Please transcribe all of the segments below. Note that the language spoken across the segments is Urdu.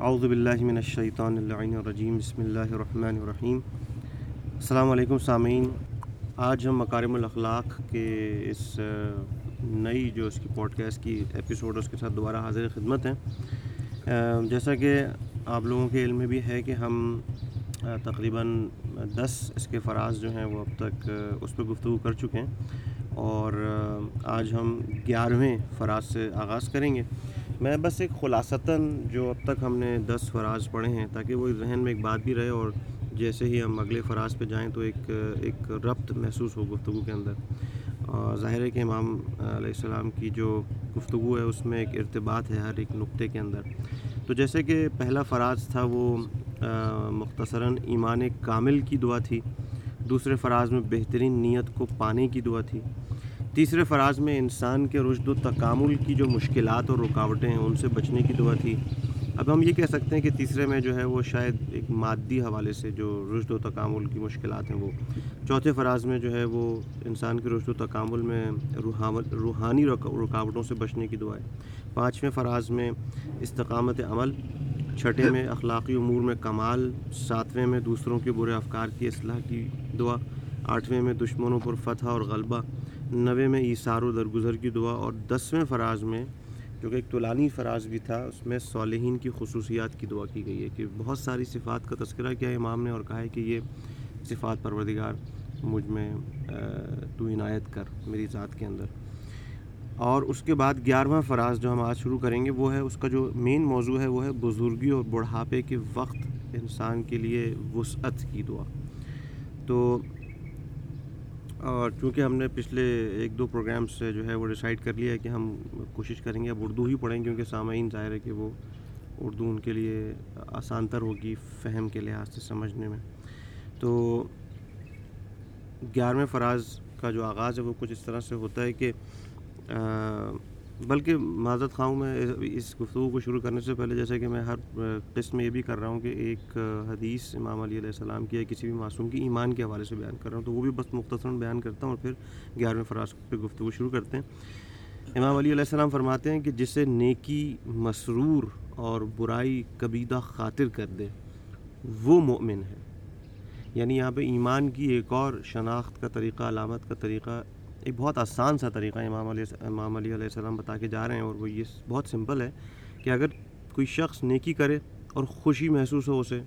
اعوذ باللہ من الشیطان اللعین الرجیم بسم اللہ الرحمن الرحیم السلام علیکم سامعین آج ہم مکارم الاخلاق کے اس نئی جو اس کی پوڈ کاسٹ کی ایپیسوڈ اس کے ساتھ دوبارہ حاضر خدمت ہیں۔ جیسا کہ آپ لوگوں کے علم میں بھی ہے کہ ہم تقریباً دس اس کے فراز جو ہیں وہ اب تک اس پہ گفتگو کر چکے ہیں۔ اور آج ہم گیارہویں فراز سے آغاز کریں گے۔ میں بس ایک خلاصتاً جو اب تک ہم نے دس فراز پڑھے ہیں تاکہ وہ ذہن میں ایک بات بھی رہے اور جیسے ہی ہم اگلے فراز پہ جائیں تو ایک ایک ربط محسوس ہو گفتگو کے اندر۔ اور ظاہر ہے کہ امام علیہ السلام کی جو گفتگو ہے، اس میں ایک ارتباط ہے ہر ایک نقطے کے اندر۔ تو جیسے کہ پہلا فراز تھا وہ مختصراً ایمان کامل کی دعا تھی۔ دوسرے فراز میں بہترین نیت کو پانے کی دعا تھی۔ تیسرے فراز میں انسان کے رشد و تکامل کی جو مشکلات اور رکاوٹیں ہیں، ان سے بچنے کی دعا تھی۔ اب ہم یہ کہہ سکتے ہیں کہ تیسرے میں جو ہے وہ شاید ایک مادی حوالے سے جو رشد و تکامل کی مشکلات ہیں وہ، چوتھے فراز میں جو ہے وہ انسان کے رشد و تکامل میں روحانی رکاوٹوں سے بچنے کی دعا ہے۔ پانچویں فراز میں استقامت عمل، چھٹے میں اخلاقی امور میں کمال، ساتویں میں دوسروں کے برے افکار کی اصلاح کی دعا، آٹھویں میں دشمنوں پر فتح اور غلبہ نوے میں ایثار و درگزر کی دعا اور دسویں فراز میں جو کہ ایک طولانی فراز بھی تھا، اس میں صالحین کی خصوصیات کی دعا کی گئی ہے کہ بہت ساری صفات کا تذکرہ کیا امام نے اور کہا ہے کہ یہ صفات پروردگار مجھ میں تو عنایت کر میری ذات کے اندر۔ اور اس کے بعد گیارہواں فراز جو ہم آج شروع کریں گے، وہ ہے اس کا جو مین موضوع ہے، وہ ہے بزرگی اور بڑھاپے کے وقت انسان کے لیے وسعت کی دعا۔ تو اور چونکہ ہم نے پچھلے ایک دو پروگرام سے جو ہے وہ ڈیسائیڈ کر لیا ہے کہ ہم کوشش کریں گے، اب اردو ہی پڑھیں کیونکہ سامعین ظاہر ہے کہ وہ اردو ان کے لیے آسان تر ہوگی فہم کے لحاظ سے سمجھنے میں۔ تو گیارہویں فراز کا جو آغاز ہے وہ کچھ اس طرح سے ہوتا ہے کہ بلکہ معذرت خواہوں میں اس گفتگو کو شروع کرنے سے پہلے جیسے کہ میں ہر قسط میں یہ بھی کر رہا ہوں کہ ایک حدیث امام علی علیہ السلام کی یا کسی بھی معصوم کی ایمان کے حوالے سے بیان کر رہا ہوں تو وہ بھی بس مختصراً بیان کرتا ہوں اور پھر گیارہویں فراز پہ گفتگو شروع کرتے ہیں۔ امام علی علیہ السلام فرماتے ہیں کہ جسے نیکی مسرور اور برائی کبیدہ خاطر کر دے، وہ مومن ہے۔ یعنی یہاں پہ ایمان کی ایک اور شناخت کا طریقہ، علامت کا طریقہ ایک بہت آسان سا طریقہ امام علیہ امام علی علیہ السلام بتا کے جا رہے ہیں اور وہ یہ بہت سمپل ہے کہ اگر کوئی شخص نیکی کرے اور خوشی محسوس ہو اسے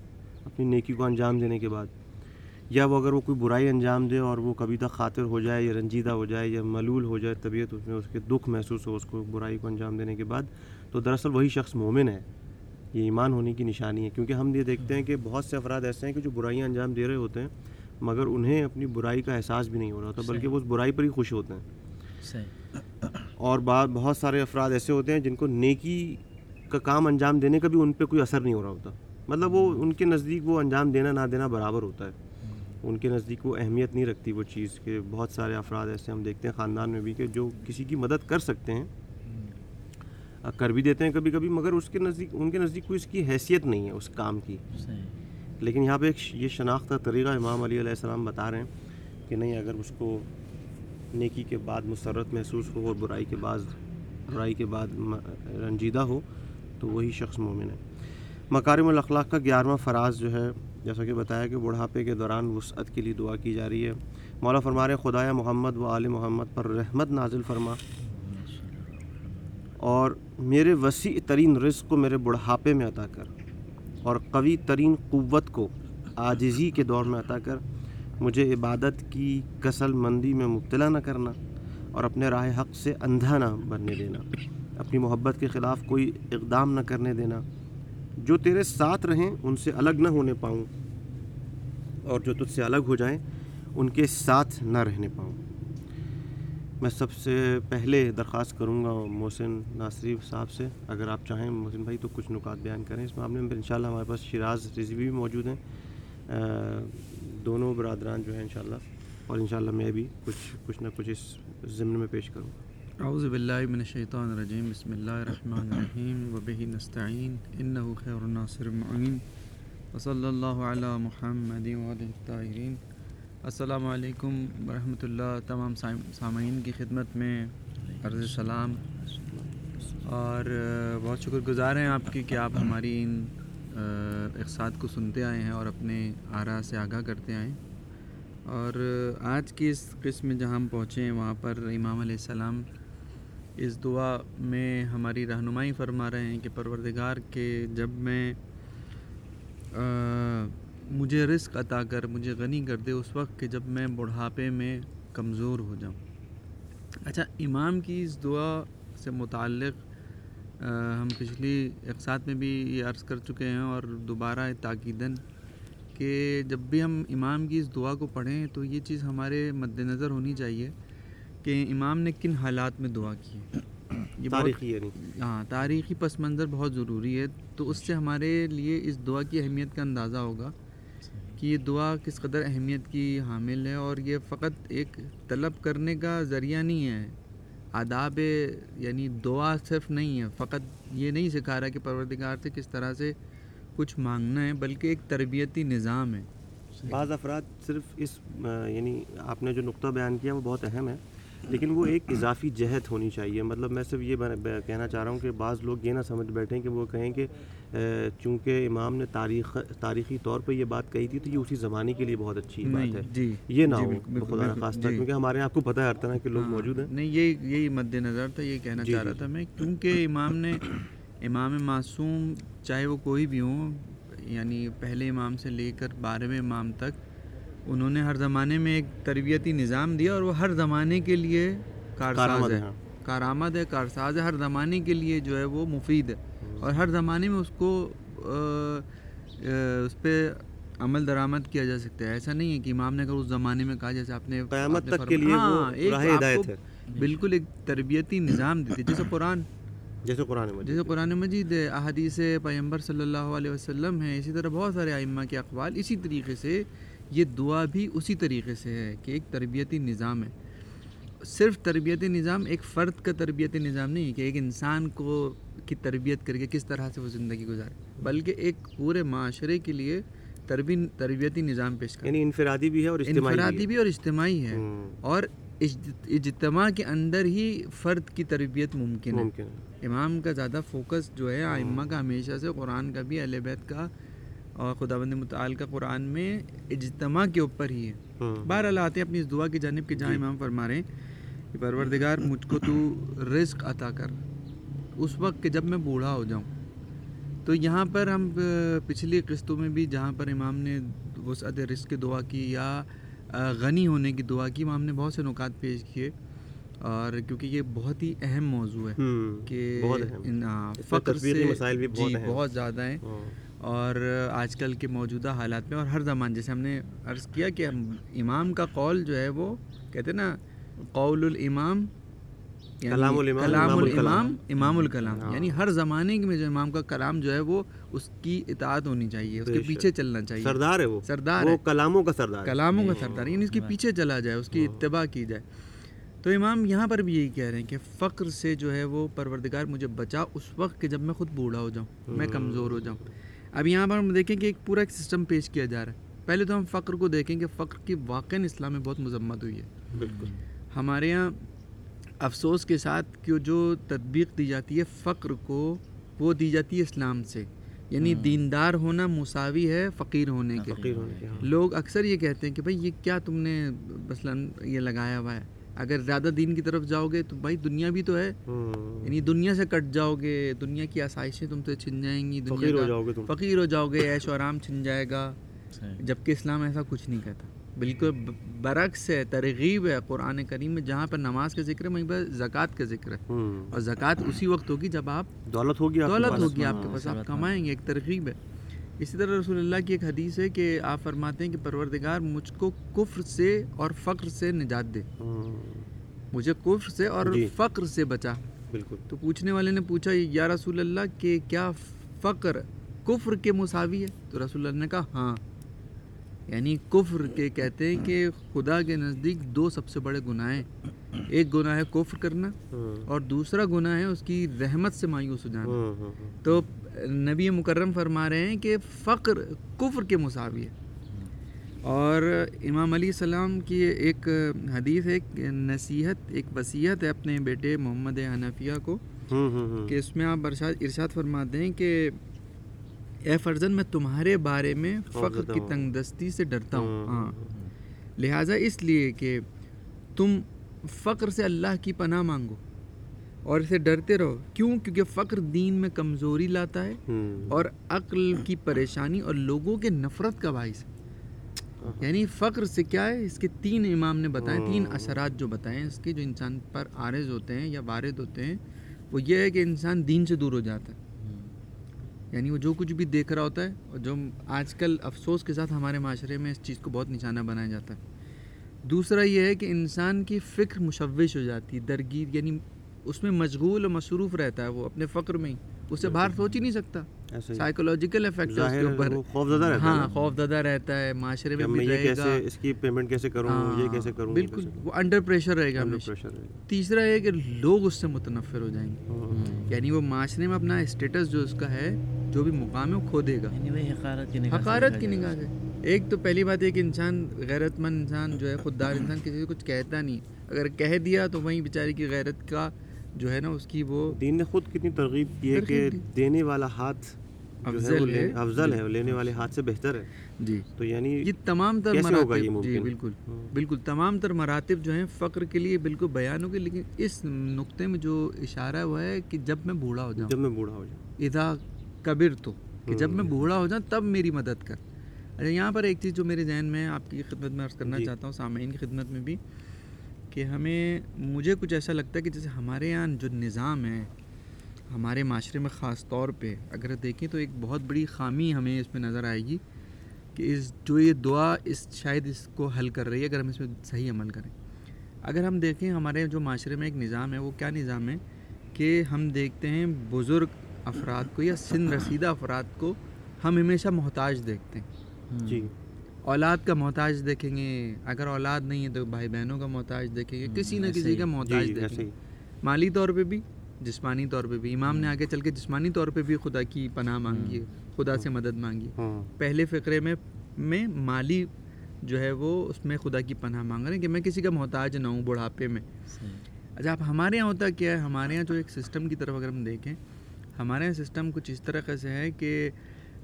اپنی نیکی کو انجام دینے کے بعد، یا وہ اگر وہ کوئی برائی انجام دے اور وہ کبھی تک خاطر ہو جائے یا رنجیدہ ہو جائے یا ملول ہو جائے، طبیعت اس میں اس کے دکھ محسوس ہو، اس کو برائی کو انجام دینے کے بعد، تو دراصل وہی شخص مومن ہے۔ یہ ایمان ہونے کی نشانی ہے۔ کیونکہ ہم یہ دیکھتے ہیں کہ بہت سے افراد ایسے ہیں کہ جو برائیاں انجام دے رہے ہوتے ہیں مگر انہیں اپنی برائی کا احساس بھی نہیں ہو رہا ہوتا بلکہ وہ اس برائی پر ہی خوش ہوتے ہیں۔ اور بعد بہت سارے افراد ایسے ہوتے ہیں جن کو نیکی کا کام انجام دینے کا بھی ان پہ کوئی اثر نہیں ہو رہا ہوتا۔ مطلب وہ ان کے نزدیک وہ انجام دینا نہ دینا برابر ہوتا ہے۔ ان کے نزدیک وہ اہمیت نہیں رکھتی وہ چیز کہ بہت سارے افراد ایسے ہم دیکھتے ہیں خاندان میں بھی کہ جو کسی کی مدد کر سکتے ہیں کر بھی دیتے ہیں کبھی کبھی مگر اس کے نزدیک ان کے نزدیک کوئی اس کی حیثیت نہیں ہے اس کام کی۔ لیکن یہاں پہ ایک یہ شناخت طریقہ امام علی علیہ السلام بتا رہے ہیں کہ نہیں، اگر اس کو نیکی کے بعد مسرت محسوس ہو اور برائی کے بعد، برائی کے بعد رنجیدہ ہو، تو وہی شخص مومن ہے۔ مکارم الاخلاق کا گیارہواں فراز جو ہے، جیسا کہ بتایا کہ بڑھاپے کے دوران وسعت کے لیے دعا کی جا رہی ہے۔ مولا فرمار خدایا محمد و عال محمد پر رحمت نازل فرما۔ اور میرے وسیع ترین رزق کو میرے بڑھاپے میں عطا کر۔ اور قوی ترین قوت کو آجزی کے دور میں عطا کر مجھے عبادت کی کسل مندی میں مبتلا نہ کرنا اور اپنے راہ حق سے اندھا نہ بننے دینا، اپنی محبت کے خلاف کوئی اقدام نہ کرنے دینا۔ جو تیرے ساتھ رہیں، ان سے الگ نہ ہونے پاؤں۔ اور جو تجھ سے الگ ہو جائیں، ان کے ساتھ نہ رہنے پاؤں۔ میں سب سے پہلے درخواست کروں گا محسن ناصری صاحب سے، اگر آپ چاہیں محسن بھائی تو کچھ نکات بیان کریں۔ اس معاملے میں ان شاء ہمارے پاس شیراز رضوی بھی موجود ہیں۔ دونوں برادران جو ہیں ان شاء اللہ اور ان شاء اللہ میں بھی کچھ کچھ نہ کچھ اس ضمن میں پیش کروں گا۔ اعوذ باللہ من الشیطان الرجیم، بسم اللہ الرحمن الرحیم وبہ نستعین، انہو خیر الناصر معین وصلی اللہ علی محمد وعلی الطاہرین۔ السلام علیکم ورحمۃ اللہ، تمام سامعین کی خدمت میں عرض سلام۔ اور بہت شکر گزار ہیں آپ کی کہ آپ ہماری ان اقساط کو سنتے آئے ہیں اور اپنے آرا سے آگاہ کرتے آئیں اور آج کی اس قسم میں جہاں ہم پہنچے ہیں، وہاں پر امام علیہ السلام اس دعا میں ہماری رہنمائی فرما رہے ہیں کہ پروردگار کے جب میں مجھے رزق عطا کر مجھے غنی کر دے اس وقت کہ جب میں بڑھاپے میں کمزور ہو جاؤں۔ اچھا امام کی اس دعا سے متعلق ہم پچھلی اقساط میں بھی یہ عرض کر چکے ہیں اور دوبارہ تاکیدن کہ جب بھی ہم امام کی اس دعا کو پڑھیں تو یہ چیز ہمارے مد نظر ہونی چاہیے کہ امام نے کن حالات میں دعا کی ہے۔ یہ تاریخی یعنی۔ ہاں تاریخی پس منظر بہت ضروری ہے۔ تو اس سے ہمارے لیے اس دعا کی اہمیت کا اندازہ ہوگا۔ کہ یہ دعا کس قدر اہمیت کی حامل ہے اور یہ فقط ایک طلب کرنے کا ذریعہ نہیں ہے۔ آداب یعنی دعا صرف نہیں ہے، فقط یہ نہیں سکھا رہا کہ پروردگار سے کس طرح سے کچھ مانگنا ہے، بلکہ ایک تربیتی نظام ہے۔ بعض افراد صرف اس یعنی آپ نے جو نقطہ بیان کیا وہ بہت اہم ہے۔ لیکن وہ ایک اضافی جہت ہونی چاہیے۔ مطلب میں صرف یہ کہنا چاہ رہا ہوں کہ بعض لوگ یہ نہ سمجھ بیٹھیں کہ وہ کہیں کہ چونکہ امام نے تاریخ تاریخی طور پہ یہ بات کہی تھی تو یہ اسی زمانے کے لیے بہت اچھی بات ہے۔ جی۔ یہ نہ جی، ہو خدا خاص طور کیونکہ ہمارے یہاں آپ کو پتہ ہے ہر طرح کے لوگ ہاں، موجود ہیں۔ نہیں یہ یہی مد نظر تھا یہ کہنا جی، چاہ رہا جی۔ تھا میں کیونکہ امام نے امام معصوم چاہے وہ کوئی بھی ہوں یعنی پہلے امام سے لے کر بارہویں امام تک انہوں نے ہر زمانے میں ایک تربیتی نظام دیا اور وہ ہر زمانے کے لیے کارساز ہے۔ کارآمد ہے کارساز ہے ہر زمانے کے لیے جو ہے وہ مفید ہے۔ اور ہر زمانے میں اس کو اس پہ عمل درآمد کیا جا سکتا ہے۔ ایسا نہیں ہے کہ امام نے اگر اس زمانے میں کہا جیسے آپ نے قیامت تک کے لیے ہاں ایک بالکل ایک تربیتی نظام دی تھی جیسے قرآن۔ جیسے قرآن مجید۔ جیسے قرآن مجید احادیث پیمبر صلی اللہ علیہ وسلم ہیں۔ اسی طرح بہت سارے ائمہ کے اقوال اسی طریقے سے یہ دعا بھی اسی طریقے سے ہے کہ ایک تربیتی نظام ہے۔ صرف تربیتی نظام ایک فرد کا تربیتی نظام نہیں ہے کہ ایک انسان کو کی تربیت کر کے کس طرح سے وہ زندگی گزارے بلکہ ایک پورے معاشرے کے لیے تربی تربیتی نظام پیش کرے۔ یعنی انفرادی بھی ہے اور انفرادی بھی اور اجتماعی ہے۔ اور اجتماع کے اندر ہی فرد کی تربیت ممکن ہے۔ امام کا زیادہ فوکس جو ہے ائمہ کا ہمیشہ سے قرآن کا بھی اہل بیت کا اور خدا بند متعال کا قرآن میں اجتماع کے اوپر ہی ہے۔ بہر آتے ہیں اپنی اس دعا کی جانب کے جہاں جی۔ امام فرما رہے ہیں کہ پروردگار مجھ کو تو رزق عطا کر۔ اس وقت کہ جب میں بوڑھا ہو جاؤں تو یہاں پر ہم پچھلی قسطوں میں بھی جہاں پر امام نے وسعت رزق کی دعا کی یا غنی ہونے کی دعا کی امام نے بہت سے نکات پیش کیے۔ اور کیونکہ یہ بہت ہی اہم موضوع ہے کہ فقر سے جی بہت زیادہ ہیں۔ ہاں۔ اور آج کل کے موجودہ حالات میں اور ہر زمان جیسے ہم نے عرض کیا کہ امام کا قول جو ہے وہ کہتے ہیں نا قول الامام یعنی کلام الامام امام الکلام ہاں۔ یعنی ہر زمانے میں جو امام کا کلام جو ہے وہ اس کی اطاعت ہونی چاہیے اس کے پیچھے چلنا چاہیے۔ سردار ہے وہ۔ سردار وہ کلاموں کا سردار کلاموں کا سردار یعنی اس کے پیچھے چلا جائے اس کی ہاں۔ اتباع کی جائے۔ تو امام یہاں پر بھی یہی کہہ رہے ہیں کہ فقر سے جو ہے وہ پروردگار مجھے بچا اس وقت کہ جب میں خود بوڑھا ہو جاؤں میں کمزور ہو جاؤں۔ اب یہاں پر ہم دیکھیں کہ ایک پورا ایک سسٹم پیش کیا جا رہا ہے۔ پہلے تو ہم فقر کو دیکھیں کہ فقر کی واقع اسلام میں بہت مذمت ہوئی ہے۔ بالکل۔ ہمارے یہاں افسوس کے ساتھ کہ جو تدبیق دی جاتی ہے فقر کو وہ دی جاتی ہے اسلام سے۔ یعنی ہاں۔ دیندار ہونا مساوی ہے فقیر ہونے کے ہاں۔ لوگ اکثر یہ کہتے ہیں کہ بھائی یہ کیا تم نے مثلاً یہ لگایا ہوا ہے؟ اگر زیادہ دین کی طرف جاؤ گے تو بھائی دنیا بھی تو ہے۔ ہاں۔ یعنی دنیا سے کٹ جاؤ گے دنیا کی آسائشیں تم سے چھن جائیں گی فقیر ہو جاؤ گے فقیر ہو جاؤ گے ایش و آرام چھن جائے گا۔ جبکہ اسلام ایسا کچھ نہیں کہتا۔ بالکل برعکس ہے ترغیب ہے قرآن کریم میں جہاں پر نماز کا ذکر ہے وہیں پر زکوٰۃ کا ذکر ہے۔ اور زکوٰۃ اسی وقت ہوگی جب آپ دولت ہوگی دولت ہوگی آپ کے پاس۔ آپ کمائیں گے ایک ترغیب ہے۔ اسی طرح رسول اللہ کی ایک حدیث ہے کہ آپ فرماتے ہیں کہ پروردگار مجھ کو کفر سے اور فقر سے نجات دے۔ مجھے کفر سے اور جی۔ فقر سے بچا۔ بالکل۔ تو پوچھنے والے نے پوچھا یا رسول اللہ کہ کیا فقر کفر کے مساوی ہے؟ تو رسول اللہ نے کہا ہاں۔ یعنی کفر کے کہتے ہیں کہ خدا کے نزدیک دو سب سے بڑے گناہ ہیں۔ ایک گناہ ہے کفر کرنا اور دوسرا گناہ ہے اس کی رحمت سے مایوس ہو جانا۔ تو نبی مکرم فرما رہے ہیں کہ فقر کفر کے مساوی ہے۔ اور امام علیہ السلام کی ایک حدیث ہے نصیحت ایک وصیت ہے اپنے بیٹے محمد حنفیہ کو کہ اس میں آپ ارشاد ارشاد فرماتے ہیں کہ اے فرزن میں تمہارے بارے میں فقر خوفزدہ کی ہوں۔ تنگ دستی سے ڈرتا ہوں۔ ہوں، ہاں۔ لہٰذا اس لیے کہ تم فقر سے اللہ کی پناہ مانگو۔ اور اسے ڈرتے رہو۔ کیوں؟ کیونکہ فقر دین میں کمزوری لاتا ہے اور عقل کی پریشانی اور لوگوں کے نفرت کا باعث ہے۔ یعنی فقر سے کیا ہے؟ اس کے تین امام نے بتائے تین اثرات جو بتائے اس کے جو انسان پر عارض ہوتے ہیں یا وارد ہوتے ہیں وہ یہ ہے کہ انسان دین سے دور ہو جاتا ہے۔ یعنی وہ جو کچھ بھی دیکھ رہا ہوتا ہے اور جو آج کل افسوس کے ساتھ ہمارے معاشرے میں اس چیز کو بہت نشانہ بنایا جاتا ہے۔ دوسرا یہ ہے کہ انسان کی فکر مشوش ہو جاتی ہے درگیر یعنی اس میں مشغول اور مصروف رہتا ہے وہ اپنے فقر میں ہی۔ اس سے باہر سوچ ہی نہیں سکتا۔ سائیکولوجیکل افیکٹ ہے اس کے اوپر۔ خوف زدہ رہتا ہے ہاں خوف زدہ رہتا ہے معاشرے میں بھی رہے گا۔ کیسے اس کی پیمنٹ کیسے کروں یہ ہاں، کیسے کروں یہ بالکل کیسے کروں۔ وہ انڈر پریشر رہے گا۔ تیسرا یہ کہ لوگ اس سے متنفر ہو جائیں گے۔ ہاں، یعنی وہ معاشرے میں اپنا اسٹیٹس جو اس کا ہے جو بھی مقام ہے وہ کھو دے گا۔ یعنی حقارت کی نگاہ سے ایک تو پہلی بات یہ کہ انسان غیرت مند انسان جو ہے خوددار انسان کسی سے کچھ کہتا نہیں۔ اگر کہہ دیا تو وہیں بیچارے کی غیرت کا جو ہے نا اس کی وہ دین نے خود کتنی ترغیب کی ہے کہ۔ دینے والا ہاتھ افضل ہے۔ افضل ہے وہ لینے والے ہاتھ سے بہتر ہے۔ جی۔ تو یعنی یہ تمام تر مراتب جی؟ بالکل۔ ہاں۔ بالکل تمام تر مراتب جو ہیں فقر کے لیے بالکل بیان ہو گئے لیکن اس نقطے میں جو اشارہ ہوا ہے کہ جب میں بوڑھا ہو جاؤں۔ جب میں بوڑھا ہو جاؤں۔ اذا کبر تو کہ جب میں بوڑھا ہو جاؤں تب میری مدد کر۔ اچھا یہاں پر ایک چیز جو میرے ذہن میں آپ کی خدمت میں عرض کرنا جی۔ چاہتا ہوں سامعین کی خدمت میں بھی۔ کہ ہمیں، مجھے کچھ ایسا لگتا ہے کہ جیسے ہمارے یہاں جو نظام ہے، ہمارے معاشرے میں خاص طور پہ، اگر دیکھیں تو ایک بہت بڑی خامی ہمیں اس میں نظر آئے گی کہ اس، جو یہ دعا اس، شاید اس کو حل کر رہی ہے اگر ہم اس میں صحیح عمل کریں۔ اگر ہم دیکھیں ہمارے جو معاشرے میں ایک نظام ہے، وہ کیا نظام ہے؟ کہ ہم دیکھتے ہیں بزرگ افراد کو یا سن رسیدہ افراد کو ہم ہمیشہ محتاج دیکھتے ہیں۔ جی۔ اولاد کا محتاج دیکھیں گے اگر اولاد نہیں ہے تو بھائی بہنوں کا محتاج دیکھیں گے کسی نہ کسی۔ کا محتاج جی دیکھیں گے۔ مالی طور پہ بھی جسمانی طور پہ بھی۔ امام نے آگے چل کے جسمانی طور پہ بھی خدا کی پناہ مانگی ہے خدا سے مدد مانگی ہاں۔ پہلے فقرے میں میں مالی جو ہے وہ اس میں خدا کی پناہ مانگ رہے ہیں کہ میں کسی کا محتاج نہ ہوں بڑھاپے میں۔ اچھا اب ہمارے یہاں ہوتا کیا ہے؟ ہمارے یہاں جو ایک سسٹم کی طرف اگر ہم دیکھیں ہمارے یہاں سسٹم کچھ اس طرح سے ہے کہ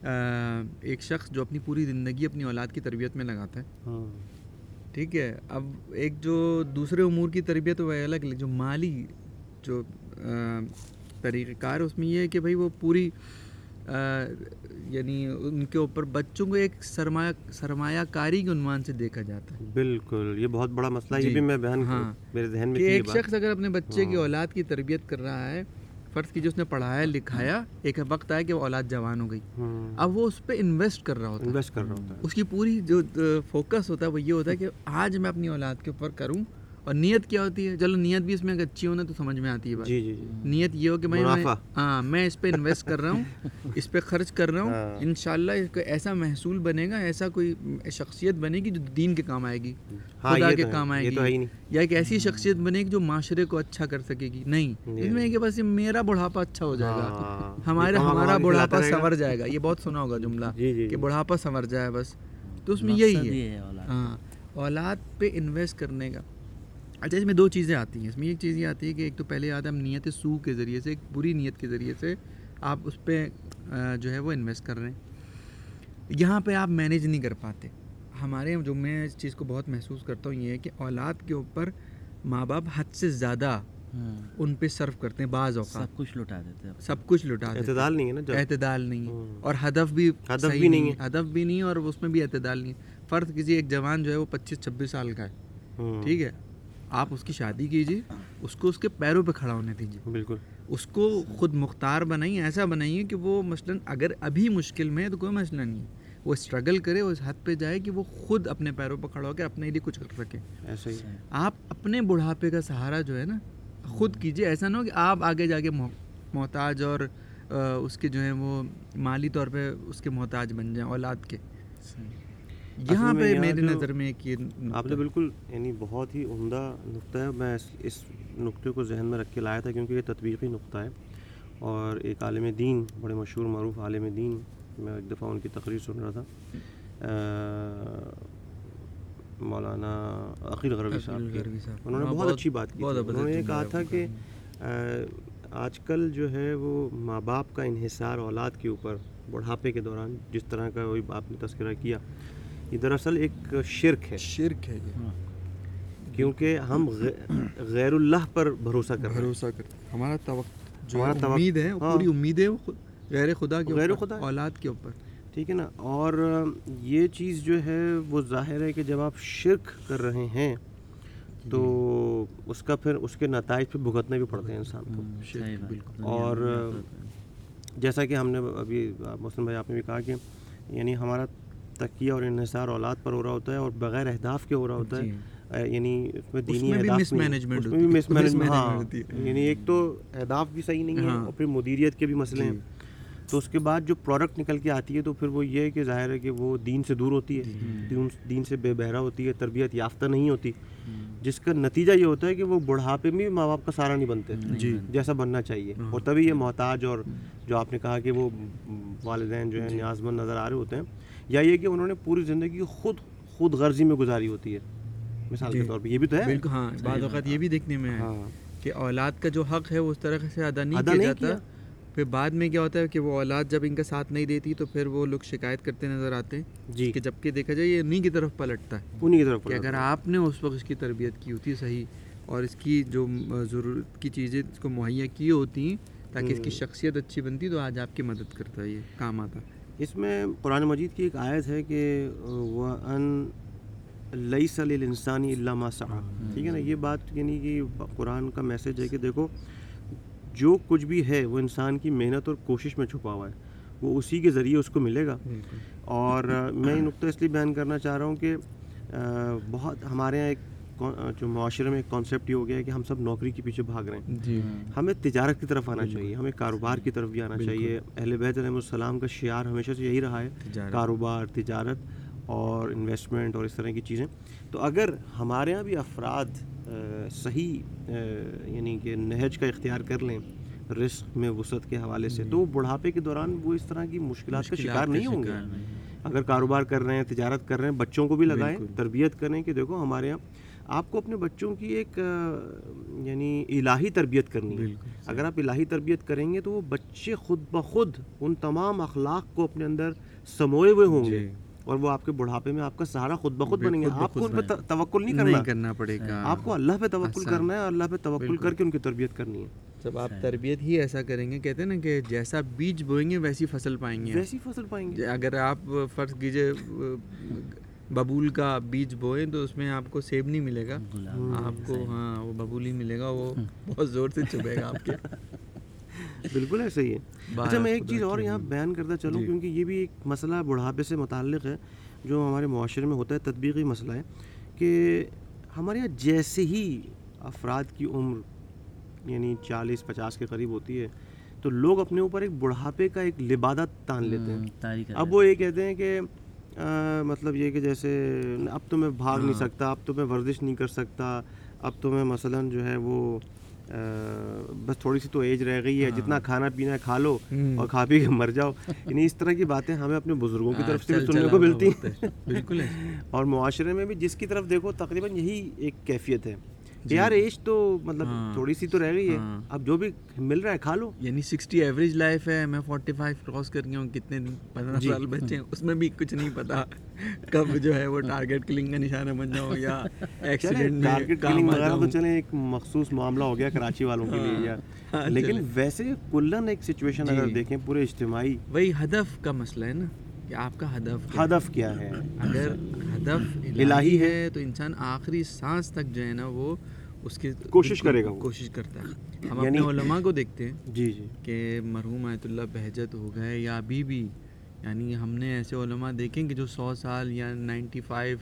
ایک شخص جو اپنی پوری زندگی اپنی اولاد کی تربیت میں لگاتا ہے ہاں ٹھیک ہے اب ایک جو دوسرے امور کی تربیت وہ الگ جو مالی جو طریقہ کار اس میں یہ ہے کہ بھائی وہ پوری یعنی ان کے اوپر بچوں کو ایک سرمایہ سرمایہ کاری کے عنوان سے دیکھا جاتا ہے بالکل یہ بہت بڑا مسئلہ ہے یہ جی۔ بھی میں بیان ہاں۔ میرے ذہن میں ایک شخص اگر اپنے بچے کی ہاں۔ اولاد کی تربیت کر رہا ہے فرض کیجیے اس نے پڑھایا لکھایا ایک وقت آیا کہ وہ اولاد جوان ہو گئی۔ ہاں۔ اب وہ اس پہ انویسٹ کر رہا ہوتا ہے۔ انویسٹ کر رہا ہوتا ہے۔ اس کی پوری جو فوکس ہوتا ہے وہ یہ ہوتا ہے کہ آج میں اپنی اولاد کے اوپر کروں۔ اور نیت کیا ہوتی ہے چلو نیت بھی اس میں اگر اچھی ہونا تو سمجھ میں آتی ہے بات جی جی جی نیت یہ ہو کہ میں منافع۔ ہاں میں اس پہ انویسٹ کر رہا ہوں اس پہ خرچ کر رہا ہوں ہاں۔ انشاءاللہ اس کا ایسا محصول بنے گا ایسا کوئی شخصیت بنے گی جو دین کے کام آئے گی ہاں خدا کے کام آئے یہ تو ہے ہی گی نہیں یا ایک ایسی شخصیت بنے گی جو معاشرے کو اچھا کر سکے گی نہیں جی۔ اس میں ہے کہ بس یہ میرا بڑھاپا اچھا ہو جائے ہاں۔ گا ہمارا کماں ہمارا کے بڑھاپا۔ سنور جائے گا یہ بہت سنا ہوگا جملہ جی جی کہ جی۔ بڑھاپا سنور جائے بس تو اس میں یہی یہ ہے ہاں اولاد پہ انویسٹ کرنے کا اچھا اس میں دو چیزیں آتی ہیں۔ اس میں ایک چیز یہ آتی ہے کہ ایک تو پہلے یاد ہے ہم نیت سو کے ذریعے سے ایک بری نیت کے ذریعے سے آپ اس پہ جو ہے وہ انویسٹ کر رہے ہیں۔ یہاں پہ آپ مینیج نہیں کر پاتے۔ ہمارے جو میں اس چیز کو بہت محسوس کرتا ہوں یہ ہے کہ اولاد کے اوپر ماں باپ حد سے زیادہ ہاں۔ ان پہ صرف کرتے ہیں بعض اوقات۔ سب کچھ لٹا دیتے ہیں۔ سب کچھ لٹا دیتے ہیں۔ اعتدال نہیں ہے نا اعتدال نہیں ہے۔ ہوں۔ اور ہدف بھی ہدف بھی نہیں ہے۔ ہدف بھی نہیں ہے اور اس میں بھی اعتدال نہیں ہے۔ فرض کسی ایک جوان جو ہے وہ پچیس چھبیس سال کا ہے۔ ہاں، ٹھیک ہے؟ آپ اس کی شادی کیجیے اس کو اس کے پیروں پہ کھڑا ہونے دیجیے۔ بالکل۔ اس کو خود مختار بنائیے ایسا بنائیے کہ وہ مثلاً اگر ابھی مشکل میں ہے تو کوئی مسئلہ نہیں ہے۔ وہ اسٹرگل کرے اس حد پہ جائے کہ وہ خود اپنے پیروں پہ کھڑا ہو کے اپنے لیے کچھ کر سکے۔ ایسے ہی۔ آپ اپنے بڑھاپے کا سہارا جو ہے نا خود کیجیے۔ ایسا نہ ہو کہ آپ آگے جا کے مح- محتاج اور اس کے جو ہیں وہ مالی طور پہ اس کے محتاج بن جائیں اولاد کے۔ یہاں پہ جو- نظر میں ایک یہ آپ نے بالکل یعنی بہت ہی عمدہ نقطہ ہے۔ میں اس نقطے کو ذہن میں رکھ کے لایا تھا کیونکہ یہ تطبیقی نقطہ ہے۔ اور ایک عالم دین بڑے مشہور معروف عالم دین میں ایک دفعہ ان کی تقریر سن رہا تھا۔ مولانا عقیل غربی صاحب۔ انہوں نے ہاں، بہت اچھی بات کی انہوں نے کہا تھا کہ آج کل جو ہے وہ ماں باپ کا انحصار اولاد کے اوپر بڑھاپے کے دوران جس طرح کا وہی آپ نے تذکرہ کیا یہ دراصل ایک شرک ہے شرک ہے یہ کیونکہ ہم غیر اللہ پر بھروسہ کر رہے ہیں بھروسہ کرتے ہیں۔ ہمارا توقع جو امید ہے ہاں۔ پوری امید ہے غیر خدا کے غیر خدا۔ اولاد کے اوپر ٹھیک ہے نا اور یہ چیز جو ہے وہ ظاہر ہے کہ جب آپ شرک کر رہے ہیں تو اس کا پھر اس کے نتائج پہ بھگتنے بھی پڑتے ہیں انسان کو بالکل۔ اور جیسا کہ ہم نے ابھی مسلم بھائی آپ نے بھی کہا کہ یعنی ہمارا تکیہ اور انحصار اولاد پر ہو رہا ہوتا ہے اور بغیر اہداف کے ہو رہا ہوتا جی۔ ہے یعنی اس میں دینی اہداف بھی مس مینجمنٹ ہاں۔ یعنی ایک تو اہداف بھی صحیح نہیں ہے ہاں۔ اور پھر مدیریت کے بھی مسئلے ہیں جی۔ تو اس کے بعد جو پروڈکٹ نکل کے آتی ہے تو پھر وہ یہ ہے کہ ظاہر ہے کہ وہ دین سے دور ہوتی ہے دین دین سے بے بہرا ہوتی ہے تربیت یافتہ نہیں ہوتی جس کا نتیجہ یہ ہوتا ہے کہ وہ بڑھاپے میں بھی ماں باپ کا سہارا نہیں بنتے جی۔ جیسا بننا چاہیے ہاں۔ اور تبھی یہ محتاج اور جو آپ نے کہا کہ وہ والدین جو ہیں نیاز مند نظر آ رہے ہوتے ہیں یا یہ کہ انہوں نے پوری زندگی خود خود غرضی میں گزاری ہوتی ہے۔ مثال کے جی۔ طور پہ یہ بھی تو ہے۔ بالکل ہاں بعض اوقات یہ بھی دیکھنے میں ہے ہاں۔ کہ اولاد کا جو حق ہے وہ اس طرح سے ادا نہیں کیا جاتا۔ پھر بعد میں کیا ہوتا ہے کہ وہ اولاد جب ان کا ساتھ نہیں دیتی تو پھر وہ لوگ شکایت کرتے نظر آتے ہیں جی۔ کہ جبکہ دیکھا جائے یہ انہیں کی طرف پلٹتا ہے۔ انہیں کی طرف کہ اگر آپ نے اس وقت اس کی تربیت کی ہوتی صحیح اور اس کی جو ضرورت کی چیزیں اس کو مہیا کی ہوتی تاکہ اس کی شخصیت اچھی بنتی تو آج آپ کی مدد کرتا یہ کام آتا۔ اس میں قرآن مجید کی ایک آیت ہے کہ وہ ان لئی انسانی علامہ سعا ٹھیک ہے نا؟ یہ بات یعنی کہ قرآن کا میسج ہے کہ دیکھو جو کچھ بھی ہے وہ انسان کی محنت اور کوشش میں چھپا ہوا ہے۔ وہ اسی کے ذریعے اس کو ملے گا۔ اور میں یہ نقطہ اس لیے بیان کرنا چاہ رہا ہوں کہ بہت ہمارے یہاں ایک جو معاشرے میں ایک کانسیپٹ یہ ہو گیا ہے کہ ہم سب نوکری کے پیچھے بھاگ رہے ہیں۔ جی۔ ہمیں تجارت کی طرف آنا چاہیے ہمیں کاروبار کی طرف بھی آنا چاہیے۔ اہل بیت علیہ السلام کا شعار ہمیشہ سے یہی رہا ہے۔ کاروبار تجارت اور انویسٹمنٹ اور اس طرح کی چیزیں۔ تو اگر ہمارے یہاں بھی افراد صحیح یعنی کہ نہج کا اختیار کر لیں رزق میں وسعت کے حوالے سے تو وہ بڑھاپے کے دوران وہ اس طرح کی مشکلات کا شکار کا نہیں ہوں گے۔ اگر کاروبار کر رہے ہیں تجارت کر رہے ہیں بچوں کو بھی لگائیں۔ تربیت کریں کہ دیکھو ہمارے یہاں آپ کو اپنے بچوں کی ایک یعنی الہی تربیت کرنی ہے۔ اگر آپ الہی تربیت کریں گے تو وہ بچے خود بخود ان تمام اخلاق کو اپنے اندر سموئے ہوئے ہوں گے جی۔ اور وہ آپ کے بڑھاپے میں آپ کا سہارا خود بخود بنیں گے۔ آپ کو ان پہ توکل نہیں کرنا۔ کرنا پڑے گا۔ آپ کو اللہ پہ توکل آسان۔ کرنا ہے اور اللہ پہ توکل کر کے ان کی تربیت کرنی ہے۔ جب آپ تربیت ہی ایسا کریں گے کہتے ہیں نا کہ جیسا بیج بوئیں گے ویسی فصل پائیں گے۔ ویسی فصل پائیں گے۔ اگر آپ فرض کیجیے ببول کا بیج بوئیں تو اس میں آپ کو سیب نہیں ملے گا۔ آپ کو ہاں وہ ببول ہی ملے گا وہ بہت زور سے چبھے گا آپ کے۔ بالکل ایسا ہی ہے۔ اچھا میں ایک چیز اور یہاں بیان کرتا چلوں جی۔ کیونکہ یہ بھی ایک مسئلہ بڑھاپے سے متعلق ہے جو ہمارے معاشرے میں ہوتا ہے تطبیقی مسئلہ ہے کہ ہمارے یہاں جیسے ہی افراد کی عمر یعنی چالیس پچاس کے قریب ہوتی ہے تو لوگ اپنے اوپر ایک بڑھاپے کا ایک لبادہ تان لیتے ہیں۔ تاریخ اب وہ یہ کہتے ہیں کہ مطلب یہ کہ جیسے اب تو میں بھاگ نہیں سکتا اب تو میں ورزش نہیں کر سکتا اب تو میں مثلا جو ہے وہ بس تھوڑی سی تو ایج رہ گئی ہے جتنا کھانا پینا ہے کھا لو اور کھا پی کے مر جاؤ۔ یعنی اس طرح کی باتیں ہمیں اپنے بزرگوں کی طرف سے بھی سننے کو ملتی ہیں۔ بالکل اور معاشرے میں بھی جس کی طرف دیکھو تقریباً یہی ایک کیفیت ہے۔ یار ایج تو مطلب تھوڑی سی تو رہ گئی ہے۔ اب جو بھی مل رہا ہے کھا لو۔ یعنی سکسٹی ایوریج لائف ہے میں فورٹی فائیو کراس کر گیا ہوں کتنے دن پندرہ سال بچے ہیں اس میں بھی کچھ نہیں پتا۔ کب جو ہے وہ ٹارگیٹ کلنگ کا نشانہ بن جاؤ یا ایکسیڈنٹ ٹارگیٹ کلنگ وغیرہ تو جاؤں۔ چلیں ایک مخصوص معاملہ ہو گیا کراچی والوں کے لیے یا لیکن ویسے کلن ایک سچویشن اگر دیکھیں پورے اجتماعی وہی ہدف کا مسئلہ ہے نا۔ کہ آپ کا ہدف؟ ہدف کیا ہے اگر ہدف الہی ہے تو انسان آخری سانس تک جو ہے نا وہ اس کی کوشش کرے گا۔ کوشش کرتا ہے ہم یعنی- اپنے علماء کو دیکھتے ہیں جی جی کہ مرحوم آیت اللہ بہجت ہو گئے یا ابھی بھی یعنی ہم نے ایسے علماء دیکھیں کہ جو سو سال یا نائنٹی فائیو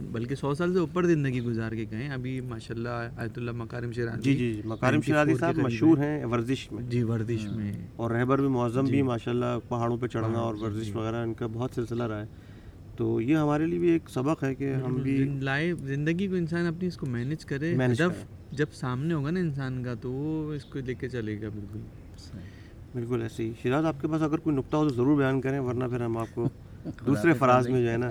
بلکہ سو سال سے اوپر زندگی گزار کے گئے ابھی ماشاء اللہ آیت اللہ مکارم شیرازی جی جی جی مکارم 94 شرازی کے صاحب مشہور ہیں۔ ورزش میں۔ جی ورزش میں۔ اور رہبر بھی معظم جی۔ بھی ماشاء اللہ پہاڑوں پہ چڑھنا اور ورزش وغیرہ ان کا بہت سلسلہ رہا ہے۔ تو یہ ہمارے لیے بھی ایک سبق ہے کہ ہم بھی لائف زندگی کو انسان اپنی اس کو مینج کرے ہدف جب سامنے ہوگا نا انسان کا تو وہ اس کو لے کے چلے گا۔ بالکل۔ بالکل ایسے ہی۔ شراز آپ کے پاس اگر کوئی نقطہ ہو تو ضرور بیان کریں ورنہ پھر ہم آپ کو دوسرے فراز میں جو ہے نا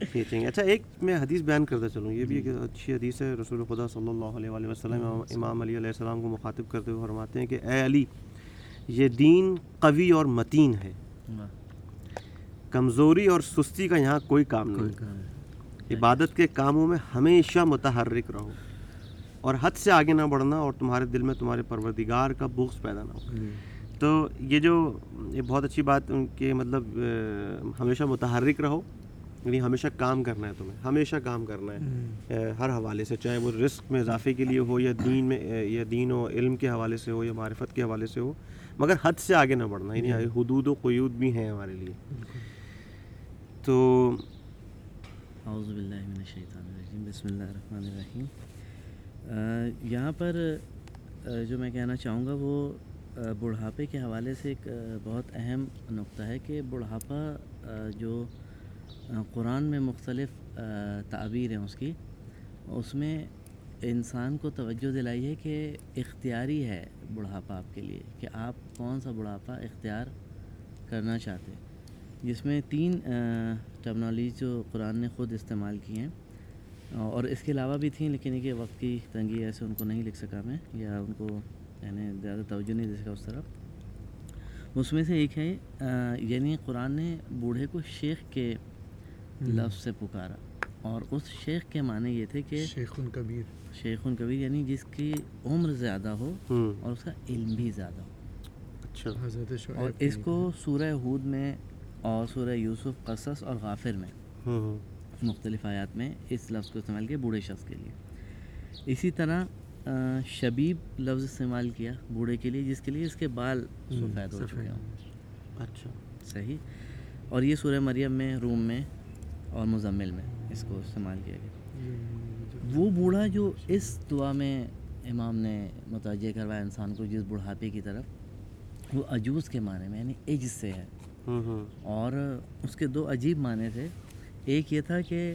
کھینچیں گے۔ اچھا ایک میں حدیث بیان کرتا چلوں۔ یہ بھی ایک اچھی حدیث ہے۔ رسول خدا صلی اللہ علیہ وآلہ وسلم امام- امام علی علیہ السلام کو مخاطب کرتے ہوئے فرماتے ہیں کہ اے علی یہ دین قوی اور متین ہے۔ کمزوری اور سستی کا یہاں کوئی کام نہیں۔ عبادت کے کاموں میں ہمیشہ متحرک رہو اور حد سے آگے نہ بڑھنا اور تمہارے دل میں تمہارے پروردگار کا بغض پیدا نہ ہو۔ تو یہ جو یہ بہت اچھی بات ان کے مطلب ہمیشہ متحرک رہو۔ یعنی ہمیشہ کام کرنا ہے تمہیں ہمیشہ کام کرنا ہے۔ ہر حوالے سے چاہے وہ رزق میں اضافے کے لیے ہو یا دین میں یا دین و علم کے حوالے سے ہو یا معرفت کے حوالے سے ہو مگر حد سے آگے نہ بڑھنا۔ یعنی حدود و قیود بھی ہیں ہمارے لیے۔ تو اعوذ باللہ من الشیطان الرجیم بسم اللہ الرحمن الرحیم۔ یہاں پر جو میں کہنا چاہوں گا وہ بڑھاپے کے حوالے سے ایک بہت اہم نقطہ ہے کہ بڑھاپا جو آ، قرآن میں مختلف تعبیر ہیں اس کی۔ اس میں انسان کو توجہ دلائی ہے کہ اختیاری ہے بڑھاپا آپ کے لیے، کہ آپ کون سا بڑھاپا اختیار کرنا چاہتے ہیں۔ جس میں تین ٹرمنالوجی جو قرآن نے خود استعمال کی ہیں۔ اور اس کے علاوہ بھی تھیں، لیکن یہ وقت کی تنگی ایسے ان کو نہیں لکھ سکا میں، یا ان کو یعنی زیادہ توجہ نہیں دے سکا اس طرف۔ اس میں سے ایک ہے یعنی قرآن نے بوڑھے کو شیخ کے لفظ سے پکارا۔ اور اس شیخ کے معنی یہ تھے کہ شیخ کبیر۔ شیخ کبیر یعنی جس کی عمر زیادہ ہو اور اس کا علم بھی زیادہ ہو۔ اچھا۔ حضرت اور اس کو سورہ ہود میں اور سورہ یوسف قصص اور غافر میں مختلف آیات میں اس لفظ کو استعمال کیا بوڑھے شخص کے لیے۔ اسی طرح شبیب لفظ استعمال کیا بوڑھے کے لیے جس کے لیے اس کے بال سفید ہو چکے ہوں۔ اچھا۔ صحیح۔ اور یہ سورہ مریم میں روم میں اور مزمل میں اس کو استعمال کیا گیا۔ وہ بوڑھا جو اس دعا میں امام نے متوجہ کروایا انسان کو جس بڑھاپے کی طرف وہ عجوز کے معنی میں یعنی ایج سے ہے۔ اور اس کے دو عجیب معنی تھے۔ ایک یہ تھا کہ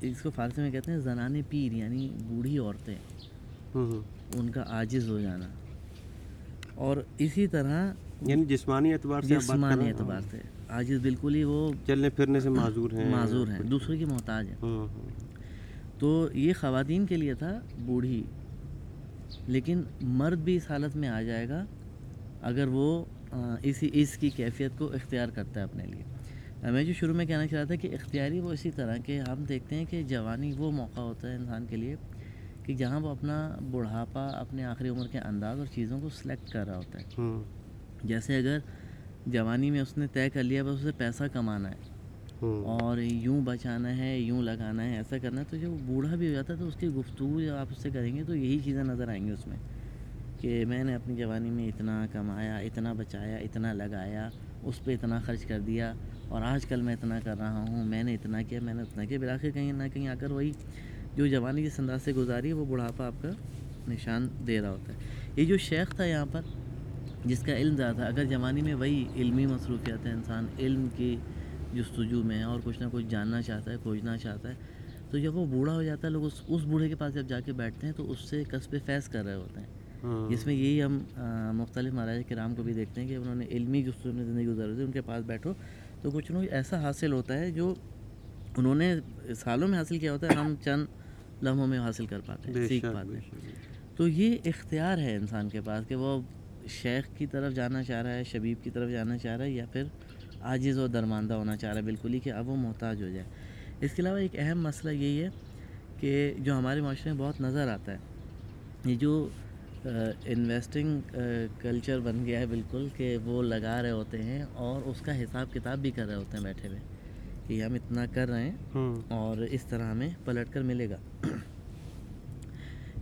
اس کو فارسی میں کہتے ہیں زنان پیر یعنی بوڑھی عورتیں۔ ان کا عاجز ہو جانا۔ اور اسی طرح یعنی جسمانی اعتبار سے جسمانی؟ اعتبار سے۔ عاجز بالکل ہی وہ چلنے پھرنے سے معذور ہیں۔ معذور ہیں دوسرے کی محتاج ہیں۔ ہوں ہوں تو یہ خواتین کے لیے تھا بوڑھی لیکن مرد بھی اس حالت میں آ جائے گا اگر وہ اسی اس کی کیفیت کو اختیار کرتا ہے اپنے لیے۔ میں جو شروع میں کہنا چاہ رہا تھا کہ اختیاری وہ اسی طرح کہ ہم دیکھتے ہیں کہ جوانی وہ موقع ہوتا ہے انسان کے لیے کہ جہاں وہ اپنا بڑھاپا اپنے آخری عمر کے انداز اور چیزوں کو سلیکٹ کر رہا ہوتا ہے۔ ہوں جیسے اگر جوانی میں اس نے طے کر لیا بس اسے پیسہ کمانا ہے۔ اور یوں بچانا ہے یوں لگانا ہے ایسا کرنا ہے۔ تو جب بوڑھا بھی ہو جاتا ہے تو اس کی گفتگو جب آپ اس سے کریں گے تو یہی چیزیں نظر آئیں گی اس میں کہ میں نے اپنی جوانی میں اتنا کمایا اتنا بچایا اتنا لگایا اس پہ اتنا خرچ کر دیا اور آج کل میں اتنا کر رہا ہوں میں نے اتنا کیا میں نے اتنا کیا۔ بلاخر کہیں نہ کہیں آ کر وہی جو جوانی جس انداز سے گزاری ہے وہ بڑھاپا آپ کا نشان دے رہا ہوتا ہے۔ یہ جو شیخ تھا یہاں پر جس کا علم زیادہ تھا۔ اگر جوانی میں وہی علمی مصروفیات ہیں انسان علم کی جستجو میں ہے اور کچھ نہ کچھ جاننا چاہتا ہے کھوجنا چاہتا ہے تو جب وہ بوڑھا ہو جاتا ہے لوگ اس اس بوڑھے کے پاس جب جا کے بیٹھتے ہیں تو اس سے قصب فیض کر رہے ہوتے ہیں۔ ہوں جس میں یہی ہم مختلف مہاراج کرام کو بھی دیکھتے ہیں کہ انہوں نے علمی جستجو میں زندگی گزاری تھی ان کے پاس بیٹھو تو کچھ نہ کچھ ایسا حاصل ہوتا ہے جو انہوں نے سالوں میں حاصل کیا ہوتا ہے ہم چند لمحوں میں حاصل کر پاتے ہیں سیکھ پاتے ہیں۔ تو یہ اختیار ہے انسان کے پاس کہ وہ شیخ کی طرف جانا چاہ رہا ہے شبیب کی طرف جانا چاہ رہا ہے یا پھر عاجز و درماندہ ہونا چاہ رہا ہے؟ بالکل ہی کہ اب وہ محتاج ہو جائے۔ اس کے علاوہ ایک اہم مسئلہ یہی ہے کہ جو ہمارے معاشرے میں بہت نظر آتا ہے یہ جو انویسٹنگ کلچر بن گیا ہے بالکل کہ وہ لگا رہے ہوتے ہیں اور اس کا حساب کتاب بھی کر رہے ہوتے ہیں بیٹھے ہوئے کہ ہم اتنا کر رہے ہیں اور اس طرح ہمیں پلٹ کر ملے گا۔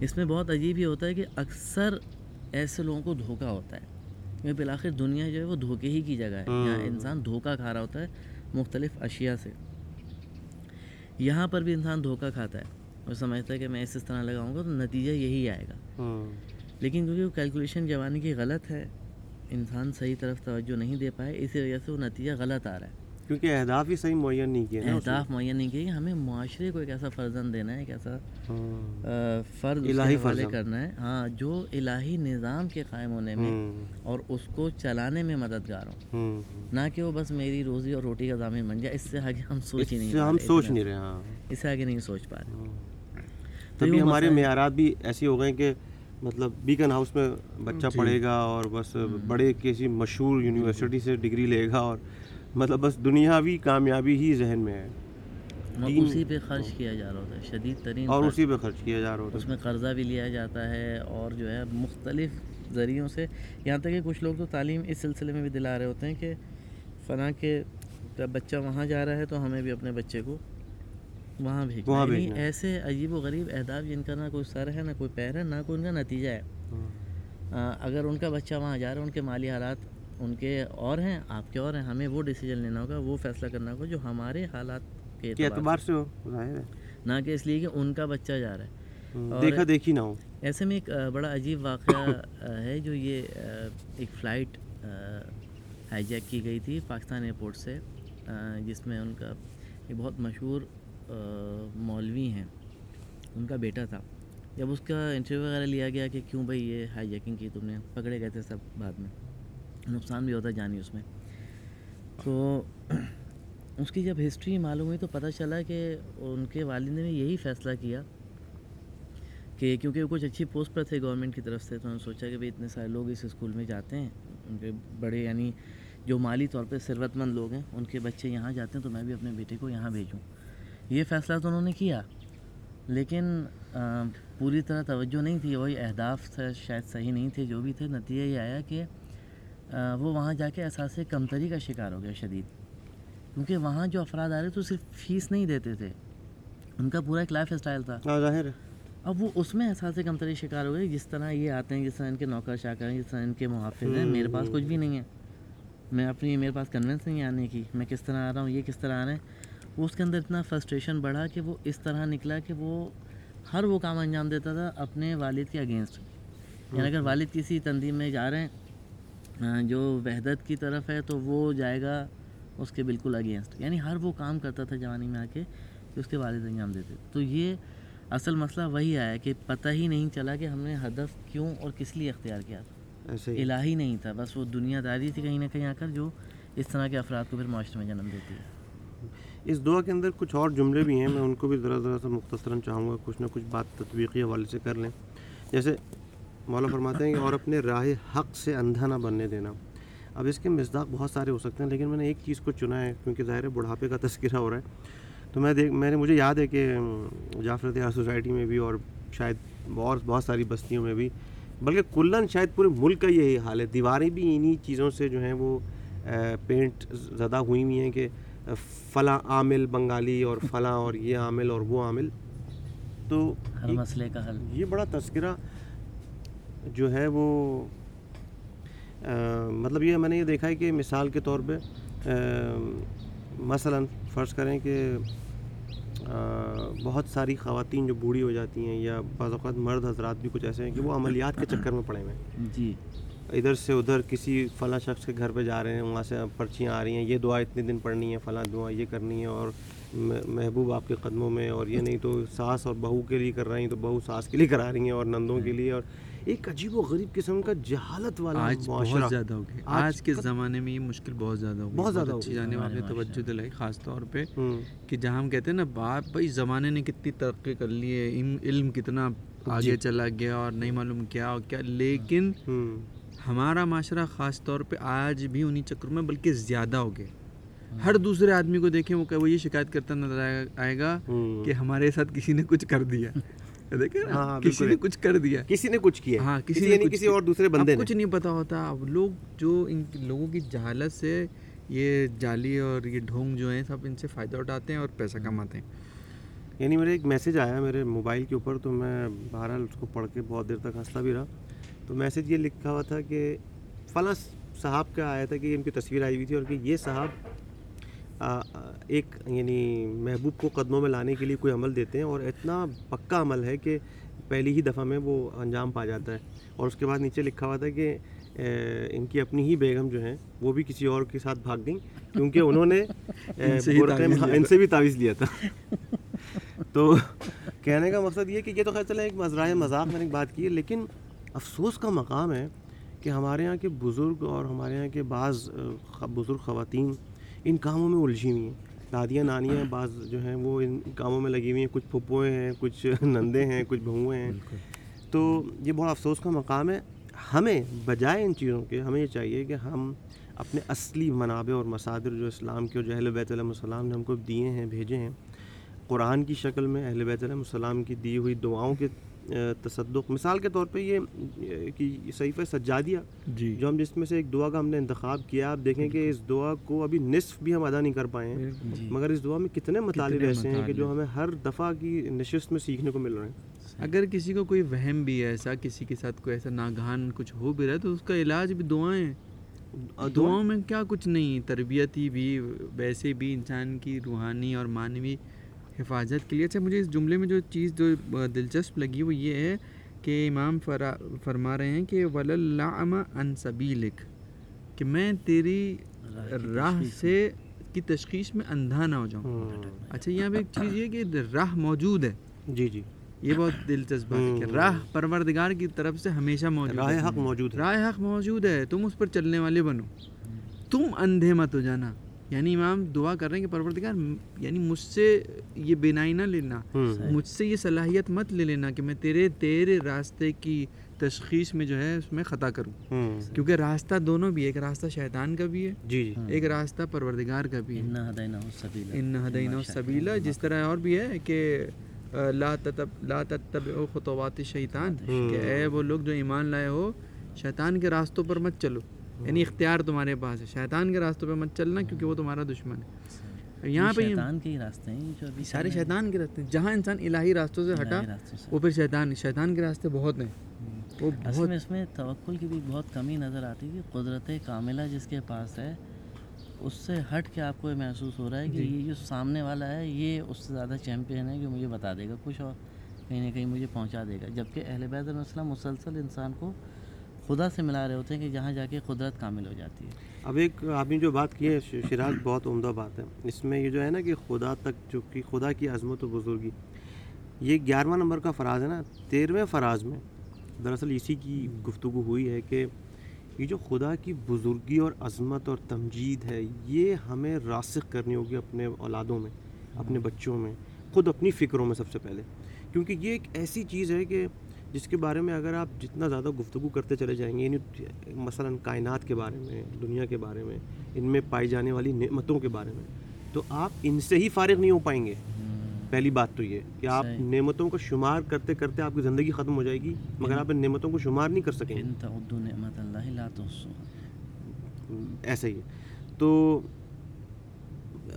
اس میں بہت عجیب یہ ہوتا ہے کہ اکثر ایسے لوگوں کو دھوکہ ہوتا ہے۔ کیونکہ بالآخر دنیا جو ہے وہ دھوکے ہی کی جگہ ہے۔ یہاں ہوں۔ انسان دھوکہ کھا رہا ہوتا ہے مختلف اشیاء سے۔ یہاں پر بھی انسان دھوکہ کھاتا ہے۔ وہ سمجھتا ہے کہ میں اس اس طرح لگاؤں گا تو نتیجہ یہی آئے گا۔ ہوں لیکن کیونکہ وہ کیلکولیشن جوانی کی غلط ہے انسان صحیح طرف توجہ نہیں دے پائے اسی وجہ سے وہ نتیجہ غلط آ رہا ہے۔ کیونکہ اہداف ہی صحیح معین نہیں کیے اہداف معین نہیں کیے ہمیں معاشرے کو ایک ایسا فرزن دینا ہے ایک ایسا۔ ہاں۔ فرض الہی فرزند۔ کرنا ہے ہاں جو الہی نظام کے قائم ہونے میں ہوں، اور اس کو چلانے میں مددگار ہوں ہوں، نہ کہ وہ بس میری روزی اور روٹی کا ضامن بن جائے اس سے آگے ہم سوچ ہی نہیں ہم سوچ۔ نہیں رہے ہاں اس سے آگے نہیں سوچ پا رہے تبھی ہمارے۔ معیارات بھی ایسے ہو گئے کہ مطلب بیکن ہاؤس میں بچہ جی۔ پڑھے گا اور بس بڑے کسی مشہور یونیورسٹی سے ڈگری لے گا اور مطلب بس دنیاوی کامیابی ہی ذہن میں ہے اسی پہ خرچ کیا جا رہا ہوتا ہے شدید ترین اور۔ اسی پہ خرچ کیا جا رہا ہوتا اس میں قرضہ بھی لیا جاتا ہے اور جو ہے مختلف ذریعوں سے یہاں تک کہ کچھ لوگ تو تعلیم اس سلسلے میں بھی دلا رہے ہوتے ہیں کہ فلاں کے جب بچہ وہاں جا رہا ہے تو ہمیں بھی اپنے بچے کو وہاں بھیجنا وہاں ہے یعنی بھیجنا ہے۔ ایسے عجیب و غریب اہداف جن کا نہ کوئی سر ہے نہ کوئی پیر ہے نہ کوئی ان کا نتیجہ ہے ہاں۔ اگر ان کا بچہ وہاں جا رہا ہے ان کے مالی حالات ان کے اور ہیں آپ کے اور ہیں ہمیں وہ ڈیسیجن لینا ہوگا وہ فیصلہ کرنا ہوگا جو ہمارے حالات کے اعتبار سے ہو نہ کہ اس لیے کہ ان کا بچہ جا رہا ہے۔ دیکھا دیکھی نہ ہو۔ ایسے میں ایک بڑا عجیب واقعہ ہے جو یہ ایک فلائٹ ہائی جیک کی گئی تھی پاکستان ایئرپورٹ سے جس میں ان کا ایک بہت مشہور مولوی ہیں۔ ان کا بیٹا تھا۔ جب اس کا انٹرویو وغیرہ لیا گیا کہ کیوں بھائی یہ ہائی جیکنگ کی تم نے پکڑے گئے تھے سب بعد میں۔ نقصان بھی ہوتا جانی اس میں۔ تو اس کی جب ہسٹری معلوم ہوئی تو پتہ چلا کہ ان کے والد نے یہی فیصلہ کیا کہ کیونکہ وہ کچھ اچھی پوسٹ پر تھے گورنمنٹ کی طرف سے تو انہوں نے سوچا کہ بھئی اتنے سارے لوگ اس اسکول میں جاتے ہیں ان کے بڑے یعنی جو مالی طور پہ ثروت مند لوگ ہیں ان کے بچے یہاں جاتے ہیں تو میں بھی اپنے بیٹے کو یہاں بھیجوں۔ یہ فیصلہ تو انہوں نے کیا لیکن آ، پوری طرح توجہ نہیں تھی وہی اہداف تھا شاید صحیح نہیں تھے جو بھی تھے نتیجہ یہ آیا کہ وہ وہاں جا کے احساس کمتری کا شکار ہو گیا شدید۔ کیونکہ وہاں جو افراد آ رہے تو صرف فیس نہیں دیتے تھے۔ ان کا پورا ایک لائف اسٹائل تھا۔ ہاں ظاہر اب وہ اس میں احساس کمتری شکار ہو گئے۔ جس طرح یہ آتے ہیں جس طرح ان کے نوکر چاکر ہیں جس طرح ان کے محافظ ہیں میرے پاس کچھ بھی نہیں ہے۔ میں اپنی میرے پاس کنوینس نہیں آنے کی۔ میں کس طرح آ رہا ہوں یہ کس طرح آ رہے ہیں۔ وہ اس کے اندر اتنا فرسٹریشن بڑھا کہ وہ اس طرح نکلا کہ وہ ہر وہ کام انجام دیتا تھا اپنے والد کے اگینسٹ یعنی اگر والد کسی تنظیم میں جا رہے ہیں جو وحدت کی طرف ہے تو وہ جائے گا اس کے بالکل اگینسٹ یعنی ہر وہ کام کرتا تھا جوانی میں آ کے کہ اس کے والد انجام دیتے تو یہ اصل مسئلہ وہی آیا کہ پتہ ہی نہیں چلا کہ ہم نے ہدف کیوں اور کس لیے اختیار کیا تھا. الہی نہیں تھا. بس وہ دنیا داری تھی کہیں نہ کہیں آ کر جو اس طرح کے افراد کو پھر معاشرے میں جنم دیتی ہے. اس دعا کے اندر کچھ اور جملے بھی ہیں. میں ان کو بھی ذرا ذرا سا مختصراً چاہوں گا کچھ نہ کچھ بات تطبیقی حوالے سے کر لیں. جیسے مولا فرماتے ہیں کہ اور اپنے راہ حق سے اندھا نہ بننے دینا۔ اب اس کے مزداق بہت سارے ہو سکتے ہیں لیکن میں نے ایک چیز کو چنا ہے کیونکہ ظاہر ہے بڑھاپے کا تذکرہ ہو رہا ہے۔ تو میں دیکھ میں نے مجھے یاد ہے کہ جعفر تیار سوسائٹی میں بھی اور شاید اور بہت ساری بستیوں میں بھی بلکہ کلن شاید پورے ملک کا یہی حال ہے۔ دیواریں بھی انہی چیزوں سے جو ہیں وہ پینٹ زدہ ہوئی ہوئی ہیں کہ فلاں عامل بنگالی اور فلاں اور یہ عامل اور وہ عامل۔ تو ہر مسئلے کا حل۔ یہ بڑا تذکرہ جو ہے وہ مطلب یہ میں نے یہ دیکھا ہے کہ مثال کے طور پہ مثلا فرض کریں کہ بہت ساری خواتین جو بوڑھی ہو جاتی ہیں یا بعض اوقات مرد حضرات بھی کچھ ایسے ہیں کہ وہ عملیات کے چکر میں پڑے ہوئے ہیں۔ جی۔ ادھر سے ادھر کسی فلاں شخص کے گھر پہ جا رہے ہیں وہاں سے پرچیاں آ رہی ہیں یہ دعا اتنے دن پڑھنی ہے فلاں دعا یہ کرنی ہے اور محبوب آپ کے قدموں میں اور یہ نہیں تو ساس اور بہو کے لیے کر رہی ہیں تو بہو ساس کے لیے کرا رہی ہیں اور نندوں کے لیے اور ایک عجیب و غریب قسم کا جہالت والا آج بہت زیادہ ہو گیا۔ آج کے زمانے میں یہ مشکل بہت زیادہ ہو گئی۔ بہت زیادہ اچھی گئی۔ جانب آپ ہمارے نے معاشرے توجہ دلائی خاص طور پہ کہ جہاں ہم کہتے ہیں نا باپ بھائی زمانے نے کتنی ترقی کر لی ہے علم- کتنا آگے جی۔ چلا گیا اور نہیں معلوم کیا اور کیا۔ لیکن ہمارا معاشرہ خاص طور پہ آج بھی انہی چکروں میں بلکہ زیادہ ہو گیا۔ ہر دوسرے آدمی کو دیکھیں وہ کہ وہ یہ شکایت کرتا نظر آئے- آئے گا کہ ہمارے ساتھ کسی نے کچھ کر دیا۔ دیکھیں نا؟ ہاں، کسی نے۔ کچھ کر دیا۔ کسی نے کچھ کیا ہاں کسی نے کچھ کسی اور دوسرے بندے کچھ نہیں پتا ہوتا اب لوگ جو ان لوگوں کی جہالت سے یہ جعلی اور یہ ڈھونگ جو ہیں سب ان سے فائدہ اٹھاتے ہیں اور پیسہ کماتے ہیں۔ یعنی میرے ایک میسج آیا میرے موبائل کے اوپر تو میں بہرحال اس کو پڑھ کے بہت دیر تک ہنستا بھی رہا۔ تو میسج یہ لکھا ہوا تھا کہ فلاں صاحب کا آیا تھا کہ ان کی تصویر آئی ہوئی تھی اور کہ یہ صاحب ایک یعنی محبوب کو قدموں میں لانے کے لیے کوئی عمل دیتے ہیں اور اتنا پکا عمل ہے کہ پہلی ہی دفعہ میں وہ انجام پا جاتا ہے۔ اور اس کے بعد نیچے لکھا ہوا تھا کہ ان کی اپنی ہی بیگم جو ہیں وہ بھی کسی اور کے ساتھ بھاگ گئیں کیونکہ انہوں نے ان سے بھی تعویذ لیا تھا۔ تو کہنے کا مقصد یہ کہ یہ تو خیر چلے ایک مذرائے مذاق میں نے ایک بات کی ہے لیکن افسوس کا مقام ہے کہ ہمارے یہاں کے بزرگ اور ہمارے یہاں کے بعض بزرگ خواتین ان کاموں میں الجھی ہوئی ہیں۔ دادیاں نانیاں بعض جو ہیں وہ ان کاموں میں لگی ہوئی ہیں۔ کچھ پھپھوئیں ہیں کچھ نندے ہیں کچھ بہویں ہیں۔ تو یہ بہت افسوس کا مقام ہے۔ ہمیں بجائے ان چیزوں کے ہمیں یہ چاہیے کہ ہم اپنے اصلی منابع اور مصادر جو اسلام کے اور جو اہل بیت علیہ السلام نے ہم کو دیے ہیں بھیجے ہیں قرآن کی شکل میں اہل بیت علیہ السلام کی دی ہوئی دعاؤں کے تصدق۔ مثال کے طور پہ یہ کہ صحیفہ سجادیہ جی۔ جو ہم جس میں سے ایک دعا کا ہم نے انتخاب کیا آپ دیکھیں کہ اس دعا کو ابھی نصف بھی ہم ادا نہیں کر پائے ہیں۔ جی۔ مگر اس دعا میں کتنے مطالب ایسے ہیں کہ جو ہمیں ہر دفعہ کی نشست میں سیکھنے کو مل رہے ہیں۔ اگر کسی کو کوئی وہم بھی ہے ایسا کسی کے ساتھ کوئی ایسا ناگہان کچھ ہو بھی رہا ہے تو اس کا علاج بھی دعائیں؟ دعاؤں میں کیا کچھ نہیں تربیتی بھی ویسے بھی انسان کی روحانی اور معنوی حفاظت کے لیے۔ اچھا مجھے اس جملے میں جو چیز جو دلچسپ لگی وہ یہ ہے کہ امام فرا فرما رہے ہیں کہ ولی ان سبیلک کہ میں تیری راہ سے کی تشخیص میں اندھا نہ ہو جاؤں۔ اچھا یہاں پہ ایک چیز یہ کہ راہ موجود ہے۔ جی جی۔ یہ بہت دلچسپ بات ہے کہ راہ پروردگار کی طرف سے ہمیشہ موجود راہ حق موجود ہے۔ راہ حق موجود ہے۔ تم اس پر چلنے والے بنو۔ تم اندھے مت ہو جانا۔ یعنی امام دعا کر رہے ہیں کہ پروردگار یعنی مجھ سے یہ بینائی نہ لینا مجھ سے یہ صلاحیت مت لے لینا کہ میں تیرے تیرے راستے کی تشخیص میں جو ہے اس میں خطا کروں۔ کیونکہ راستہ دونوں بھی ایک راستہ شیطان کا بھی ہے جی جی۔ ایک راستہ پروردگار کا بھی ہے۔ ان ہدینہ سبیلا جس طرح اور بھی ہے کہ لا تتب لا تتبعوا خطوات شیطان کہ اے وہ لوگ جو ایمان لائے ہو شیطان کے راستوں پر مت چلو۔ یعنی اختیار تمہارے پاس ہے۔ شیطان کے راستوں پہ مت چلنا کیونکہ وہ تمہارا دشمن ہے۔ یہاں پہ شیطان کے راستے ہیں جو ابھی سارے شیطان کے راستے ہیں۔ جہاں انسان الہی راستوں سے ہٹا وہ پھر شیطان شیطان کے راستے بہت ہیں۔ وہ بہت میں اس میں توکل کی بھی بہت کمی نظر آتی ہے قدرت کاملہ جس کے پاس ہے اس سے ہٹ کے آپ کو یہ محسوس ہو رہا ہے کہ جی۔ یہ جو سامنے والا ہے یہ اس سے زیادہ چیمپئن ہے کہ مجھے بتا دے گا کچھ اور کہیں نہ کہیں مجھے پہنچا دے گا۔ جبکہ اہل بیت علیہ السلام مسلسل انسان کو خدا سے ملا رہے ہوتے ہیں کہ جہاں جا کے قدرت کامل ہو جاتی ہے۔ اب ایک آپ نے جو بات کی ہے شراج بہت عمدہ بات ہے۔ اس میں یہ جو ہے نا کہ خدا تک جو کہ خدا کی عظمت و بزرگی، یہ گیارہواں نمبر کا فراز ہے نا۔ تیرہویں فراز میں دراصل اسی کی گفتگو ہوئی ہے کہ یہ جو خدا کی بزرگی اور عظمت اور تمجید ہے، یہ ہمیں راسخ کرنی ہوگی اپنے اولادوں میں، اپنے بچوں میں، خود اپنی فکروں میں سب سے پہلے۔ کیونکہ یہ ایک ایسی چیز ہے کہ جس کے بارے میں اگر آپ جتنا زیادہ گفتگو کرتے چلے جائیں گے یعنی مثلا کائنات کے بارے میں دنیا کے بارے میں ان میں پائی جانے والی نعمتوں کے بارے میں تو آپ ان سے ہی فارغ نہیں ہو پائیں گے۔ پہلی بات تو یہ کہ آپ نعمتوں کا شمار کرتے کرتے آپ کی زندگی ختم ہو جائے گی مگر آپ ان نعمتوں کو شمار نہیں کر سکیں ایسا ہی تو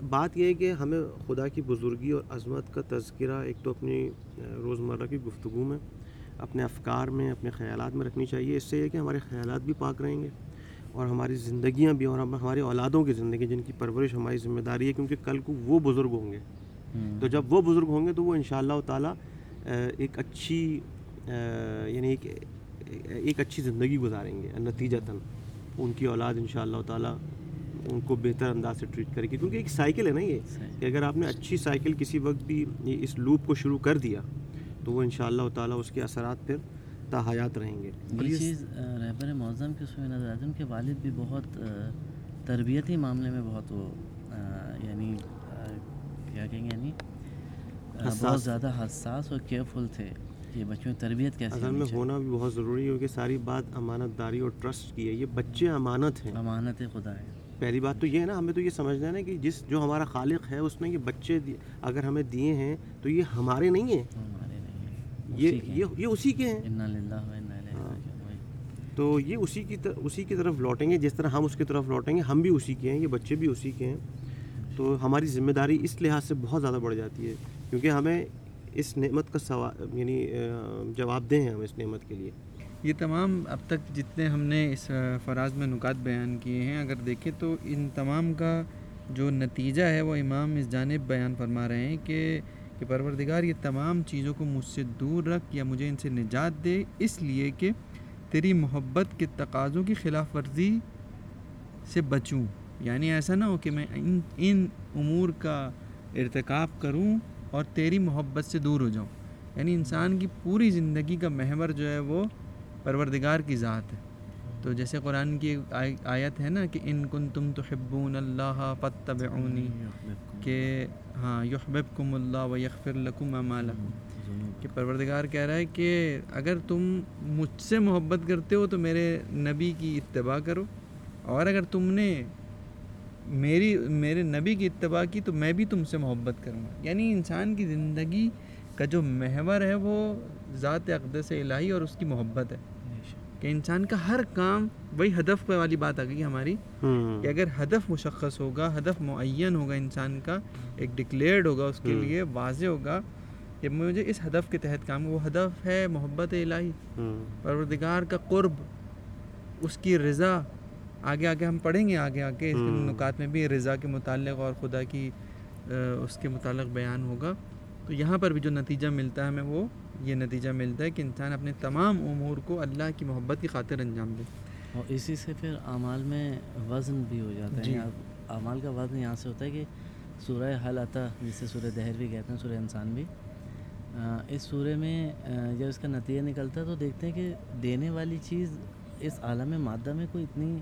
بات یہ ہے کہ ہمیں خدا کی بزرگی اور عظمت کا تذکرہ ایک تو اپنی روزمرہ کی گفتگو میں اپنے افکار میں اپنے خیالات میں رکھنی چاہیے۔ اس سے یہ کہ ہمارے خیالات بھی پاک رہیں گے اور ہماری زندگیاں بھی اور ہمارے اولادوں کی زندگی جن کی پرورش ہماری ذمہ داری ہے کیونکہ کل کو وہ بزرگ ہوں گے۔ تو جب وہ بزرگ ہوں گے تو وہ ان شاء اللہ تعالیٰ ایک اچھی یعنی ایک ایک اچھی زندگی گزاریں گے۔ نتیجتاً ان کی اولاد ان شاء اللہ تعالیٰ ان کو بہتر انداز سے ٹریٹ کرے گی۔ کیونکہ ایک سائیکل ہے نا یہ کہ اگر آپ نے اچھی سائیکل کسی وقت بھی اس لوپ کو شروع کر دیا تو وہ ان شاء اللہ تعالیٰ اس کے اثرات پھر تاحیات رہیں گے۔ یہ چیز رہبر معظم کے اس میں نظر آتی ان کے والد بھی بہت تربیتی معاملے میں بہت وہ یعنی کیا کہیں گے یعنی بہت زیادہ حساس اور کیئرفل تھے کہ بچوں کی تربیت کیسے اصل میں ہونا بھی بہت ضروری ہے کیونکہ ساری بات امانت داری اور ٹرسٹ کی ہے۔ یہ بچے امانت ہیں۔ امانت خدا ہے۔ پہلی بات تو یہ ہے نا ہمیں تو یہ سمجھنا ہے نا کہ جس جو ہمارا خالق ہے اس نے یہ بچے اگر ہمیں دیے ہیں تو یہ ہمارے نہیں ہیں۔ یہ یہ اسی کے ہیں۔ تو یہ اسی کی اسی کی طرف لوٹیں گے۔ جس طرح ہم اس کی طرف لوٹیں گے ہم بھی اسی کے ہیں یہ بچے بھی اسی کے ہیں۔ تو ہماری ذمہ داری اس لحاظ سے بہت زیادہ بڑھ جاتی ہے کیونکہ ہمیں اس نعمت کا سوال یعنی جواب دیں ہیں ہم اس نعمت کے لیے۔ یہ تمام اب تک جتنے ہم نے اس فراز میں نکات بیان کیے ہیں اگر دیکھیں تو ان تمام کا جو نتیجہ ہے وہ امام اس جانب بیان فرما رہے ہیں کہ کہ پروردگار، یہ تمام چیزوں کو مجھ سے دور رکھ یا مجھے ان سے نجات دے، اس لیے کہ تیری محبت کے تقاضوں کی خلاف ورزی سے بچوں۔ یعنی ایسا نہ ہو کہ میں ان ان امور کا ارتکاب کروں اور تیری محبت سے دور ہو جاؤں۔ یعنی انسان کی پوری زندگی کا محور جو ہے وہ پروردگار کی ذات ہے۔ تو جیسے قرآن کی آیت ہے نا کہ ان کن تم تحبون اللہ فتبعونی کہ ہاں یحببکم اللہ و یغفر لکم اعمالکم۔ کہ پروردگار کہہ رہا ہے کہ اگر تم مجھ سے محبت کرتے ہو تو میرے نبی کی اتباع کرو اور اگر تم نے میری میرے نبی کی اتباع کی تو میں بھی تم سے محبت کروں گا۔ یعنی انسان کی زندگی کا جو محور ہے وہ ذات اقدس الہی اور اس کی محبت ہے۔ کہ انسان کا ہر کام وہی ہدف پہ والی بات آ گئی ہماری کہ اگر ہدف مشخص ہوگا ہدف معین ہوگا انسان کا ایک ڈکلیئرڈ ہوگا اس کے۔ لیے واضح ہوگا کہ مجھے اس ہدف کے تحت کام وہ ہدف ہے محبت الہی پروردگار کا قرب اس کی رضا آگے آگے ہم پڑھیں گے آگے آگے اس۔ نکات میں بھی رضا کے متعلق اور خدا کی اس کے متعلق بیان ہوگا تو یہاں پر بھی جو نتیجہ ملتا ہے ہمیں وہ یہ نتیجہ ملتا ہے کہ انسان اپنے تمام امور کو اللہ کی محبت کی خاطر انجام دے۔ اور اسی سے پھر اعمال میں وزن بھی ہو جاتا ہے۔ جی۔ یہاں اعمال کا وزن یہاں سے ہوتا ہے کہ سورہ حل آتا جسے سورہ دہر بھی کہتے ہیں سورہ انسان بھی۔ اس سورہ میں جب اس کا نتیجہ نکلتا ہے تو دیکھتے ہیں کہ دینے والی چیز اس عالم مادہ میں کوئی اتنی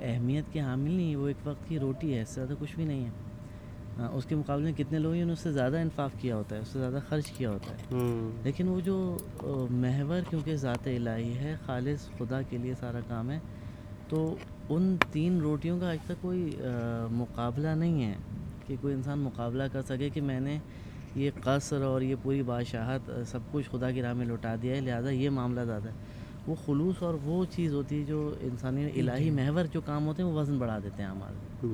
اہمیت کے حامل نہیں ہے وہ ایک وقت کی روٹی ہے اس سے زیادہ کچھ بھی نہیں ہے۔ اس کے مقابلے میں کتنے لوگوں نے اس سے زیادہ انفاق کیا ہوتا ہے اس سے زیادہ خرچ کیا ہوتا ہے۔ لیکن وہ جو محور کیونکہ ذات الہی ہے خالص خدا کے لیے سارا کام ہے تو ان تین روٹیوں کا آج تک کوئی مقابلہ نہیں ہے کہ کوئی انسان مقابلہ کر سکے کہ میں نے یہ قصر اور یہ پوری بادشاہت سب کچھ خدا کی راہ میں لوٹا دیا ہے لہٰذا یہ معاملہ زیادہ ہے۔ وہ خلوص اور وہ چیز ہوتی ہے جو انسانی الہی محور جو کام ہوتے ہیں وہ وزن بڑھا دیتے ہیں ہمارے۔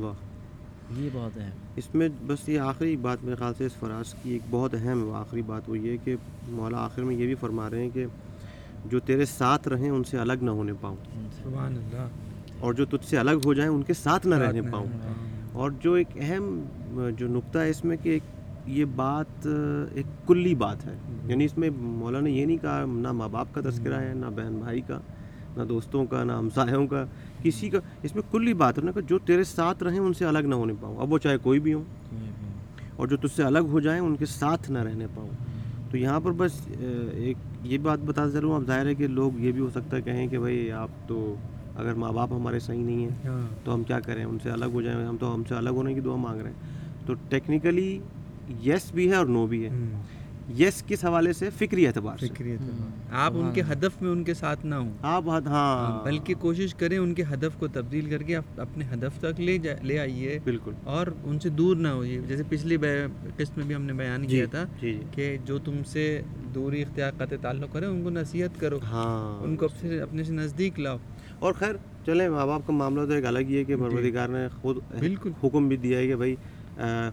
یہ بہت ہے۔ اس میں بس یہ آخری بات میرے خیال سے اس فراز کی ایک بہت اہم آخری بات وہ یہ کہ مولا آخر میں یہ بھی فرما رہے ہیں کہ جو تیرے ساتھ رہیں ان سے الگ نہ ہونے پاؤں۔ سبحان اللہ۔ اور جو تجھ سے الگ ہو جائیں ان کے ساتھ نہ رہنے پاؤں۔ اور جو ایک اہم جو نقطہ ہے اس میں کہ ایک یہ بات ایک کلی بات ہے۔ یعنی اس میں مولا نے یہ نہیں کہا نہ ماں باپ کا تذکرہ ہے نہ بہن بھائی کا نہ دوستوں کا نہ ہمسایوں کا۔ کسی کا اس میں کلی بات ہے نا کہ جو تیرے ساتھ رہیں ان سے الگ نہ ہونے پاؤں۔ اب وہ چاہے کوئی بھی ہوں۔ اور جو تجھ سے الگ ہو جائیں ان کے ساتھ نہ رہنے پاؤں۔ تو یہاں پر بس ایک یہ بات بتا چلوں اب ظاہر ہے کہ لوگ یہ بھی ہو سکتا ہے کہیں کہ بھائی آپ تو اگر ماں باپ ہمارے صحیح نہیں ہیں ہاں۔ تو ہم کیا کریں؟ ان سے الگ ہو جائیں۔ ہم تو ہم سے الگ ہونے کی دعا مانگ رہے ہیں۔ تو ٹیکنیکلی یس بھی ہے اور نو بھی ہے۔ یس کس حوالے سے؟ فکری اعتبار سے۔ فکری اعتبار۔ آپ ان کے ہدف میں ان کے ساتھ نہ ہوں۔ آپ ہاں۔ ہاں بلکہ کوشش کریں ان کے ہدف کو تبدیل کر کے آپ اپنے ہدف تک لے لے آئیے۔ بالکل۔ اور ان سے دور نہ ہوئیے جیسے پچھلی قسط میں بھی ہم نے بیان جی کیا تھا جی جی۔ کہ جو تم سے دوری اختیار قطع تعلق کرے ان کو نصیحت کرو۔ ہاں۔ ان کو اپنے اپنے سے نزدیک لاؤ۔ اور خیر چلیں ماں باپ کا معاملہ تو ایک الگ ہی ہے کہ پروردگار نے خود بالکل۔ حکم بھی دیا ہے کہ بھائی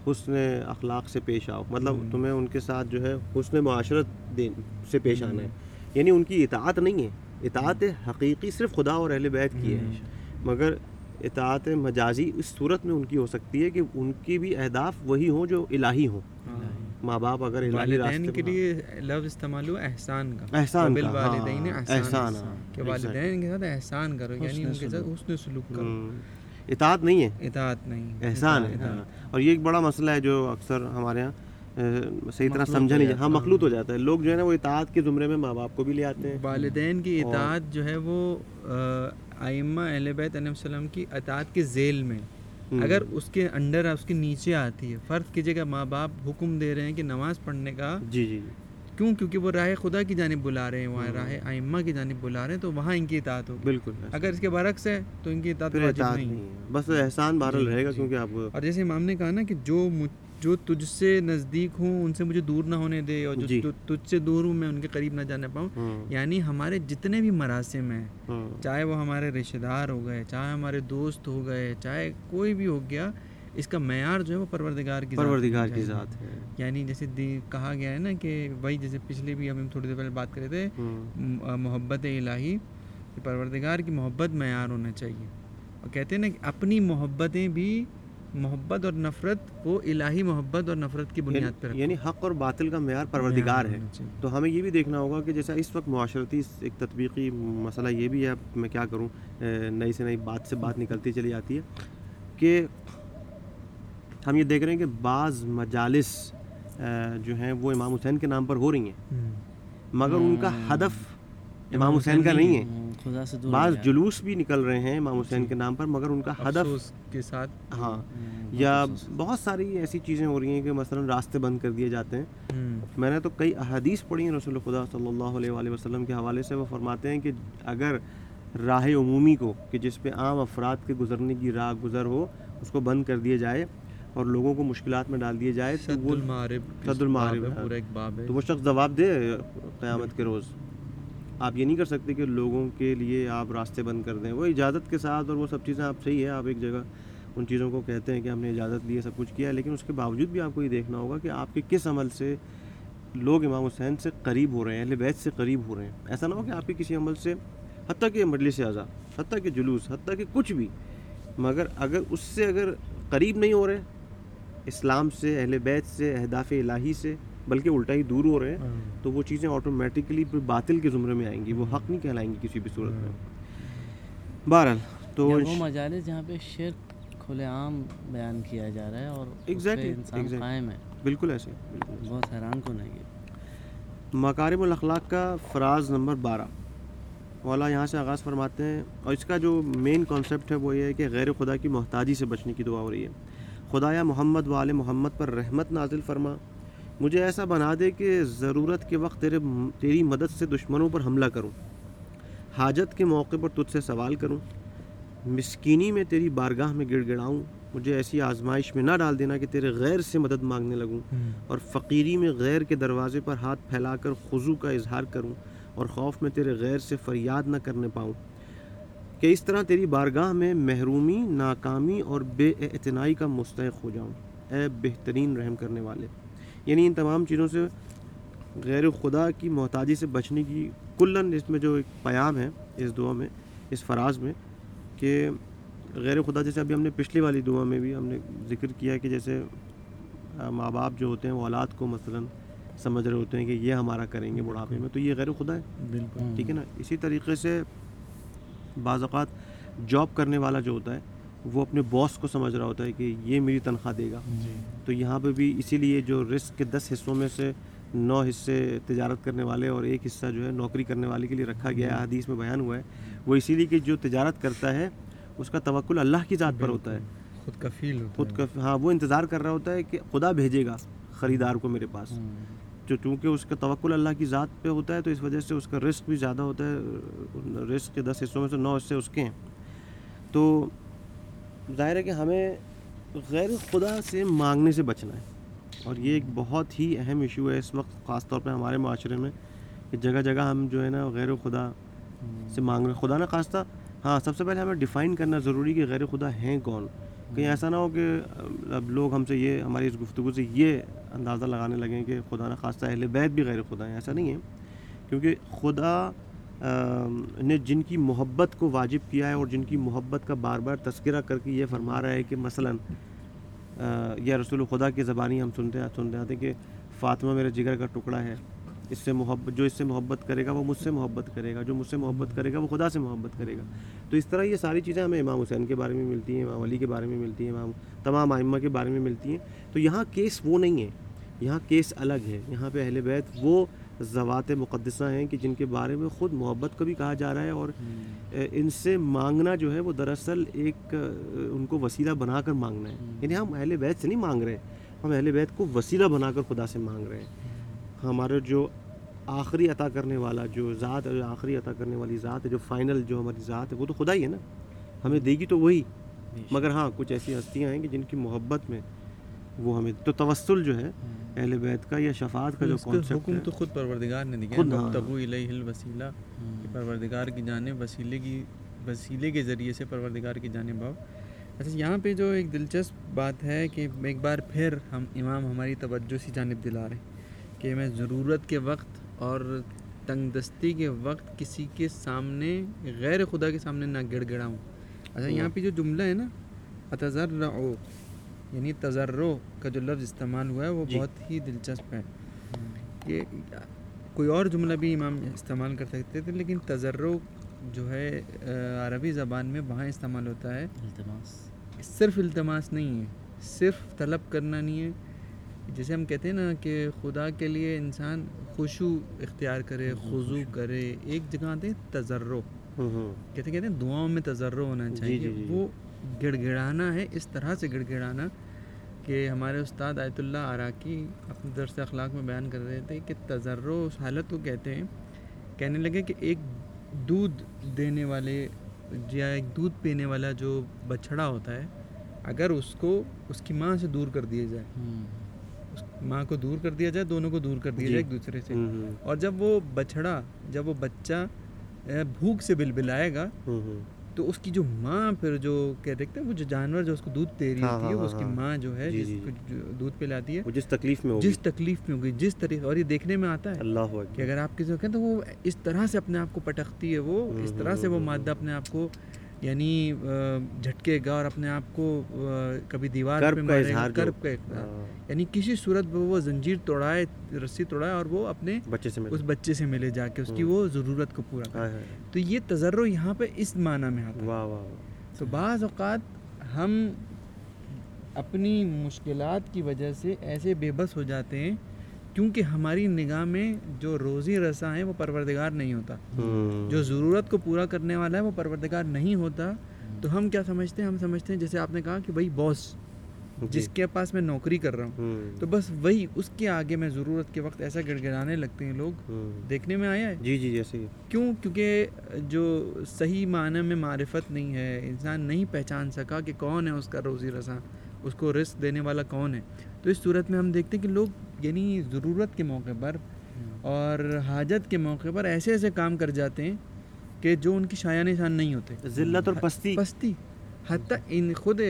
حسن اخلاق سے پیش آؤ۔ مطلب تمہیں ان کے ساتھ جو ہے حسن معاشرت دین سے پیش آنا ہے۔ یعنی ان کی اطاعت نہیں ہے۔ اطاعت حقیقی صرف خدا اور اہل بیت کی ہے۔ مگر اطاعت مجازی اس صورت میں ان کی ہو سکتی ہے کہ ان کی بھی اہداف وہی ہوں جو الہی ہوں۔ ماں باپ اگر الہی والدین راستے کے لیے لفظ استعمال ہوا احسان کا۔ احسان کا۔ بالوالدین ہاں، احسان۔ ہاں، کہ والدین کے ساتھ احسان کرو یعنی ان کے ساتھ حسن سلوک کرو۔ اطاعت نہیں ہے؟ اطاعت نہیں احسان ہے ہاں۔ اور یہ ایک بڑا مسئلہ ہے جو اکثر ہمارے یہاں اہ، صحیح طرح سمجھا نہیں ہاں مخلوط ہو جاتا ہے۔ لوگ جو ہے نا وہ اطاعت کے زمرے میں ماں باپ کو بھی لے آتے ہیں۔ والدین کی اطاعت جو ہے وہ ائمہ اہل بیت علیہ السلام کی اطاعت کے ذیل میں۔ اگر اس کے انڈر اس کے نیچے آتی ہے فرض کیجیے کہ ماں باپ حکم دے رہے ہیں کہ نماز پڑھنے کا جی جی۔ کیوں؟ کیونکہ وہ راہ خدا کی جانب بلا رہے ہیں وہاں راہ ائمہ کی جانب بلا رہے ہیں تو وہاں ان کی اطاعت ہوگی۔ بالکل اگر اس کے برعکس ہے تو ان کی اطاعت واجب نہیں ہے۔ بس احسان بہرحال رہے گا کیونکہ آپ اور جیسے امام نے کہا نا کہ جو جو تجھ سے نزدیک ہوں ان سے مجھے دور نہ ہونے دے اور جو جی۔ تجھ- سے دور ہوں میں ان کے قریب نہ جانے پاؤں۔ یعنی ہمارے جتنے بھی مراسم ہیں چاہے وہ ہمارے رشتہ دار ہو گئے چاہے ہمارے دوست ہو گئے چاہے کوئی بھی ہو گیا اس کا معیار جو ہے وہ پروردگار کی پروردگار کی۔ ذات ہے۔ یعنی جیسے کہا گیا ہے نا کہ وہی جیسے پچھلے بھی ہم تھوڑی دیر پہلے بات کرے تھے محبت الہی کہ پروردگار کی محبت معیار ہونا چاہیے۔ اور کہتے ہیں نا کہ اپنی محبتیں بھی محبت اور نفرت وہ الہی محبت اور نفرت کی بنیاد پہ رکھو یعنی حق اور باطل کا معیار پروردگار ہے۔ تو ہمیں یہ بھی دیکھنا ہوگا کہ جیسا اس وقت معاشرتی ایک تطبیقی مسئلہ یہ بھی ہے میں کیا کروں نئی سے نئی بات سے بات نکلتی چلی جاتی ہے کہ ہم یہ دیکھ رہے ہیں کہ بعض مجالس جو ہیں وہ امام حسین کے نام پر ہو رہی ہیں۔ مگر ان کا ہدف امام حسین کا نہیں ہے۔ بعض۔ جلوس بھی نکل رہے ہیں امام حسین کے نام پر مگر ان کا ہدف کے ساتھ۔ ہاں۔ یا بہت ساری ایسی چیزیں ہو رہی ہیں کہ مثلا راستے بند کر دیے جاتے ہیں۔ میں نے تو کئی احادیث پڑھی ہیں رسول خدا صلی اللہ علیہ وآلہ وسلم کے حوالے سے وہ فرماتے ہیں کہ اگر راہ عمومی کو کہ جس پہ عام افراد کے گزرنے کی راہ گزر ہو اس کو بند کر دیا جائے اور لوگوں کو مشکلات میں ڈال دیے جائے تو وہ صد المعارب تو وہ شخص جواب دے قیامت کے روز۔ آپ یہ نہیں کر سکتے کہ لوگوں کے لیے آپ راستے بند کر دیں۔ وہ اجازت کے ساتھ اور وہ سب چیزیں آپ صحیح ہے آپ ایک جگہ ان چیزوں کو کہتے ہیں کہ ہم نے اجازت لی ہے سب کچھ کیا ہے لیکن اس کے باوجود بھی آپ کو یہ دیکھنا ہوگا کہ آپ کے کس عمل سے لوگ امام حسین سے قریب ہو رہے ہیں اہل بیت سے قریب ہو رہے ہیں۔ ایسا نہ ہو کہ آپ کے کسی عمل سے حتیٰ کہ مجلس اعضا حتیٰ کہ جلوس حتیٰ کہ کچھ بھی۔ مگر اگر اس سے اگر قریب نہیں ہو رہے اسلام سے اہل بیت سے اہداف الہی سے بلکہ الٹا ہی دور ہو رہے ہیں تو وہ چیزیں آٹومیٹکلی پھر باطل کے زمرے میں آئیں گی وہ حق نہیں کہلائیں گی کسی بھی صورت میں۔ بہرحال تو وہ مجالس جہاں پہ شرک کھلے عام بیان کیا جا رہا ہے اور اس پہ Exactly, انسان exactly. قائم ہے۔ بالکل ایسے بالکل بہت حیران کن ہے یہ۔ مکارم الاخلاق کا فراز نمبر بارہ۔ مولا یہاں سے آغاز فرماتے ہیں اور اس کا جو مین کانسیپٹ ہے وہ یہ ہے کہ غیر خدا کی محتاجی سے بچنے کی دعا ہو رہی ہے۔ خدایا محمد و آل محمد پر رحمت نازل فرما۔ مجھے ایسا بنا دے کہ ضرورت کے وقت تیرے تیری مدد سے دشمنوں پر حملہ کروں۔ حاجت کے موقع پر تجھ سے سوال کروں۔ مسکینی میں تیری بارگاہ میں گڑ گڑاؤں۔ مجھے ایسی آزمائش میں نہ ڈال دینا کہ تیرے غیر سے مدد مانگنے لگوں۔ اور فقیری میں غیر کے دروازے پر ہاتھ پھیلا کر خضو کا اظہار کروں۔ اور خوف میں تیرے غیر سے فریاد نہ کرنے پاؤں۔ کہ اس طرح تیری بارگاہ میں محرومی ناکامی اور بے اعتنائی کا مستحق ہو جاؤں۔ اے بہترین رحم کرنے والے۔ یعنی ان تمام چیزوں سے غیر خدا کی محتاجی سے بچنے کی کلن اس میں جو ایک پیام ہے اس دعا میں اس فراز میں کہ غیر خدا جیسے ابھی ہم نے پچھلی والی دعا میں بھی ہم نے ذکر کیا کہ جیسے ماں باپ جو ہوتے ہیں وہ اولاد کو مثلا سمجھ رہے ہوتے ہیں کہ یہ ہمارا کریں گے بڑھاپے میں تو یہ غیر خدا ہے۔ بالکل۔ ٹھیک ہے نا؟ اسی طریقے سے بعض اوقات جاب کرنے والا جو ہوتا ہے وہ اپنے باس کو سمجھ رہا ہوتا ہے کہ یہ میری تنخواہ دے گا۔ جی۔ تو یہاں پہ بھی اسی لیے جو رسک کے دس حصوں میں سے نو حصے تجارت کرنے والے اور ایک حصہ جو ہے نوکری کرنے والے کے لیے رکھا گیا ہے حدیث میں بیان ہوا ہے وہ اسی لیے کہ جو تجارت کرتا ہے اس کا توکل اللہ کی ذات پر ہوتا ہے۔ خود کفیل ہوتا خود کا ہاں وہ انتظار کر رہا ہوتا ہے کہ خدا بھیجے گا خریدار کو میرے پاس۔ جو چونکہ اس کا توکل اللہ کی ذات پہ ہوتا ہے تو اس وجہ سے اس کا رسک بھی زیادہ ہوتا ہے رسک کے دس حصوں میں سے نو حصے اس کے ہیں۔ تو ظاہر ہے کہ ہمیں غیر خدا سے مانگنے سے بچنا ہے۔ اور یہ ایک بہت ہی اہم ایشو ہے اس وقت، خاص طور پہ ہمارے معاشرے میں، کہ جگہ جگہ ہم جو ہے نا غیر خدا سے مانگ رہے خدا نہ خواستہ ہاں سب سے پہلے ہمیں ڈیفائن کرنا ضروری کہ غیر خدا ہیں کون۔ کہیں ایسا نہ ہو کہ اب لوگ ہم سے یہ، ہماری اس گفتگو سے یہ اندازہ لگانے لگیں کہ خدا نہ خواستہ اہل بیت بھی غیر خدا ہیں ایسا نہیں ہے۔ کیونکہ خدا نے جن کی محبت کو واجب کیا ہے اور جن کی محبت کا بار بار تذکرہ کر کے یہ فرما رہا ہے کہ مثلا یا رسول خدا کی زبانی ہم سنتے سنتے آتے ہیں کہ فاطمہ میرے جگر کا ٹکڑا ہے۔ اس سے محبت جو اس سے محبت کرے گا وہ مجھ سے محبت کرے گا جو مجھ سے محبت کرے گا وہ خدا سے محبت کرے گا۔ تو اس طرح یہ ساری چیزیں ہمیں امام حسین کے بارے میں ملتی ہیں امام علی کے بارے میں ملتی ہیں امام تمام آئمہ کے بارے میں ملتی ہیں۔ تو یہاں کیس وہ نہیں ہے۔ یہاں کیس الگ ہے۔ یہاں پہ اہل بیت وہ ذوات مقدسہ ہیں کہ جن کے بارے میں خود محبت کا بھی کہا جا رہا ہے اور ان سے مانگنا جو ہے وہ دراصل ایک ان کو وسیلہ بنا کر مانگنا ہے۔ یعنی ہم اہل بیت سے نہیں مانگ رہے ہم اہل بیت کو وسیلہ بنا کر خدا سے مانگ رہے ہیں۔ ہمارا جو آخری عطا کرنے والا جو ذات ہے جو آخری عطا کرنے والی ذات ہے جو فائنل جو ہماری ذات ہے وہ تو خدا ہی ہے نا۔ ہمیں دے گی تو وہی۔ مگر ہاں کچھ ایسی ہستیاں ہیں کہ جن کی محبت میں وہ ہمیں تو توسل جو ہے اہل بیت کا یا شفاعت کا جو کانسیپٹ حکم ہے۔ تو خود پروردگار نے دیا۔ خود ہاں۔ تبو الیہ الوسیلہ کہ پروردگار کی جانب وسیلے کی وسیلے کے ذریعے سے پروردگار کی جانب آؤ۔ اچھا یہاں پہ جو ایک دلچسپ بات ہے کہ ایک بار پھر ہم امام ہماری توجہ سی جانب دلا رہے ہیں۔ کہ میں ضرورت کے وقت اور تنگ دستی کے وقت کسی کے سامنے غیر خدا کے سامنے نہ گڑ گڑاؤں اچھا یہاں پہ جو جملہ ہے نا اتذرعو یعنی تجرو کا جو لفظ استعمال ہوا ہے وہ جی۔ بہت ہی دلچسپ ہے۔ کہ کوئی اور جملہ بھی امام استعمال کر سکتے تھے لیکن تجرو جو ہے عربی زبان میں وہاں استعمال ہوتا ہے۔ التماس۔ صرف التماس نہیں ہے صرف طلب کرنا نہیں ہے جیسے ہم کہتے ہیں نا کہ خدا کے لیے انسان خوشو اختیار کرے خضو کرے۔ ایک جگہ آتے ہیں تجرو۔ کہتے کہتے ہیں دعاؤں میں تجرو ہونا جی، چاہیے۔ جی، جی۔ وہ گڑ گڑانا ہے اس طرح سے گڑ گڑانا کہ ہمارے استاد آیت اللہ عراقی اپنے درس اخلاق میں بیان کر رہے تھے کہ تجرو اس حالت کو کہتے ہیں۔ کہنے لگے کہ ایک دودھ دینے والے یا ایک دودھ پینے والا جو بچھڑا ہوتا ہے اگر اس کو اس کی ماں سے دور کر دیا جائے۔ ماں کو دور کر دیا جائے دونوں کو دور کر دیا جی۔ جائے ایک دوسرے سے۔ اور جب وہ بچھڑا جب وہ بچہ بھوک سے بلبلائے گا ہوں ہوں۔ تو اس کی جو ماں پھر جو کہہ دیکھتے ہیں وہ جو جانور جو اس کو دودھ دے رہی ہاں، ہوتی ہے ہاں، اس کی ہاں، ماں جو ہے جی، جس جی، کو دودھ پلاتی ہے جس تکلیف میں ہوگی۔ جس تکلیف میں ہوگی جس طریقے اور یہ دیکھنے میں آتا ہے اللہ کہ اگر آپ کسی کو کہیں تو وہ اس طرح سے اپنے آپ کو پٹکتی ہے وہ اس طرح سے وہ مادہ اپنے آپ کو یعنی جھٹکے گا اور اپنے آپ کو کبھی دیوار پہ مارے گا کرب کا اظہار۔ ہاں، یعنی کسی صورت میں وہ زنجیر توڑائے رسی توڑائے اور وہ اپنے بچے سے اس بچے سے ملے جا کے اس کی ہوں۔ وہ ضرورت کو پورا کرے۔ ہائے تو یہ تجرو یہاں پہ اس معنی میں آتا ہے۔ واہ واہ واہ۔ تو بعض اوقات ہم اپنی مشکلات کی وجہ سے ایسے بے بس ہو جاتے ہیں کیونکہ ہماری نگاہ میں جو روزی رساں ہے وہ پروردگار نہیں ہوتا۔ جو ضرورت کو پورا کرنے والا ہے وہ پروردگار نہیں ہوتا۔ تو ہم کیا سمجھتے ہیں؟ ہم سمجھتے ہیں جیسے آپ نے کہا کہ بھائی باس جی۔ جس کے پاس میں نوکری کر رہا ہوں۔ تو بس وہی اس کے آگے میں ضرورت کے وقت ایسا گڑ گڑانے لگتے ہیں لوگ۔ دیکھنے میں آیا ہے؟ جی جی جیسے کیوں؟ کیونکہ جو صحیح معنی میں معرفت نہیں ہے انسان نہیں پہچان سکا کہ کون ہے اس کا روزی رساں اس کو رزق دینے والا کون ہے؟ تو اس صورت میں ہم دیکھتے ہیں کہ لوگ یعنی ضرورت کے موقع پر اور حاجت کے موقع پر ایسے ایسے کام کر جاتے ہیں کہ جو ان کی شایہ نشان نہیں ہوتے۔ ذلت اور پستی۔ پستی۔ حتیٰ ان خود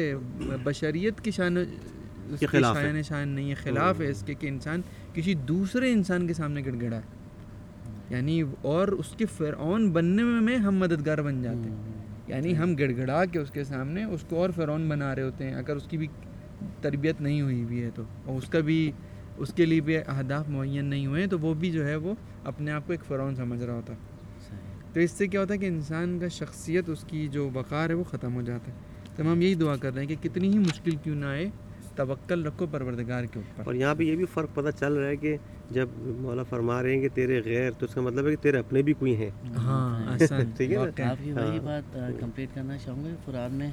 بشریت کی شان اس خلاف۔ شایہ نشان نہیں ہے خلاف ہے اس کے کہ انسان کسی دوسرے انسان کے سامنے گڑ گڑا ہے۔ یعنی اور اس کے فرعون بننے میں ہم مددگار بن جاتے ہیں۔ یعنی ہم گڑ گڑا کے اس کے سامنے اس کو اور فرعون بنا رہے ہوتے ہیں۔ اگر اس کی بھی تربیت نہیں ہوئی ہوئی ہے تو۔ اور اس کا بھی اس کے لیے بھی اہداف معین نہیں ہوئے تو وہ بھی جو ہے وہ اپنے آپ کو ایک فرعون سمجھ رہا ہوتا۔ تو اس سے کیا ہوتا ہے کہ انسان کا شخصیت اس کی جو وقار ہے وہ ختم ہو جاتا ہے۔ تو ہم یہی دعا کر رہے ہیں کہ کتنی ہی مشکل کیوں نہ آئے توکل رکھو پروردگار کے اوپر۔ اور یہاں پہ یہ بھی فرق پتہ چل رہا ہے کہ جب مولا فرما رہے ہیں کہ تیرے غیر تو اس کا مطلب ہے کہ تیرے اپنے بھی کوئی ہیں۔ ہاں ٹھیک ہے۔ آپ کی وہی ہاں۔ بات کمپلیٹ کرنا چاہوں گا قرآن میں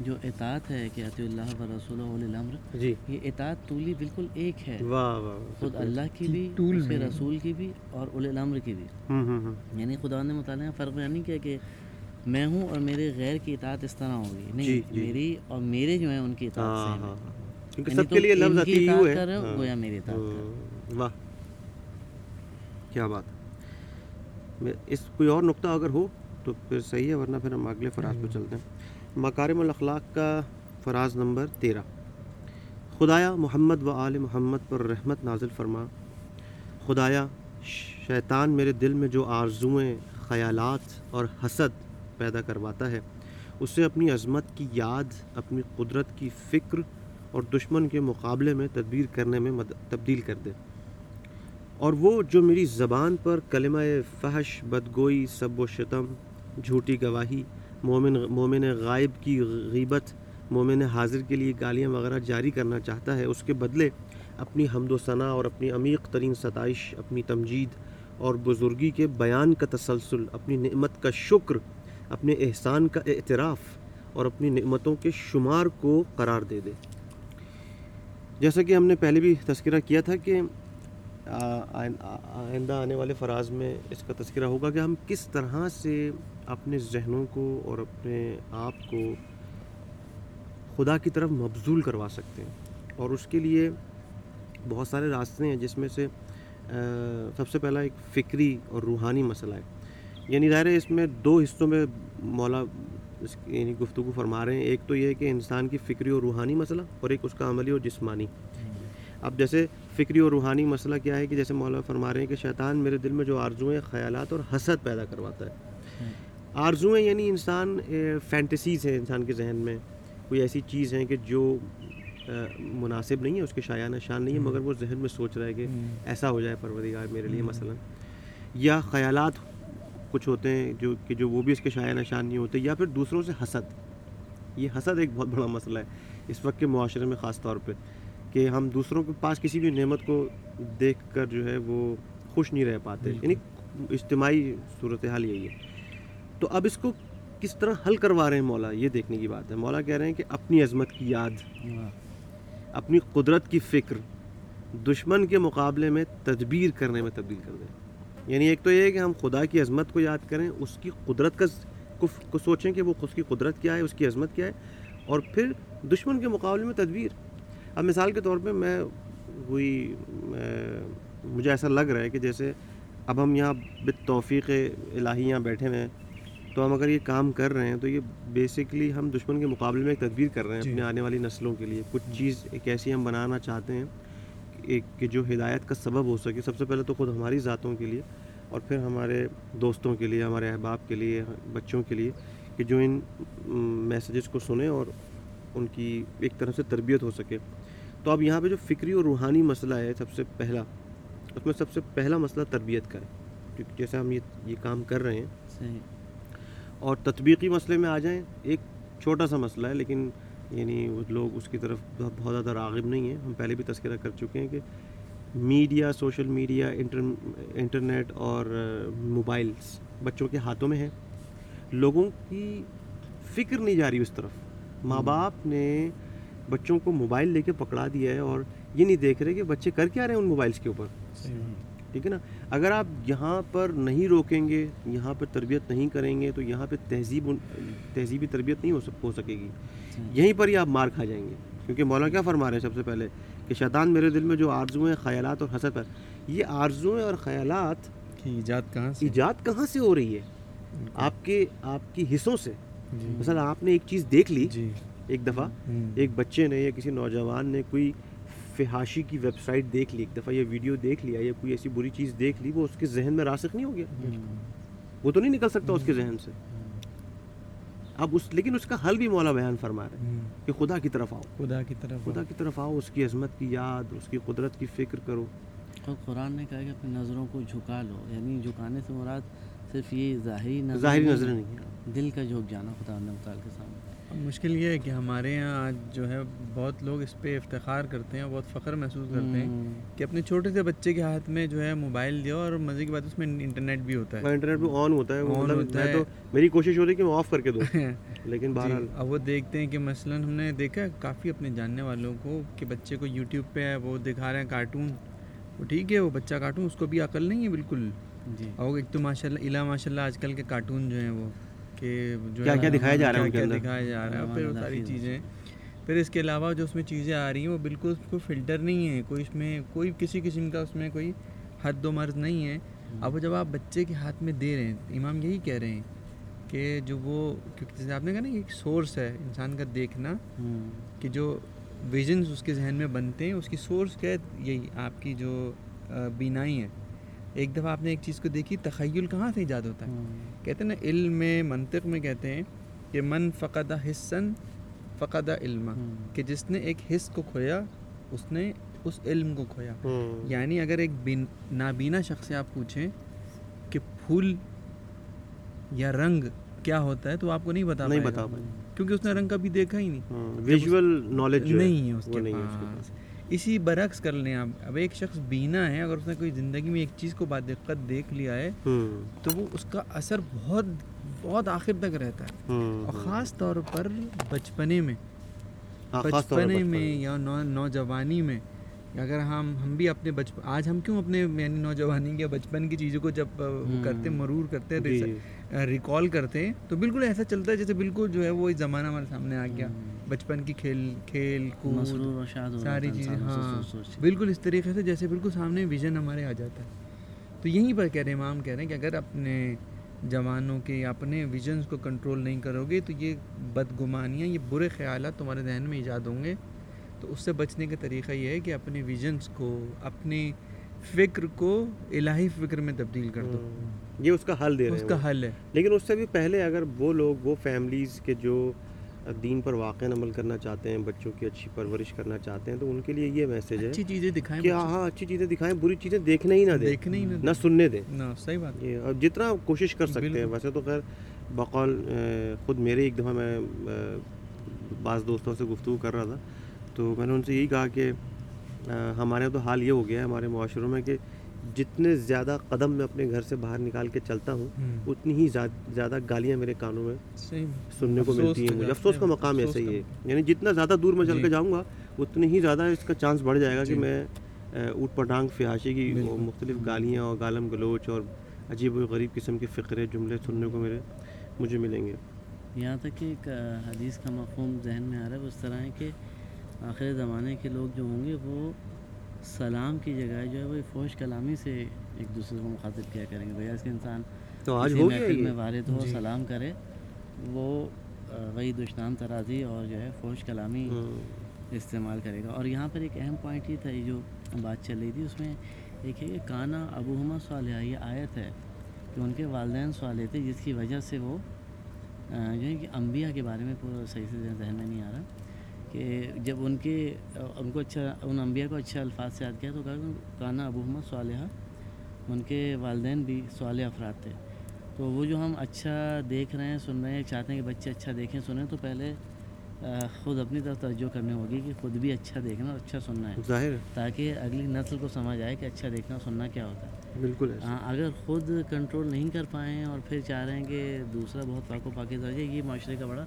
جو اطاعت ہے کہ عطی اللہ و رسول الامر جی۔ یہ اطاعت طولی بالکل ایک ہے۔ واہ واہ خود اللہ کی بھی طول اس کے میں۔ رسول کی بھی اور اول الامر کی بھی۔ یعنی خدا نے مطالعہ فرق بیان نہیں کیا کہ میں ہوں اور میرے غیر کی اطاعت اس طرح ہوگی۔ جی، نہیں جی۔ میری اور میرے جو ہیں ان کی اطاعت ہاں سے ہاں ہاں۔ کیونکہ یعنی سب کے لیے لفظ عطی اطاعت ہے۔ کر رہے ہو، ہاں۔ گویا میری اطاعت واہ۔ کیا بات۔ میں اس کوئی اور نقطہ اگر ہو تو پھر صحیح ہے ورنہ پھر ہم اگلے فراز پہ چلتے ہیں۔ مکارم الاخلاق کا فراز نمبر تیرہ۔ خدایا محمد و آل محمد پر رحمت نازل فرما۔ خدایا، شیطان میرے دل میں جو آرزوئیں، خیالات اور حسد پیدا کرواتا ہے، اسے اپنی عظمت کی یاد، اپنی قدرت کی فکر اور دشمن کے مقابلے میں تدبیر کرنے میں مد- تبدیل کر دے۔ اور وہ جو میری زبان پر کلمہ فحش، بدگوئی، سب و شتم، جھوٹی گواہی مومن مومن غائب کی غیبت، مومن حاضر کے لیے گالیاں وغیرہ جاری کرنا چاہتا ہے، اس کے بدلے اپنی حمد و ثناء اور اپنی عمیق ترین ستائش، اپنی تمجید اور بزرگی کے بیان کا تسلسل، اپنی نعمت کا شکر، اپنے احسان کا اعتراف اور اپنی نعمتوں کے شمار کو قرار دے دے۔ جیسا کہ ہم نے پہلے بھی تذکرہ کیا تھا کہ آئندہ آنے والے فراز میں اس کا تذکرہ ہوگا کہ ہم کس طرح سے اپنے ذہنوں کو اور اپنے آپ کو خدا کی طرف مبزول کروا سکتے ہیں۔ اور اس کے لیے بہت سارے راستے ہیں جس میں سے سب سے پہلا ایک فکری اور روحانی مسئلہ ہے۔ یعنی ظاہر ہے اس میں دو حصوں میں مولا اس کی یعنی گفتگو فرما رہے ہیں۔ ایک تو یہ ہے کہ انسان کی فکری اور روحانی مسئلہ اور ایک اس کا عملی اور جسمانی۔ اب جیسے فکری اور روحانی مسئلہ کیا ہے کہ جیسے مولا فرما رہے ہیں کہ شیطان میرے دل میں جو آرزوئیں خیالات اور حسد پیدا کرواتا ہے۔ آرزوئیں یعنی انسان فینٹیسیز ہیں انسان کے ذہن میں۔ کوئی ایسی چیز ہیں کہ جو مناسب نہیں ہے، اس کے شایانہ شان نہیں ہے، مگر وہ ذہن میں سوچ رہا ہے کہ ایسا ہو جائے پروردگار میرے لیے مثلا۔ یا خیالات کچھ ہوتے ہیں جو کہ جو وہ بھی اس کے شایانہ شان نہیں ہوتے، یا پھر دوسروں سے حسد۔ یہ حسد ایک بہت بڑا مسئلہ ہے، اس وقت کے معاشرے میں خاص طور پہ۔ کہ ہم دوسروں کے پاس کسی بھی نعمت کو دیکھ کر جو ہے وہ خوش نہیں رہ پاتے۔ یعنی اجتماعی صورتحال یہی ہے۔ تو اب اس کو کس طرح حل کروا رہے ہیں مولا؟ یہ دیکھنے کی بات ہے۔ مولا کہہ رہے ہیں کہ اپنی عظمت کی یاد اپنی قدرت کی فکر دشمن کے مقابلے میں تدبیر کرنے میں تبدیل کر دیں۔ یعنی ایک تو یہ ہے کہ ہم خدا کی عظمت کو یاد کریں اس کی قدرت کا کو سوچیں کہ وہ اس کی قدرت کیا ہے اس کی عظمت کیا ہے اور پھر دشمن کے مقابلے میں تدبیر۔ اب مثال کے طور پہ میں وہی مجھے ایسا لگ رہا ہے کہ جیسے اب ہم یہاں بالتوفیق الہی یہاں بیٹھے ہوئے ہیں تو ہم اگر یہ کام کر رہے ہیں تو یہ بیسکلی ہم دشمن کے مقابلے میں ایک تدبیر کر رہے ہیں اپنے آنے والی نسلوں کے لیے۔ کچھ چیز ایک ایسی ہم بنانا چاہتے ہیں ایک کہ جو ہدایت کا سبب ہو سکے۔ سب سے پہلے تو خود ہماری ذاتوں کے لیے اور پھر ہمارے دوستوں کے لیے ہمارے احباب کے لیے بچوں کے لیے کہ جو ان میسیجز کو سنیں اور ان کی ایک طرح سے تربیت ہو سکے۔ تو اب یہاں پہ جو فکری اور روحانی مسئلہ ہے سب سے پہلا اس میں سب سے پہلا مسئلہ تربیت کا ہے۔ کیونکہ جیسے ہم یہ یہ کام کر رہے ہیں۔ اور تطبیقی مسئلے میں آ جائیں ایک چھوٹا سا مسئلہ ہے لیکن یعنی لوگ اس کی طرف بہت زیادہ راغب نہیں ہیں۔ ہم پہلے بھی تذکرہ کر چکے ہیں کہ media social media inter internet اور موبائلس بچوں کے ہاتھوں میں ہے لوگوں کی فکر نہیں جا رہی اس طرف۔ ماں باپ نے بچوں کو موبائل لے کے پکڑا دیا ہے اور یہ نہیں دیکھ رہے کہ بچے کر کیا رہے ہیں ان موبائلس کے اوپر۔ ٹھیک ہے نا؟ اگر آپ یہاں پر نہیں روکیں گے یہاں پہ تربیت نہیں کریں گے تو یہاں پہ تہذیب تہذیبی تربیت نہیں ہو سکے گی۔ یہیں پر ہی آپ مار کھا جائیں گے۔ کیونکہ مولا کیا فرما رہے ہیں سب سے پہلے؟ کہ شیطان میرے دل میں جو آرزویں خیالات اور حسد پر یہ آرزویں اور خیالات کی ایجاد کہاں سے؟ ایجاد کہاں سے ہو رہی ہے؟ آپ کے آپ کی حصوں سے۔ جی۔ مثلا آپ نے ایک چیز دیکھ لی جی۔ ایک دفعہ ایک بچے نے یا کسی نوجوان نے کوئی فحاشی کی ویب سائٹ دیکھ لی ایک دفعہ یہ ویڈیو دیکھ لیا یا کوئی ایسی بری چیز دیکھ لی وہ اس کے ذہن میں راسخ نہیں ہو گیا؟ وہ تو نہیں نکل سکتا اس کے ذہن سے۔ اب اس لیکن اس کا حل بھی مولا بیان فرما رہے ہیں کہ خدا کی طرف آؤ۔ خدا کی طرف خدا کی طرف آؤ اس کی عظمت کی یاد اس کی قدرت کی فکر کرو۔ اور قرآن نے کہا کہ اپنی نظروں کو جھکا لو یعنی جھکانے سے مراد صرف یہ ظاہری نظر ظاہری نظر نہیں دل کا جھک جانا خدا کے سامنے۔ مشکل یہ ہے کہ ہمارے یہاں آج جو ہے بہت لوگ اس پہ افتخار کرتے ہیں بہت فخر محسوس کرتے ہیں کہ اپنے چھوٹے سے بچے کے ہاتھ میں جو ہے موبائل دیا اور مزے کی بات اس میں انٹرنیٹ بھی ہوتا ہے۔ انٹرنیٹ بھی آن ہوتا ہے مطلب ہے۔ تو میری کوشش ہو رہی ہے کہ میں آف کر کے دوں لیکن جی، بہرحال۔ اب وہ دیکھتے ہیں کہ مثلا ہم نے دیکھا کافی اپنے جاننے والوں کو کہ بچے کو یوٹیوب پہ ہے وہ دکھا رہے ہیں کارٹون۔ وہ ٹھیک ہے وہ بچہ کارٹون اس کو بھی عقل نہیں ہے بالکل۔ جی۔ اور ایک تو ماشاء اللہ الا ماشاء اللہ آج کل کے کارٹون جو ہیں وہ۔ کہ جو کیا کیا دکھایا جا رہا ہے کیا دکھایا جا رہا ہے پھر وہ ساری چیزیں۔ پھر اس کے علاوہ جو اس میں چیزیں آ رہی ہیں وہ بالکل اس کو فلٹر نہیں ہے کوئی اس میں کوئی کسی قسم کا اس میں کوئی حد و مرض نہیں ہے۔ اب جب آپ بچے کے ہاتھ میں دے رہے ہیں امام یہی کہہ رہے ہیں کہ جو وہ کیونکہ جیسے آپ نے کہا نا ایک سورس ہے انسان کا دیکھنا۔ کہ جو ویژنس اس کے ذہن میں بنتے ہیں اس کی سورس کیا ہے یہی آپ کی جو بینائی ہے ایک دفعہ آپ نے ایک چیز کو دیکھی تخیل کہاں سے ایجاد ہوتا ہے؟ کہتے ہیں نا علم میں منطق میں کہتے ہیں کہ من فقد حصن فقد علم۔ کہ جس نے ایک حص کو کھویا اس نے اس علم کو کھویا۔ یعنی اگر ایک نابینا شخص سے آپ پوچھیں کہ پھول یا رنگ کیا ہوتا ہے تو آپ کو نہیں بتا نہیں بتا کیونکہ اس نے رنگ کبھی دیکھا ہی نہیں۔ ویژول نالج نہیں ہے اس کے پاس۔ اسی برعکس کر لیں آپ۔ اب ایک شخص بینا ہے اگر اس نے کوئی زندگی میں ایک چیز کو بادقت دیکھ لیا ہے تو وہ اس کا اثر بہت بہت آخر تک رہتا ہے۔ اور خاص طور پر بچپنے میں۔ ہاں، بچپنے میں یا نوجوانی میں۔ اگر ہم ہم بھی اپنے بچپن آج ہم کیوں اپنے یعنی نوجوانی یا بچپن کی چیزوں کو جب کرتے مرور کرتے ریکال۔ کرتے ہیں تو بالکل ایسا چلتا ہے جیسے بالکل جو ہے وہ زمانہ ہمارے سامنے آ گیا۔ بچپن کی کھیل کھیل کود ساری چیزیں ہاں بالکل اس طریقے سے جیسے بالکل سامنے ویژن ہمارے آ جاتا ہے۔ تو یہیں پر کہہ رہے ہیں امام کہہ رہے ہیں کہ اگر اپنے جوانوں کے اپنے ویژنس کو کنٹرول نہیں کرو گے تو یہ بدگمانیاں یہ برے خیالات تمہارے ذہن میں ایجاد ہوں گے۔ تو اس سے بچنے کا طریقہ یہ ہے کہ اپنے ویژنس کو اپنی فکر کو الہی فکر میں تبدیل کر دو۔ یہ اس کا حل دے رہے اس کا حل ہے۔ لیکن اس سے بھی پہلے اگر وہ لوگ وہ فیملیز کے جو دین پر واقع عمل کرنا چاہتے ہیں بچوں کی اچھی پرورش کرنا چاہتے ہیں تو ان کے لیے یہ میسیج ہے اچھی چیزیں دکھائیں کہ ہاں اچھی چیزیں دکھائیں بری چیزیں دیکھنے ہی نہ دیں دیکھنے ہی نہ نہ سننے دیں۔ نہ صحیح بات۔ یہ اور جتنا کوشش کر سکتے ہیں۔ ویسے تو خیر بقول خود میرے ایک دفعہ میں بعض دوستوں سے گفتگو کر رہا تھا تو میں نے ان سے یہی کہا کہ ہمارے یہاں تو حال یہ ہو گیا ہے ہمارے معاشروں میں کہ جتنے زیادہ قدم میں اپنے گھر سے باہر نکال کے چلتا ہوں اتنی ہی زیاد- زیادہ گالیاں میرے کانوں میں۔ سننے کو ملتی ہیں مجھے افسوس کا مقام ایسا ہی ہے یعنی جتنا زیادہ دور میں چل جی۔ کے جاؤں گا اتنی ہی زیادہ اس کا چانس بڑھ جائے گا کہ جی۔ میں اوٹ پٹانگ فحاشی کی۔ مختلف گالیاں اور گالم گلوچ اور عجیب و غریب قسم کے فقرے جملے سننے کو میرے مجھے ملیں گے یہاں تک کہ ایک حدیث کا مفہوم ذہن میں آ رہا ہے وہ اس طرح ہے کہ آخر زمانے کے لوگ جو ہوں گے وہ سلام کی جگہ جو ہے وہ فوش کلامی سے ایک دوسرے کو مخاطب کیا کریں گے۔ بھیا اس کے انسان تو آج ہو محفل میں گیا وارد ہو جی۔ سلام کرے۔ وہ وہی دشنام ترازی اور جو ہے فوش کلامی یہ استعمال کرے گا۔ اور یہاں پر ایک اہم پوائنٹ یہ تھا یہ جو بات چل رہی تھی اس میں ایک ہے کہ کانا ابو ہما صالحہ یہ آیت ہے کہ ان کے والدین صالح تھے جس کی وجہ سے وہ جو ہے کہ انبیاء کے بارے میں پورا صحیح سے ذہن میں نہیں آ رہا۔ کہ جب ان کے ان کو اچھا ان انبیاء کو اچھا الفاظ سے یاد کیا تو کہا کہ کانا ابو ہما صالحہ ان کے والدین بھی صالح افراد تھے۔ تو وہ جو ہم اچھا دیکھ رہے ہیں سن رہے ہیں چاہتے ہیں کہ بچے اچھا دیکھیں سنیں تو پہلے خود اپنی طرف توجہ کرنی ہوگی کہ خود بھی اچھا دیکھنا اور اچھا سننا ہے۔ ظاہر تاکہ اگلی نسل کو سمجھ آئے کہ اچھا دیکھنا سننا کیا ہوتا ہے۔ بالکل ہاں اگر خود کنٹرول نہیں کر پائیں اور پھر چاہ رہے ہیں کہ دوسرا بہت پاک و پاکیزہ ہو جائے یہ معاشرے کا بڑا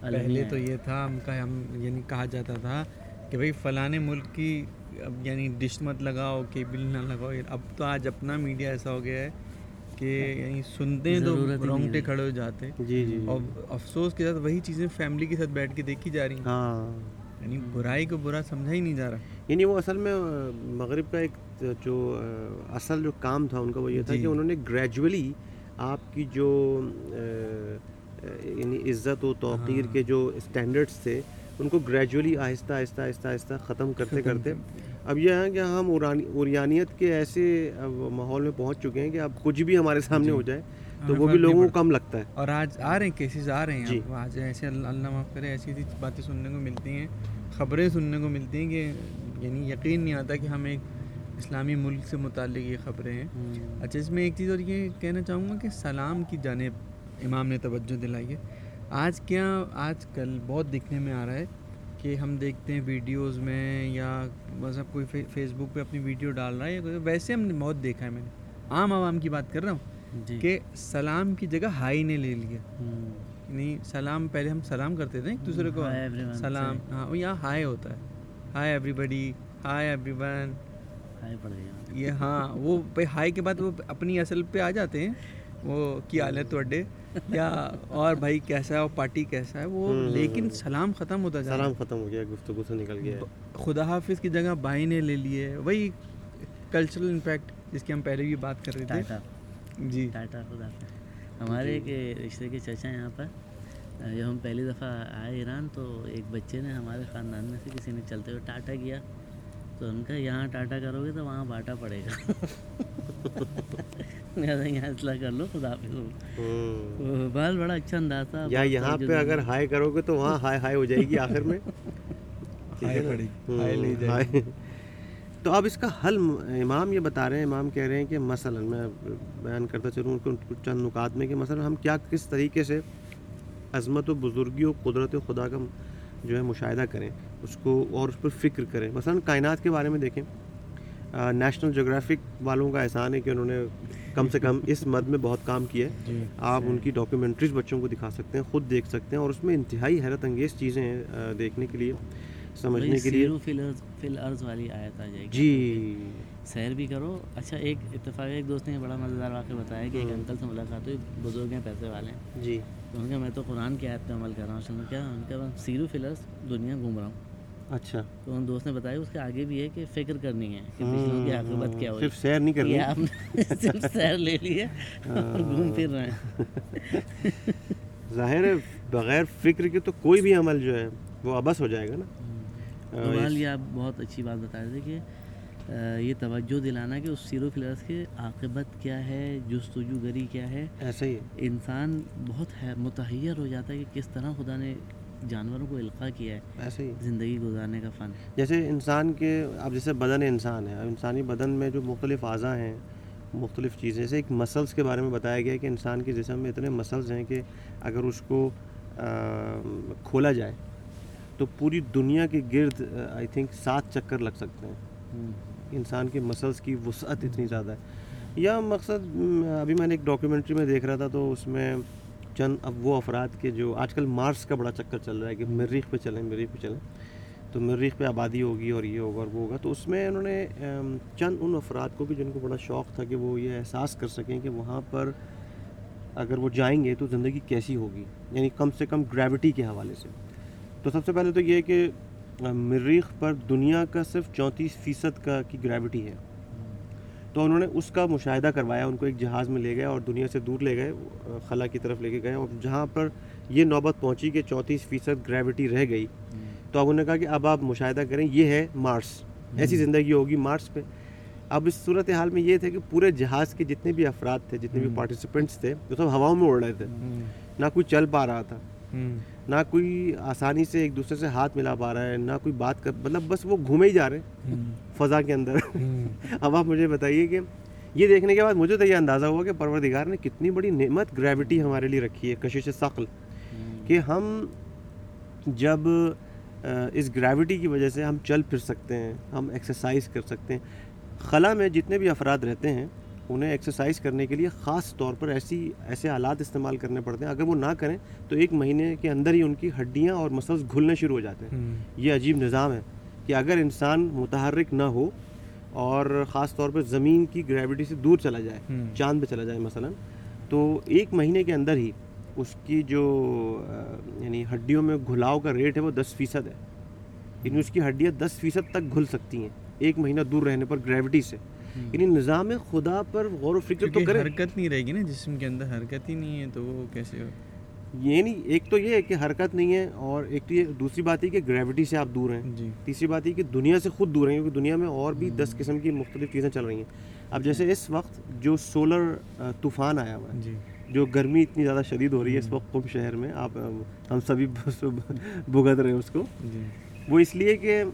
پہلے تو یہ تھا ہم کا ہم یعنی کہا جاتا تھا کہ بھائی فلانے ملک کی اب یعنی ڈش مت لگاؤ کیبل نہ لگاؤ۔ اب تو آج اپنا میڈیا ایسا ہو گیا ہے کہ یعنی سنتے ہیں تو رونگٹے۔ کھڑے ہو جاتے ہیں۔ جی جی اور افسوس کے ساتھ وہی چیزیں فیملی کے ساتھ بیٹھ کے دیکھی جا رہی ہیں۔ ہاں۔ یعنی برائی کو برا سمجھا ہی نہیں جا رہا۔ یعنی وہ اصل میں مغرب کا ایک جو اصل جو کام تھا ان کا وہ یہ تھا جی۔ کہ انہوں نے گریجولی آپ کی جو یعنی عزت و توقیر ہاں۔ کے جو اسٹینڈرڈس تھے ان کو گریجولی آہستہ آہستہ آہستہ آہستہ ختم کرتے کرتے اب یہ ہے کہ ہم اوریانیت کے ایسے ماحول میں پہنچ چکے ہیں کہ اب کچھ بھی ہمارے سامنے ہو جائے تو ہمیں وہ بھی فرق نہیں لوگوں کو۔ کم لگتا ہے اور آج آ رہے ہیں کیسز آ رہے ہیں جی۔ آج ایسے اللہ معاف کرے ایسی ایسی باتیں سننے کو ملتی ہیں خبریں سننے کو ملتی ہیں کہ یعنی یقین نہیں آتا کہ ہم ایک اسلامی ملک سے متعلق یہ خبریں ہیں۔ اچھا اس میں ایک چیز اور یہ کہنا چاہوں گا کہ سلام کی جانب امام نے توجہ دلائی ہے۔ آج کیا آج کل بہت دکھنے میں آ رہا ہے کہ ہم دیکھتے ہیں ویڈیوز میں یا مطلب کوئی فیس بک پہ اپنی ویڈیو ڈال رہا ہے یا ویسے ہم نے بہت دیکھا ہے میں نے۔ عام عوام کی بات کر رہا ہوں جی۔ کہ سلام کی جگہ ہائی نے لے لیا۔ ہوں۔ یعنی سلام پہلے ہم سلام کرتے تھے ایک دوسرے کو سلام ہاں یہاں ہائے ہوتا ہے۔ Hi everybody hi everyone یہ ہاں وہ ہائی کے بعد وہ اپنی اصل پہ آ جاتے ہیں۔ وہ کی حال ہے توڈے یا اور بھائی کیسا ہے اور پارٹی کیسا ہے؟ وہ لیکن۔ سلام ختم ہوتا جا رہا سلام ختم ہو گیا گفتگو سے نکل گیا۔ خدا حافظ کی جگہ بائی نے لے لیے وہی کلچرل امپیکٹ جس کی ہم پہلے بھی بات کر رہے ٹاٹا۔ تھے جی۔ ٹاٹا خدا حافظ۔ ہمارے ایک رشتے کے چچا ہیں یہاں پر۔ جب ہم پہلی دفعہ آئے ایران تو ایک بچے نے ہمارے خاندان میں سے کسی نے چلتے ہوئے ٹاٹا کیا۔ تو ان کا یہاں ٹاٹا کرو گے تو وہاں باٹا پڑے گا۔ کر لو خدا حافظ بال بڑا اچھا انداز تھا۔ یا یہاں پہ اگر ہائے کرو گے تو وہاں ہائے ہائے ہو جائے گی آخر میں۔ تو اب اس کا حل امام یہ بتا رہے ہیں امام کہہ رہے ہیں کہ مثلا میں بیان کرتا چلوں ان کو چند نکات میں کہ مثلا ہم کیا کس طریقے سے عظمت و بزرگی و قدرت خدا کا جو ہے مشاہدہ کریں اس کو اور اس پر فکر کریں۔ مثلا کائنات کے بارے میں دیکھیں۔ نیشنل جغرافک والوں کا احسان ہے کہ انہوں نے کم سے کم اس مد میں بہت کام کیا ہے۔ جی۔ آپ ان کی ڈاکیومنٹریز بچوں کو دکھا سکتے ہیں خود دیکھ سکتے ہیں اور اس میں انتہائی حیرت انگیز چیزیں ہیں دیکھنے کے لیے سمجھنے کے لیے۔ فی الارض والی آیت آ جائے گی۔ جی۔ سیر بھی کرو۔ اچھا ایک اتفاق ایک دوست نے بڑا مزیدار واقعہ بتایا کہ ایک۔ انکل سے ملاقات ہوئی بزرگ ہیں پیسے والے ہیں۔ جی۔ ان کا میں تو قرآن کی آیت پہ عمل کر رہا ہوں کیا ان کا سیرو فلرس دنیا گھوم رہا ہوں۔ اچھا۔ تو ان دوست نے بتایا اس کے آگے بھی ہے کہ فکر کرنی ہے کہ پچھلوں کی عاقبت کیا ہوئی۔ صرف سیر نہیں کرنی۔ آپ نے صرف سیر لے لی ہے اور گھوم پھر رہے ہیں۔ ظاہر ہے بغیر فکر کے تو کوئی بھی عمل جو ہے وہ ابس ہو جائے گا نا۔ بہرحال اس- یہ آپ بہت اچھی بات بتا رہے تھے کہ یہ توجہ دلانا کہ اس سیرو فلرس کے عاقبت کیا ہے جستجو گری کیا ہے۔ ایسا ہی انسان بہت متحیر ہو جاتا ہے کہ کس طرح خدا نے جانوروں کو القاع کیا ہے ایسے ہی۔ زندگی گزارنے کا فن۔ جیسے انسان کے اب جیسے بدن انسان ہے اب انسانی بدن میں جو مختلف اعضاء ہیں مختلف چیزیں جیسے ایک مسلس کے بارے میں بتایا گیا ہے کہ انسان کے جسم میں اتنے مسلس ہیں کہ اگر اس کو کھولا جائے تو پوری دنیا کے گرد آئی تھنک سات چکر لگ سکتے ہیں۔ انسان کے مسلس کی وسعت اتنی زیادہ ہے۔ یا مقصد ابھی میں نے ایک ڈاکیومنٹری میں دیکھ رہا تھا تو اس میں چند اب وہ افراد کے جو آج کل مارس کا بڑا چکر چل رہا ہے کہ مریخ پہ چلیں، مریخ پہ چلیں۔ تو مریخ پہ آبادی ہوگی اور یہ ہوگا اور وہ ہوگا۔ تو اس میں انہوں نے چند ان افراد کو بھی جن کو بڑا شوق تھا کہ وہ یہ احساس کر سکیں کہ وہاں پر اگر وہ جائیں گے تو زندگی کیسی ہوگی یعنی کم سے کم گریوٹی کے حوالے سے۔ تو سب سے پہلے تو یہ کہ مریخ پر دنیا کا صرف چونتیس فیصد کا کی گریوٹی ہے۔ تو انہوں نے اس کا مشاہدہ کروایا ان کو ایک جہاز میں لے گئے اور دنیا سے دور لے گئے خلا کی طرف لے کے گئے اور جہاں پر یہ نوبت پہنچی کہ چونتیس فیصد گریوٹی رہ گئی۔ تو اب انہوں نے کہا کہ اب آپ مشاہدہ کریں یہ ہے مارس۔ ایسی زندگی ہوگی مارس پہ۔ اب اس صورت حال میں یہ تھے کہ پورے جہاز کے جتنے بھی افراد تھے جتنے بھی پارٹیسپینٹس تھے وہ سب ہواؤں میں اڑ رہے تھے۔ نہ کوئی چل پا رہا تھا۔ نہ کوئی آسانی سے ایک دوسرے سے ہاتھ ملا پا رہا ہے نہ کوئی بات کر مطلب بس وہ گھومے ہی جا رہے ہیں فضا کے اندر۔ اب آپ مجھے بتائیے کہ یہ دیکھنے کے بعد مجھے تو یہ اندازہ ہوا کہ پروردگار نے کتنی بڑی نعمت گریوٹی ہمارے لیے رکھی ہے کشش ثقل۔ کہ ہم جب اس گریوٹی کی وجہ سے ہم چل پھر سکتے ہیں ہم ایکسرسائز کر سکتے ہیں۔ خلا میں جتنے بھی افراد رہتے ہیں انہیں ایکسرسائز کرنے کے لیے خاص طور پر ایسی ایسے آلات استعمال کرنے پڑتے ہیں۔ اگر وہ نہ کریں تو ایک مہینے کے اندر ہی ان کی ہڈیاں اور مسلس گھلنے شروع ہو جاتے ہیں۔ یہ عجیب نظام ہے کہ اگر انسان متحرک نہ ہو اور خاص طور پہ زمین کی گریوٹی سے دور چلا جائے چاند پہ چلا جائے مثلا تو ایک مہینے کے اندر ہی اس کی جو یعنی ہڈیوں میں گھلاؤ کا ریٹ ہے وہ دس فیصد ہے۔ یعنی اس کی ہڈیاں دس فیصد تک گھل سکتی ہیں ایک مہینہ دور رہنے پر گریوٹی سے۔ یعنی نظام خدا پر غور و فکر تو کرے حرکت نہیں رہے گی نا جسم کے اندر حرکت ہی نہیں ہے تو وہ کیسے ہو؟ یہ نہیں ایک تو یہ ہے کہ حرکت نہیں ہے اور ایک تو یہ دوسری بات ہے کہ گریوٹی سے آپ دور ہیں۔ جی۔ تیسری بات یہ کہ دنیا سے خود دور ہیں کیونکہ دنیا میں اور بھی دس قسم کی مختلف چیزیں چل رہی ہیں۔ اب جیسے اس وقت جو سولر طوفان آیا ہوا ہے جی۔ جو گرمی اتنی زیادہ شدید ہو رہی ہے اس وقت قم شہر میں آپ ہم سبھی بھگت رہے ہیں اس کو۔ جی۔ وہ اس لیے کہ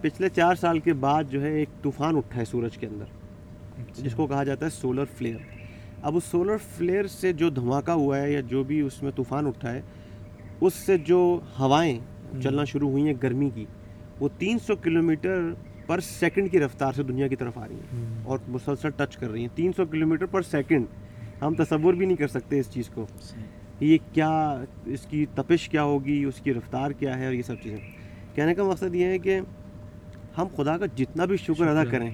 پچھلے چار سال کے بعد جو ہے ایک طوفان اٹھا ہے سورج کے اندر۔ جس کو کہا جاتا ہے سولر فلیئر اب اس سولر فلیئر سے جو دھماکہ ہوا ہے یا جو بھی اس میں طوفان اٹھا ہے اس سے جو ہوائیں چلنا شروع ہوئی ہیں گرمی کی وہ تین سو کلو میٹر پر سیکنڈ کی رفتار سے دنیا کی طرف آ رہی ہیں اور مسلسل ٹچ کر رہی ہیں۔ تین سو کلو میٹر پر سیکنڈ ہم تصور بھی نہیں کر سکتے اس چیز کو۔ یہ کیا اس کی تپش کیا ہوگی اس کی رفتار کیا ہے اور یہ سب چیزیں۔ کہنے کا مقصد یہ ہے کہ ہم خدا کا جتنا بھی شکر ادا کریں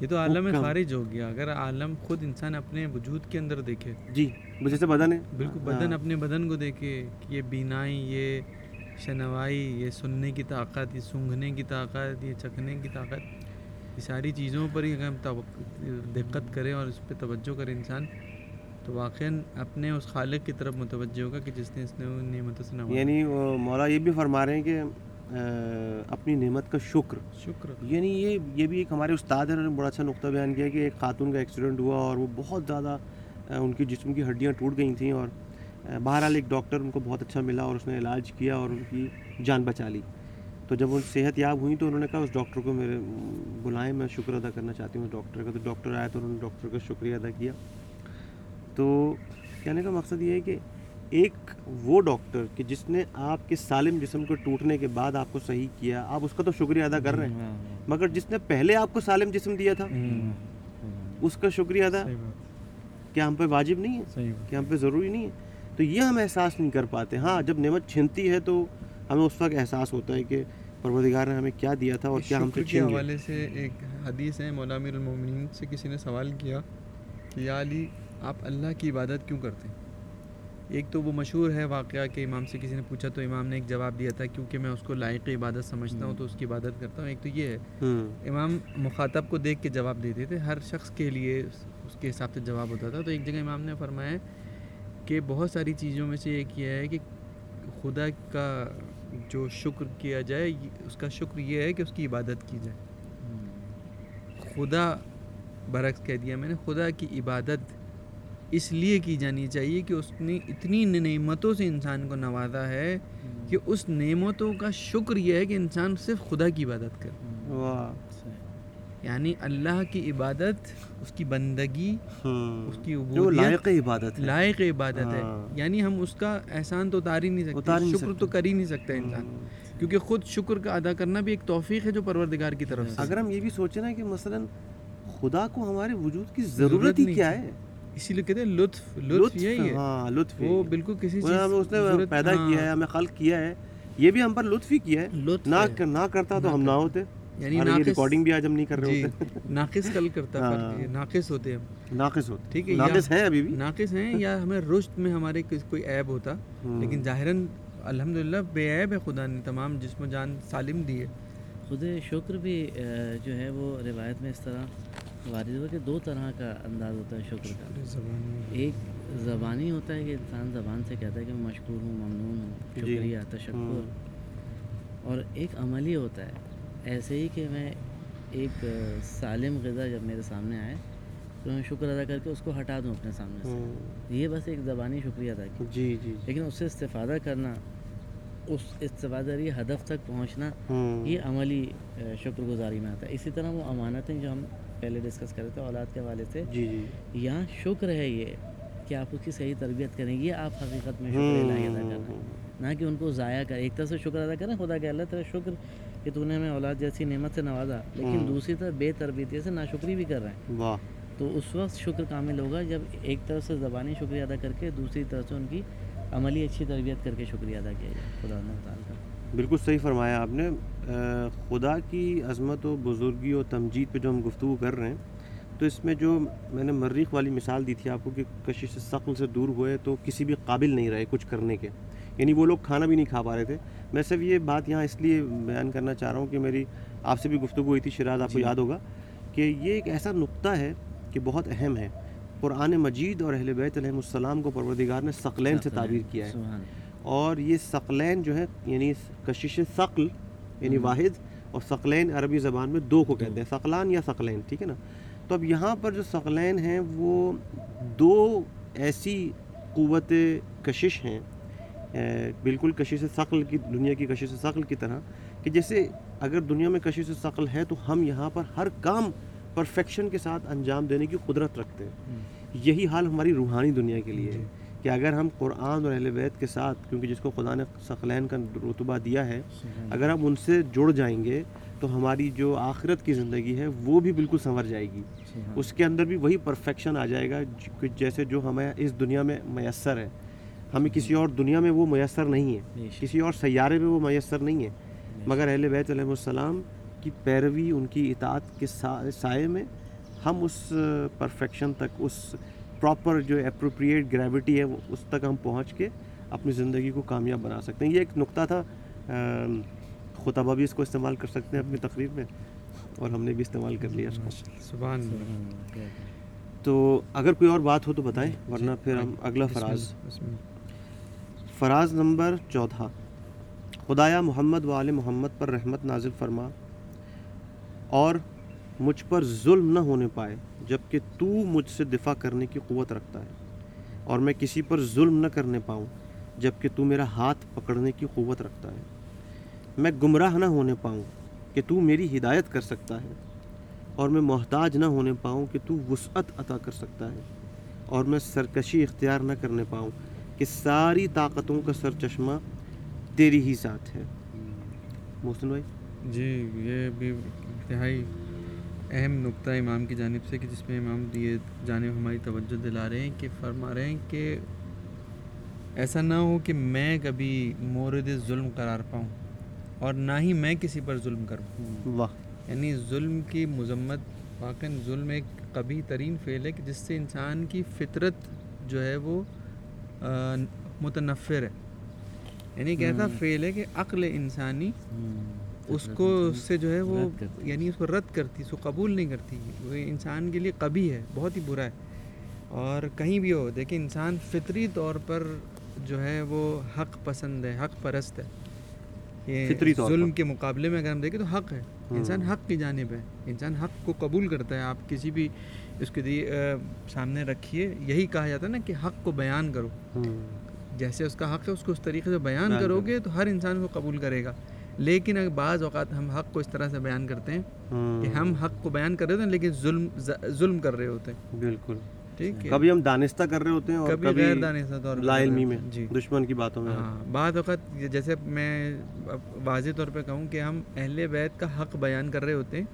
یہ تو عالم خارج ہو گیا۔ اگر عالم خود انسان اپنے وجود کے اندر دیکھے۔ جی جیسے بدن ہے؟ بالکل بدن اپنے بدن کو دیکھے کہ یہ بینائی یہ شنوائی یہ سننے کی طاقت یہ سونگھنے کی طاقت یہ چکھنے کی طاقت یہ ساری چیزوں پر ہی اگر ہم دقت کریں اور اس پہ توجہ کرے انسان تو واقعا اپنے اس خالق کی طرف متوجہ ہوگا کہ جس نے اس نے نعمتوں سے نوازا۔ یعنی مولا یہ بھی فرما رہے ہیں کہ اپنی نعمت کا شکر۔ شکر۔ یعنی یہ یہ بھی ایک ہمارے استاد ہیں انہوں نے بڑا اچھا نقطہ بیان کیا کہ ایک خاتون کا ایکسیڈنٹ ہوا اور وہ بہت زیادہ ان کی جسم کی ہڈیاں ٹوٹ گئی تھیں اور بہرحال ایک ڈاکٹر ان کو بہت اچھا ملا اور اس نے علاج کیا اور ان کی جان بچا لی۔ تو جب وہ صحت یاب ہوئیں تو انہوں نے کہا اس ڈاکٹر کو میرے بلائیں میں شکر ادا کرنا چاہتی ہوں اس ڈاکٹر کا۔ تو ڈاکٹر آیا تو انہوں نے ڈاکٹر کا شکریہ ادا کیا۔ تو کہنے کا مقصد یہ ہے کہ ایک وہ ڈاکٹر کہ جس نے آپ کے سالم جسم کو ٹوٹنے کے بعد آپ کو صحیح کیا آپ اس کا تو شکریہ ادا کر رہے ہیں۔ مگر جس نے پہلے آپ کو سالم جسم دیا تھا اس کا شکریہ ادا کیا ہم پہ واجب نہیں ہے؟ کیا ہم پہ ضروری نہیں ہے؟ تو یہ ہم احساس نہیں کر پاتے۔ ہاں جب نعمت چھنتی ہے تو ہمیں اس وقت احساس ہوتا ہے کہ پروردگار نے ہمیں کیا دیا تھا اور کیا ہم کے حوالے سے ایک حدیث ہے مولا امیر المومنین سے کسی نے سوال کیا کہ یا علی آپ اللہ کی عبادت کیوں کرتے ہیں؟ ایک تو وہ مشہور ہے واقعہ کہ امام سے کسی نے پوچھا تو امام نے ایک جواب دیا تھا کیونکہ میں اس کو لائق عبادت سمجھتا ہوں تو اس کی عبادت کرتا ہوں۔ ایک تو یہ ہے امام مخاطب کو دیکھ کے جواب دیتے تھے ہر شخص کے لیے اس کے حساب سے جواب ہوتا تھا۔ تو ایک جگہ امام نے فرمایا کہ بہت ساری چیزوں میں سے ایک یہ ہے کہ خدا کا جو شکر کیا جائے اس کا شکر یہ ہے کہ اس کی عبادت کی جائے۔ خدا برعکس کہہ دیا میں نے خدا کی عبادت اس لیے کی جانی چاہیے کہ اس نے اتنی نعمتوں سے انسان کو نوازا ہے کہ اس نعمتوں کا شکر یہ ہے کہ انسان صرف خدا کی عبادت کرے۔ واہ۔ یعنی اللہ کی عبادت اس کی بندگی ہوں اس کی لائق عبادت ہے۔ لائق عبادت ہے۔ ہاں۔ یعنی ہم اس کا احسان تو اتار ہی نہیں سکتے۔ شکر۔ تو کر ہی نہیں سکتا انسان۔ کیونکہ خود شکر کا ادا کرنا بھی ایک توفیق ہے جو پروردگار کی طرف سے۔ اگر ہم یہ بھی سوچیں نا کہ مثلا خدا کو ہمارے وجود کی ضرورت ہی کیا ہے۔ اسی لیے کہتے ہیں لطف لطف یہی ہے۔ ہاں لطف وہ۔ بالکل کسی چیز ہمیں اس نے پیدا ہاں، کیا ہے ہمیں خلق کیا ہے۔ یہ بھی ہم پر لطف ہی کیا ہے۔ نہ۔ نہ کرتا تو ہم نہ ہوتے۔ یعنی ریکارڈنگ بھی آج ہم نہیں کر رہے جی ہوتے۔ ناقص کل کرتا ہاں۔ ناقص ہوتے ہیں ہم۔ ناقص ہوتے۔ ٹھیک ہے ناقص ہیں ابھی بھی۔ ناقص ہیں یا ہمیں رشت میں ہمارے کوئی عیب ہوتا۔ ہوں۔ لیکن ظاہراً الحمد للہ بے عیب ہے خدا نے تمام جسم و جان سالم دی ہے۔ خود شکر بھی جو ہے وہ روایت میں اس طرح وارد ہوا کہ دو طرح کا انداز ہوتا ہے شکر کا۔ ایک زبانی ہوتا ہے کہ انسان زبان سے کہتا ہے کہ میں مشکور ہوں ممنون ہوں جی۔ شکریہ تشکر۔ اور ایک عملی ہوتا ہے۔ ایسے ہی کہ میں ایک سالم غذا جب میرے سامنے آئے تو میں شکر ادا کر کے اس کو ہٹا دوں اپنے سامنے سے۔ ہوں۔ یہ بس ایک زبانی شکریہ ادا کی جی جی جی۔ لیکن اس سے استفادہ کرنا اس استفادہ ہدف تک پہنچنا ہوں۔ یہ عملی شکر گزاری میں آتا ہے۔ اسی طرح وہ امانتیں جو ہم پہلے ڈسکس کر رہے تھے اولاد کے حوالے سے۔ جی جی۔ یہاں شکر ہے یہ کہ آپ اس کی صحیح تربیت کریں یہ آپ حقیقت میں شکر الہی ادا کرنا ہے نہ کہ ان کو ضائع کر ایک طرف سے شکر ادا کریں خدا کہ اللہ تیرا شکر کہ تو نے ہمیں اولاد جیسی نعمت سے نوازا لیکن۔ دوسری طرف بے تربیتی سے ناشکری بھی کر رہے ہیں۔ واہ۔ تو اس وقت شکر کامل ہوگا جب ایک طرف سے زبانی شکریہ ادا کر کے دوسری طرف سے ان کی عملی اچھی تربیت کر کے شکریہ ادا کیا جائے۔ خدا تعالیٰ۔ کا بالکل صحیح فرمایا آپ نے۔ خدا کی عظمت و بزرگی و تمجید پہ جو ہم گفتگو کر رہے ہیں تو اس میں جو میں نے مریخ والی مثال دی تھی آپ کو کہ کشش سے ثقل سے دور ہوئے تو کسی بھی قابل نہیں رہے کچھ کرنے کے۔ یعنی وہ لوگ کھانا بھی نہیں کھا پا رہے تھے۔ میں صرف یہ بات یہاں اس لیے بیان کرنا چاہ رہا ہوں کہ میری آپ سے بھی گفتگو ہوئی تھی شراز آپ کو یاد ہوگا کہ یہ ایک ایسا نقطہ ہے کہ بہت اہم ہے۔ قرآن مجید اور اہل بیت علیہ السلام کو پروردگار نے ثقلین سے تعبیر کیا ہے۔ اور یہ ثقلین جو ہے یعنی کشش ثقل یعنی واحد اور ثقلین عربی زبان میں دو کو کہتے ہیں ثقلان یا ثقلین ٹھیک ہے نا؟ تو اب یہاں پر جو ثقلین ہیں وہ دو ایسی قوت کشش ہیں بالکل کشش ثقل کی دنیا کی کشش ثقل کی طرح کہ جیسے اگر دنیا میں کشش ثقل ہے تو ہم یہاں پر ہر کام پرفیکشن کے ساتھ انجام دینے کی قدرت رکھتے ہیں۔ یہی حال ہماری روحانی دنیا کے لیے ہے۔ کہ اگر ہم قرآن اور اہل بیت کے ساتھ کیونکہ جس کو خدا نے ثقلین کا رتبہ دیا ہے اگر ہم ان سے جڑ جائیں گے تو ہماری جو آخرت کی زندگی ہے وہ بھی بالکل سنور جائے گی۔ اس کے اندر بھی وہی پرفیکشن آ جائے گا جیسے جو ہمیں اس دنیا میں میسر ہے۔ ہمیں کسی اور دنیا میں وہ میسر نہیں ہے۔ کسی اور سیارے میں وہ میسر نہیں ہے مگر اہل بیت علیہ السلام کی پیروی ان کی اطاعت کے سا- سائے میں ہم اس پرفیکشن تک اس پراپر جو اپروپریٹ گریوٹی ہے وہ اس تک ہم پہنچ کے اپنی زندگی کو کامیاب بنا سکتے ہیں۔ یہ ایک نقطہ تھا خطبہ بھی اس کو استعمال کر سکتے ہیں اپنی تقریر میں اور ہم نے بھی استعمال کر لیا اس کو۔ سبحان۔ تو اگر کوئی اور بات ہو تو بتائیں ورنہ پھر ہم اگلا فراز۔ فراز نمبر چودھا خدایا محمد و آل محمد پر رحمت نازل فرما اور مجھ پر ظلم نہ ہونے پائے۔ جبکہ تو مجھ سے دفاع کرنے کی قوت رکھتا ہے اور میں کسی پر ظلم نہ کرنے پاؤں جبکہ تو میرا ہاتھ پکڑنے کی قوت رکھتا ہے۔ میں گمراہ نہ ہونے پاؤں کہ تو میری ہدایت کر سکتا ہے اور میں محتاج نہ ہونے پاؤں کہ تو وسعت عطا کر سکتا ہے اور میں سرکشی اختیار نہ کرنے پاؤں کہ ساری طاقتوں کا سر چشمہ تیری ہی ساتھ ہے۔ محسن بھائی؟ جی یہ بھی انتہائی اہم نقطہ امام کی جانب سے کہ جس میں امام یہ جانب ہماری توجہ دلا رہے ہیں کہ فرما رہے ہیں کہ ایسا نہ ہو کہ میں کبھی مورد ظلم قرار پاؤں اور نہ ہی میں کسی پر ظلم کروں۔ واہ۔ یعنی ظلم کی مذمت واقع ظلم ایک کبھی ترین فعل ہے کہ جس سے انسان کی فطرت جو ہے وہ متنفر ہے۔ یعنی ایک ایسا فعل ہے کہ عقل انسانی اس کو اس سے جو ہے وہ۔ یعنی اس کو رد کرتی اس کو قبول نہیں کرتی۔ وہ انسان کے لیے کبھی ہے بہت ہی برا ہے۔ اور کہیں بھی ہو دیکھیں انسان فطری طور پر جو ہے وہ حق پسند ہے حق پرست ہے۔ طور ظلم کے مقابلے میں اگر ہم دیکھیں تو حق ہے۔ انسان حق کی جانب ہے۔ انسان حق کو قبول کرتا ہے۔ آپ کسی بھی اس کے سامنے رکھیے یہی کہا جاتا ہے نا کہ حق کو بیان کرو۔ ہوں جیسے اس کا حق ہے اس کو اس طریقے سے بیان کرو۔ گے تو ہر انسان کو قبول کرے گا۔ لیکن اگر بعض اوقات ہم حق کو اس طرح سے بیان کرتے ہیں ہوں کہ ہم حق کو بیان کر رہے ہوتے ہیں لیکن ظلم ظلم کر رہے ہوتے ہیں۔ بالکل۔ ٹھیک ہے۔ کبھی ہم دانستہ کر رہے ہوتے ہیں اور کبھی غیر دانستہ طور پر۔ لا علمی میں۔ جی۔ دشمن کی باتوں میں۔ ہاں بعض اوقات جیسے میں واضح طور پہ کہوں کہ ہم اہل بیت کا حق بیان کر رہے ہوتے ہیں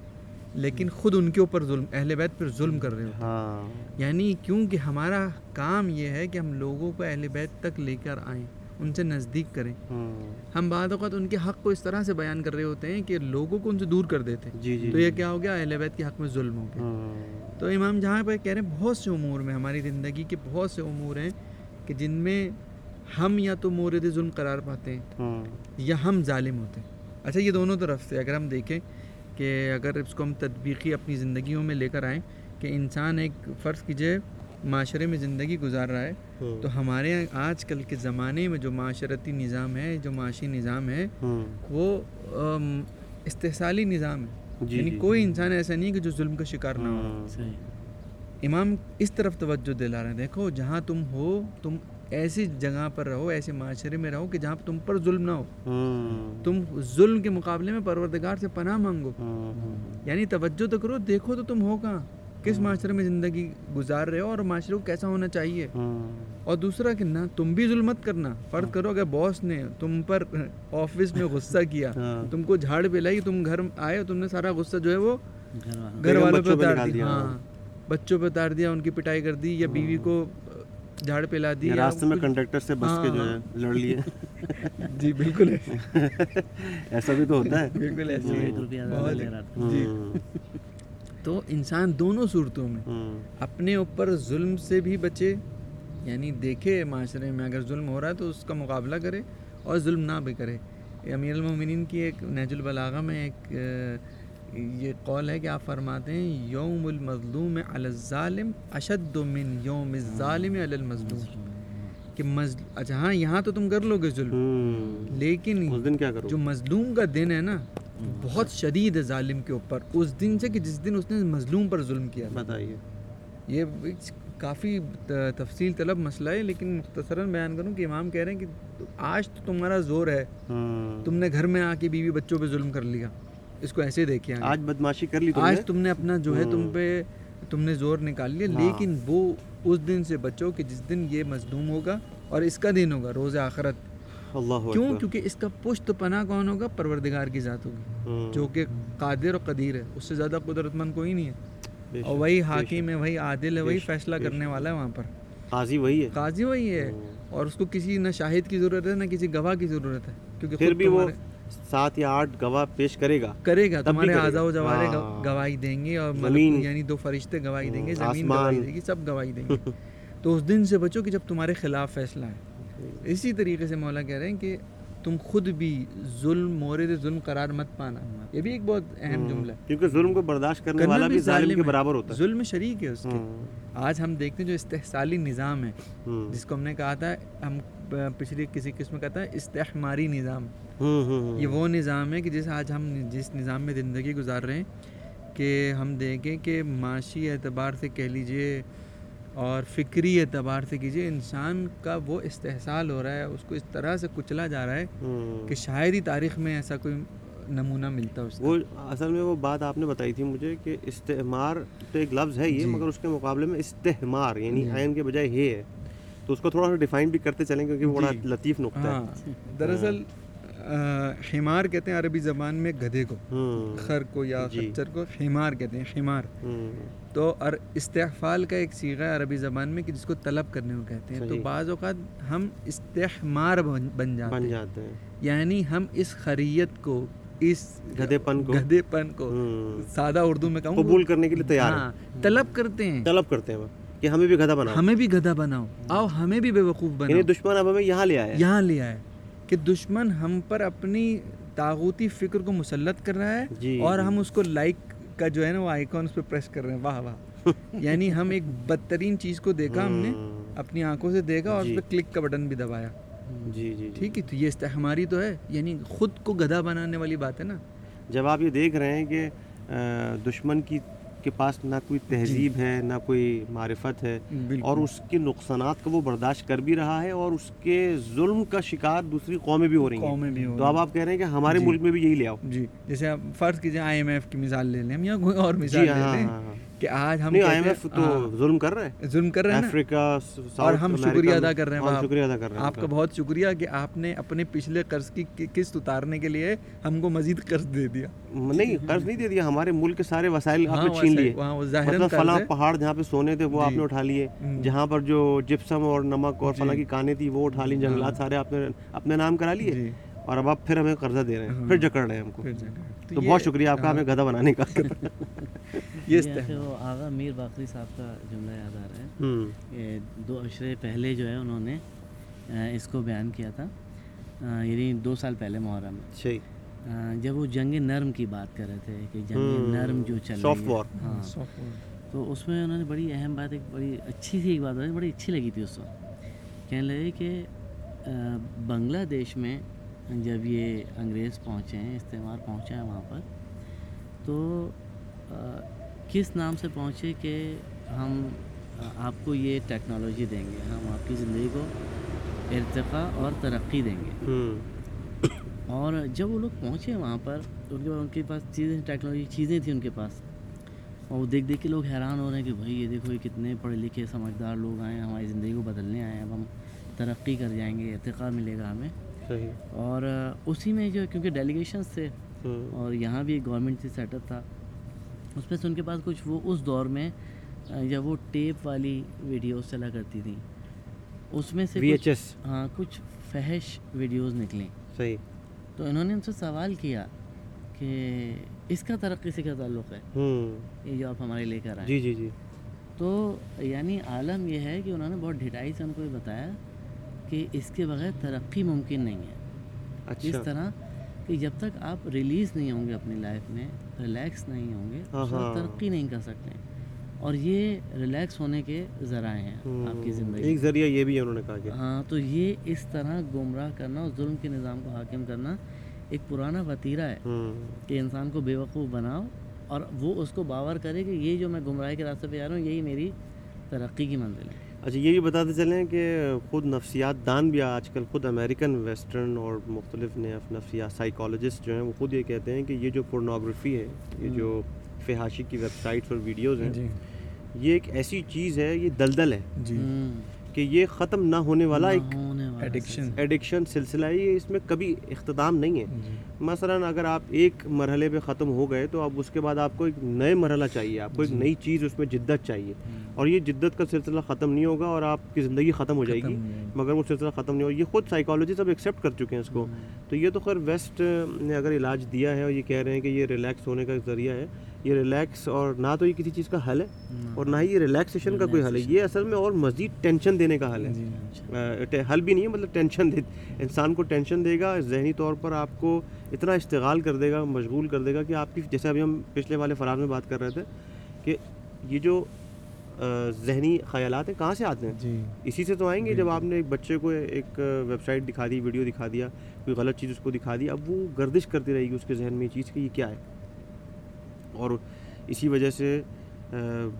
لیکن خود ان کے اوپر ظلم اہل بیت پر ظلم کر رہے ہوتے ہاں۔ ہیں یعنی کیونکہ ہمارا کام یہ ہے کہ ہم لوگوں کو اہل بیت تک لے کر آئیں۔ ان سے نزدیک کریں۔ ہوں ہم بعض اوقات ان کے حق کو اس طرح سے بیان کر رہے ہوتے ہیں کہ لوگوں کو ان سے دور کر دیتے ہیں۔ جی جی تو یہ کیا ہو گیا؟ اہل بیت کے حق میں ظلم ہو گیا۔ ہوں تو امام جہاں پہ کہہ رہے ہیں بہت سے امور میں ہماری زندگی کے بہت سے امور ہیں کہ جن میں ہم یا تو مورد ظلم قرار پاتے ہیں ہوں یا ہم ظالم ہوتے ہیں۔ اچھا یہ دونوں طرف سے اگر ہم دیکھیں کہ اگر اس کو ہم تطبیقی اپنی زندگیوں میں لے کر آئیں کہ انسان ایک فرض کیجیے معاشرے میں زندگی گزار رہا ہے تو ہمارے یہاں آج کل کے زمانے میں جو معاشرتی نظام ہے جو معاشی نظام ہے وہ استحصالی نظام ہے۔ جی یعنی جی کوئی انسان ایسا نہیں کہ جو ظلم کا شکار نہ ہو۔ صحیح۔ امام اس طرف توجہ دلا رہے ہیں۔ دیکھو جہاں تم ہو تم ایسی جگہ پر رہو ایسے معاشرے میں رہو کہ جہاں تم پر ظلم نہ ہو۔ ہوں تم ظلم کے مقابلے میں پروردگار سے پناہ مانگو۔ ہوں یعنی توجہ تو کرو دیکھو تو تم ہو کہاں۔ کس معاشرے میں زندگی گزار رہے ہو اور معاشرے کو کیسا ہونا چاہیے؟ ہوں اور دوسرا کہ نہ تم بھی ظلم مت کرنا۔ فرض کرو اگر باس نے تم پر آفس میں غصہ کیا ہاں۔ تم کو جھاڑ پلائی تم گھر آئے تم نے سارا غصہ جو ہے وہ گھر والوں پہ بچوں پہ اتار دیا۔ ہاں۔ بچوں پہ اتار دیا ان کی پٹائی کر دی یا بیوی کو جھاڑ پلا دی راستے میں کنڈکٹر سے بس کے جو ہے لڑ لیے۔ جی بالکل۔ ایسا بھی تو ہوتا ہے۔ بالکل تھا۔ جی۔ تو انسان دونوں صورتوں میں اپنے اوپر ظلم سے بھی بچے یعنی دیکھے معاشرے میں اگر ظلم ہو رہا ہے تو اس کا مقابلہ کرے اور ظلم نہ بھی کرے۔ امیر المومنین کی ایک نہج البلاغہ میں ایک یہ قول ہے کہ آپ فرماتے ہیں یوم المظلوم علی الظالم اشد من یوم الظالم علی المظلوم۔ کہ اچھا ہاں یہاں تو تم کر لو گے ظلم۔ لیکن جو مظلوم کا دن ہے نا بہت شدید ہے ظالم کے اوپر۔ اس دن سے کہ جس دن اس نے مظلوم پر ظلم کیا۔ بتائیے۔ یہ کافی تفصیل طلب مسئلہ ہے لیکن مختصراً بیان کروں کہ امام کہہ رہے ہیں کہ آج تو تمہارا زور ہے۔ ہوں تم نے گھر میں آ کے بیوی بچوں پہ ظلم کر لیا۔ اس کو ایسے دیکھے۔ آج بدماشی کر لی تم آج تم نے اپنا جو ہے تم ہوں۔ پہ تم نے زور نکال لیا۔ ہاں۔ لیکن وہ اس دن سے بچو کہ جس دن یہ مظلوم ہوگا اور اس کا دن ہوگا روز آخرت۔ اللہ کیوں؟ اکبر۔ کیونکہ اس کا پشت پناہ کون ہوگا؟ پروردگار کی ذات ہوگی ہوں، جو کہ قادر و قدیر ہے۔ اس سے زیادہ قدرت مند کوئی نہیں ہے۔ اور وہی حاکم ہے وہی عادل ہے وہی فیصلہ کرنے۔ والا ہے وہاں پر۔ قاضی وہی ہے۔ قاضی وہی ہے۔ ہوں۔ اور اس کو کسی نہ شاہد کی ضرورت ہے نہ کسی گواہ کی ضرورت ہے کیونکہ پھر بھی وہ سات یا آٹھ گواہ پیش کرے گا۔ کرے گا تمہارے۔ اعضاء و جوارے ہاں۔ گواہی دیں گے اور زمین- یعنی دو فرشتے گواہی دیں گے زمین۔ گواہی دے گی سب گواہی دیں گے۔ تو اس دن سے بچو کہ جب تمہارے خلاف فیصلہ ہے۔ اسی طریقے سے مولا کہہ رہے ہیں کہ تم خود بھی ظلم مورد ظلم قرار مت پانا۔ یہ بھی ایک بہت اہم جملہ ہے۔ کیونکہ ظلم کو برداشت کرنے والا بھی ظالم کے۔ برابر ہوتا ہے۔ ظلم شریک ہے اس کے آج ہم دیکھتے ہیں جو استحصالی نظام ہے جس کو ہم نے کہا تھا ہم پچھلی کسی قسم کہتا ہے استحماری نظام۔ یہ وہ نظام ہے کہ جس آج ہم جس نظام میں زندگی گزار رہے ہیں کہ ہم دیکھیں کہ معاشی اعتبار سے کہہ لیجیے اور فکری اعتبار سے کیجیے انسان کا وہ استحصال ہو رہا ہے اس کو اس طرح سے کچلا جا رہا ہے۔ کہ شاید ہی تاریخ میں ایسا کوئی نمونہ ملتا اس وہ اصل میں وہ بات آپ نے بتائی تھی مجھے کہ استعمار تو ایک لفظ ہے یہ جی۔ مگر اس کے مقابلے میں استحمار یعنی جی۔ عین کے بجائے ہے ہے تو اس کو تھوڑا سا ڈیفائن بھی کرتے چلیں کیونکہ وہ بڑا جی۔ لطیف نقطہ ہے ہاں دراصل آ، حمار کہتے ہیں عربی زبان میں گدھے کو خر کو یا جی۔ خچر کو حمار کہتے ہیں حمار ہوں، تو اور استحفال کا ایک سیغہ ہے عربی زبان میں کہ جس کو طلب کرنے کو کہتے ہیں۔ تو۔ بعض اوقات ہم استحمار بن جاتے بن ہیں۔ جاتے ہیں۔ یعنی ہم اس خریت کو اس گدھے پن کو۔ گدھے پن کو سادہ اردو میں کہوں قبول کرنے کے لیے تیار ہاں ہے طلب کرتے ہیں۔ طلب کرتے ہیں کہ ہمیں بھی گدھا بناؤ۔ ہمیں بھی گدھا بناؤ۔ آؤ ہمیں بھی بے وقوف بناؤ۔ یعنی دشمن اب ہمیں یہاں لے آیا ہے۔ یہاں لیا ہے کہ دشمن ہم پر اپنی تاغوتی فکر کو مسلط کر رہا ہے جی اور جی۔ ہم اس کو لائک کا جو ہے نا وہ آئیکن اس پہ پریس کر رہے ہیں۔ واہ واہ۔ یعنی ہم ایک بدترین چیز کو دیکھا ہم نے اپنی آنکھوں سے دیکھا اور جی۔ اس پہ کلک کا بٹن بھی دبایا۔ جی جی جی۔ ٹھیک ہے تو یہ است- ہماری تو ہے۔ یعنی خود کو گدھا بنانے والی بات ہے نا۔ جب آپ یہ دیکھ رہے ہیں کہ دشمن کی کے پاس نہ کوئی تہذیب ہے نہ کوئی معرفت ہے اور اس کے نقصانات کو وہ برداشت کر بھی رہا ہے اور اس کے ظلم کا شکار دوسری قومیں بھی ہو رہی ہیں۔ بھی تو اب آپ کہہ رہے ہیں کہ ہمارے جی۔ ملک میں بھی یہی لے آؤ۔ جی۔ جیسے آپ فرض کیجیے آئی ایم ایف کی مثال لے لیں۔ ہم یا کوئی اور مثال جی لے ہاں لیں۔ ہاں ہاں۔ کہ آج ہم آئی ایم ایف تو ہاں، ظلم کر رہے ہیں۔ ظلم کر رہے ہیں نا؟ افریقہ اور ہم شکریہ ادا کر رہے ہیں شکریہ ادا کر رہے ہیں آپ کا بہت شکریہ کہ آپ نے اپنے پچھلے قرض کی قسط اتارنے کے لیے ہم کو مزید قرض دے دیا۔ نہیں قرض نہیں دے دیا ہمارے ملک کے سارے وسائل آپ ہاں، نے چھین لیے۔ مطلب فلاں۔ پہاڑ جہاں پہ سونے تھے وہ آپ جی۔ نے اٹھا لیے۔ جہاں پر جو جپسم اور نمک اور فلاں کی کانیں تھی وہ اٹھا لی جنگلات سارے آپ نے اپنے نام کرا لیے۔ جی۔ اور اب آپ پھر ہمیں قرضہ دے رہے ہیں پھر جکڑ رہے ہیں ہم کو۔ تو بہت شکریہ آپ کا ہمیں گدھا بنانے کا۔ آغا میر باقری صاحب کا جملہ یاد آ رہا ہے۔ دو عشرے پہلے جو ہے انہوں نے اس کو بیان کیا تھا۔ یعنی دو سال پہلے محرم۔ میں جب وہ جنگ نرم کی بات کر رہے تھے کہ جنگ نرم جو چل Soft رہی ہے۔ war. ہاں۔ تو اس میں انہوں نے بڑی اہم بات ایک بڑی اچھی سی ایک بات بڑی اچھی لگی تھی اس وقت۔ کہنے لگے کہ بنگلہ دیش میں جب یہ انگریز پہنچے ہیں استعمار پہنچا ہے وہاں پر۔ تو کس نام سے پہنچے کہ ہم آپ کو یہ ٹیکنالوجی دیں گے ہم آپ کی زندگی کو ارتقاء اور ترقی دیں گے۔ اور جب وہ لوگ پہنچے وہاں پر ان کے ان کے پاس چیزیں ٹیکنالوجی چیزیں تھیں ان کے پاس۔ اور وہ دیکھ دیکھ کے لوگ حیران ہو رہے ہیں کہ بھائی یہ دیکھو یہ کتنے پڑھے لکھے سمجھدار لوگ آئے ہیں ہماری زندگی کو بدلنے آئے ہیں اب ہم ترقی کر جائیں گے ارتقاء ملے گا ہمیں۔ صحیح۔ اور اسی میں جو کیونکہ ڈیلیگیشنس تھے اور یہاں بھی گورنمنٹ سے سیٹ اپ تھا اس میں سے ان کے پاس کچھ وہ اس دور میں جب وہ ٹیپ والی ویڈیوز چلا کرتی تھیں۔ اس میں سے وی کچھ- ایچ ایس ہاں کچھ فحش ویڈیوز نکلیں۔ صحیح۔ تو انہوں نے ان سے سوال کیا کہ اس کا ترقی سے کیا تعلق ہے؟ یہ جو آپ ہمارے لے کر آئے جی جی جی۔ تو یعنی عالم یہ ہے کہ انہوں نے بہت ڈھٹائی سے ان کو یہ بتایا کہ اس کے بغیر ترقی ممکن نہیں ہے۔ اس اچھا طرح کہ جب تک آپ ریلیز نہیں ہوں گے اپنی لائف میں ریلیکس نہیں ہوں گے ہاں، اس۔ ترقی نہیں کر سکتے۔ اور یہ ریلیکس ہونے کے ذرائع ہیں آپ کی زندگی ایک ذریعہ یہ بھی ہے انہوں نے کہا کہ۔ ہاں تو یہ اس طرح گمراہ کرنا اور ظلم کے نظام کو حاکم کرنا ایک پرانا وطیرہ ہے۔ کہ انسان کو بے وقوف بناؤ اور وہ اس کو باور کرے کہ یہ جو میں گمراہی کے راستے پہ جا رہا ہوں یہی میری ترقی کی منزل ہے۔ اچھا یہ بھی بتاتے چلیں کہ خود نفسیات دان بھی آج کل خود امریکن ویسٹرن اور مختلف نفسیات سائیکالوجسٹ جو ہیں وہ خود یہ کہتے ہیں کہ یہ جو پورنوگرافی ہے یہ جو فحاشی کی ویب سائٹس اور ویڈیوز ہیں جی۔ یہ ایک ایسی چیز ہے یہ دلدل ہے۔ جی۔ کہ یہ ختم نہ ہونے والا ایک ایڈکشن ایڈکشن سلسلہ۔ ہے یہ اس میں کبھی اختتام نہیں ہے۔ جی۔ مثلا اگر آپ ایک مرحلے پہ ختم ہو گئے تو اب اس کے بعد آپ کو ایک نئے مرحلہ چاہیے آپ کو ایک نئی چیز اس میں جدت چاہیے۔ اور یہ جدت کا سلسلہ ختم نہیں ہوگا اور آپ کی زندگی ختم ہو جائے گی مگر وہ سلسلہ ختم نہیں ہوگا۔ یہ خود سائیکالوجی سب ایکسیپٹ کر چکے ہیں اس کو۔ تو یہ تو خیر ویسٹ نے اگر علاج دیا ہے اور یہ کہہ رہے ہیں کہ یہ ریلیکس ہونے کا ذریعہ ہے یہ ریلیکس اور نہ تو یہ کسی چیز کا حل ہے اور نہ ہی یہ ریلیکسیشن کا کوئی حل ہے۔ یہ اصل میں اور مزید ٹینشن دینے کا حل ہے۔ جی حل بھی نہیں ہے مطلب ٹینشن دے انسان کو ٹینشن دے گا ذہنی طور پر آپ کو اتنا اشتغال کر دے گا مشغول کر دے گا کہ آپ کی جیسے ابھی ہم پچھلے والے فراز میں بات کر رہے تھے کہ یہ جو ذہنی خیالات ہیں کہاں سے آتے ہیں؟ جی۔ اسی سے تو آئیں گے جب آپ نے ایک بچے کو ایک ویب سائٹ دکھا دی ویڈیو دکھا دیا کوئی غلط چیز اس کو دکھا دی اب وہ گردش کرتی رہے گی اس کے ذہن میں یہ چیز کہ یہ کیا ہے؟ اور اسی وجہ سے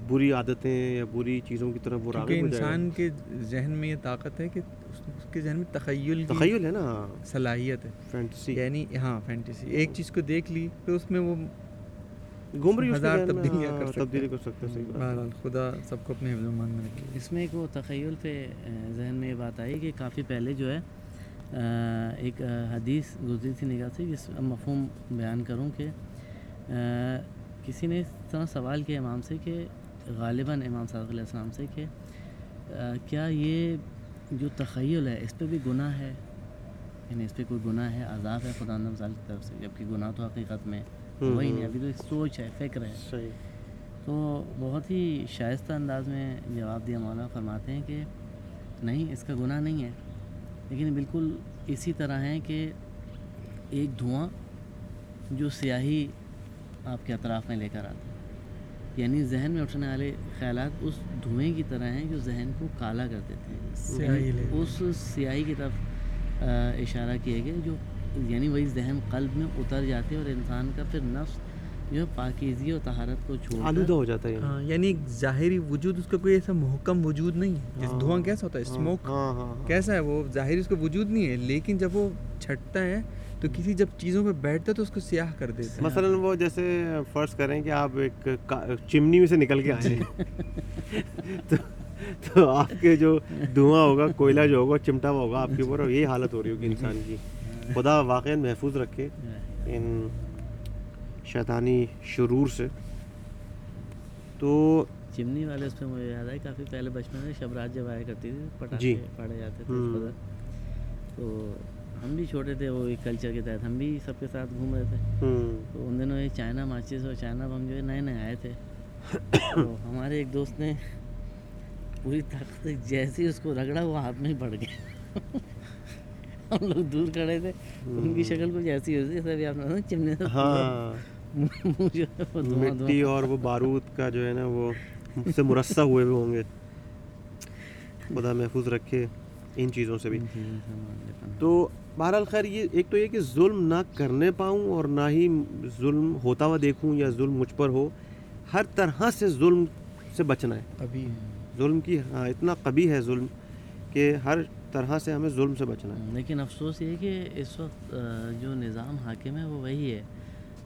بری عادتیں یا بری چیزوں کی طرف وہ راغب ہو جائے۔ انسان کے ذہن میں یہ طاقت ہے کہ اس کے ذہن میں تخیل تخیل ہے نا۔ صلاحیت ہے۔ فینٹسی۔ یعنی ہاں فینٹیسی ایک چیز کو دیکھ لی پھر اس میں وہ گھوم رہی ہے اس کے ہزار تبدیلیاں ہاں، کر سکتے تبدیلی۔ کر سکتے ہیں صحیح بات ہے۔ بہرحال خدا سب کو اپنے حفظ و امان میں رکھے اس میں ایک وہ تخیل پہ ذہن میں یہ بات آئی کہ کافی پہلے جو ہے ایک حدیث گزری تھی نگاہ سے جس مفہوم بیان کروں کہ کسی نے اس طرح سوال کیا امام سے کہ غالباً امام صادق علیہ السلام سے کہ کیا یہ جو تخیل ہے اس پہ بھی گناہ ہے یعنی اس پہ کوئی گناہ ہے عذاب ہے خدا نظال کی طرف سے جبکہ گناہ تو حقیقت میں وہی۔ نہیں ابھی تو ایک سوچ ہے فکر ہے۔ صحیح۔ تو بہت ہی شائستہ انداز میں جواب دیا مولانا فرماتے ہیں کہ نہیں اس کا گناہ نہیں ہے۔ لیکن بالکل اسی طرح ہے کہ ایک دھواں جو سیاہی آپ کے اطراف میں لے کر آتا ہے۔ یعنی ذہن میں اٹھنے والے خیالات اس دھوئیں کی طرح ہیں جو ذہن کو کالا کر دیتے ہیں۔ سیاہی لے اس سیاہی کی طرف اشارہ کیا گیا جو یعنی وہی ذہن قلب میں اتر جاتے ہیں اور انسان کا پھر نفس جو ہے پاکیزگی اور طہارت کو چھوڑ آلودہ ہو جاتا ہے یعنی۔ ہاں یعنی ایک ظاہری وجود اس کا کوئی ایسا محکم وجود نہیں ہے۔ جیسے دھواں کیسا ہوتا ہے؟ اسموک ہاں ہاں ہاں۔ کیسا ہے وہ؟ ظاہری اس کا وجود نہیں ہے لیکن جب وہ چھٹتا ہے تو کسی جب چیزوں پہ بیٹھتا ہے تو اس کو سیاہ کر دیتا ہے۔ مثلا وہ جیسے فرض کریں کہ آپ ایک چمنی میں سے نکل کے آئے۔ ہیں تو تو آپ کے جو دھواں ہوگا کوئلہ جو ہوگا چمٹا ہوا ہوگا آپ کے اوپر یہی حالت ہو رہی ہوگی انسان کی۔ خدا واقعا محفوظ رکھے ان شیطانی شرور سے۔ تو چمنی والے اس پہ مجھے یاد ہے کافی پہلے بچپن میں شبرات جب آیا کرتی تھی پٹاخے جی۔ پڑے جاتے تھے ہم۔ تو ہم بھی چھوٹے تھے وہ ایک کلچر کے تحت ہم بھی سب کے ساتھ گھوم رہے تھے۔ ہم، تو ان دنوں یہ چائنا ماچس اور چائنا بم جو ہے نئے نئے آئے تھے۔ تو ہمارے ایک دوست نے پوری طاقت سے جیسے اس کو رگڑا وہ ہاتھ میں ہی پڑ گیا۔ ہم لوگ دور کھڑے تھے ان کی شکل کچھ ایسی ہوتی جیسے ابھی آپ نے چمنے سے ہاں۔ ہے مٹی اور وہ بارود کا جو ہے نا وہ سے مرصع ہوئے ہوئے ہوں گے۔ خدا محفوظ رکھے ان چیزوں سے بھی۔ تو بہرحال خیر یہ ایک تو یہ کہ ظلم نہ کرنے پاؤں اور نہ ہی ظلم ہوتا ہوا دیکھوں یا ظلم مجھ پر ہو ہر طرح سے ظلم سے بچنا ہے۔ ظلم کی ہاں اتنا قبی ہے ظلم کہ ہر طرح سے ہمیں ظلم سے بچنا ہے۔ لیکن افسوس یہ ہے کہ اس وقت جو نظام حاکم ہے وہ وہی ہے۔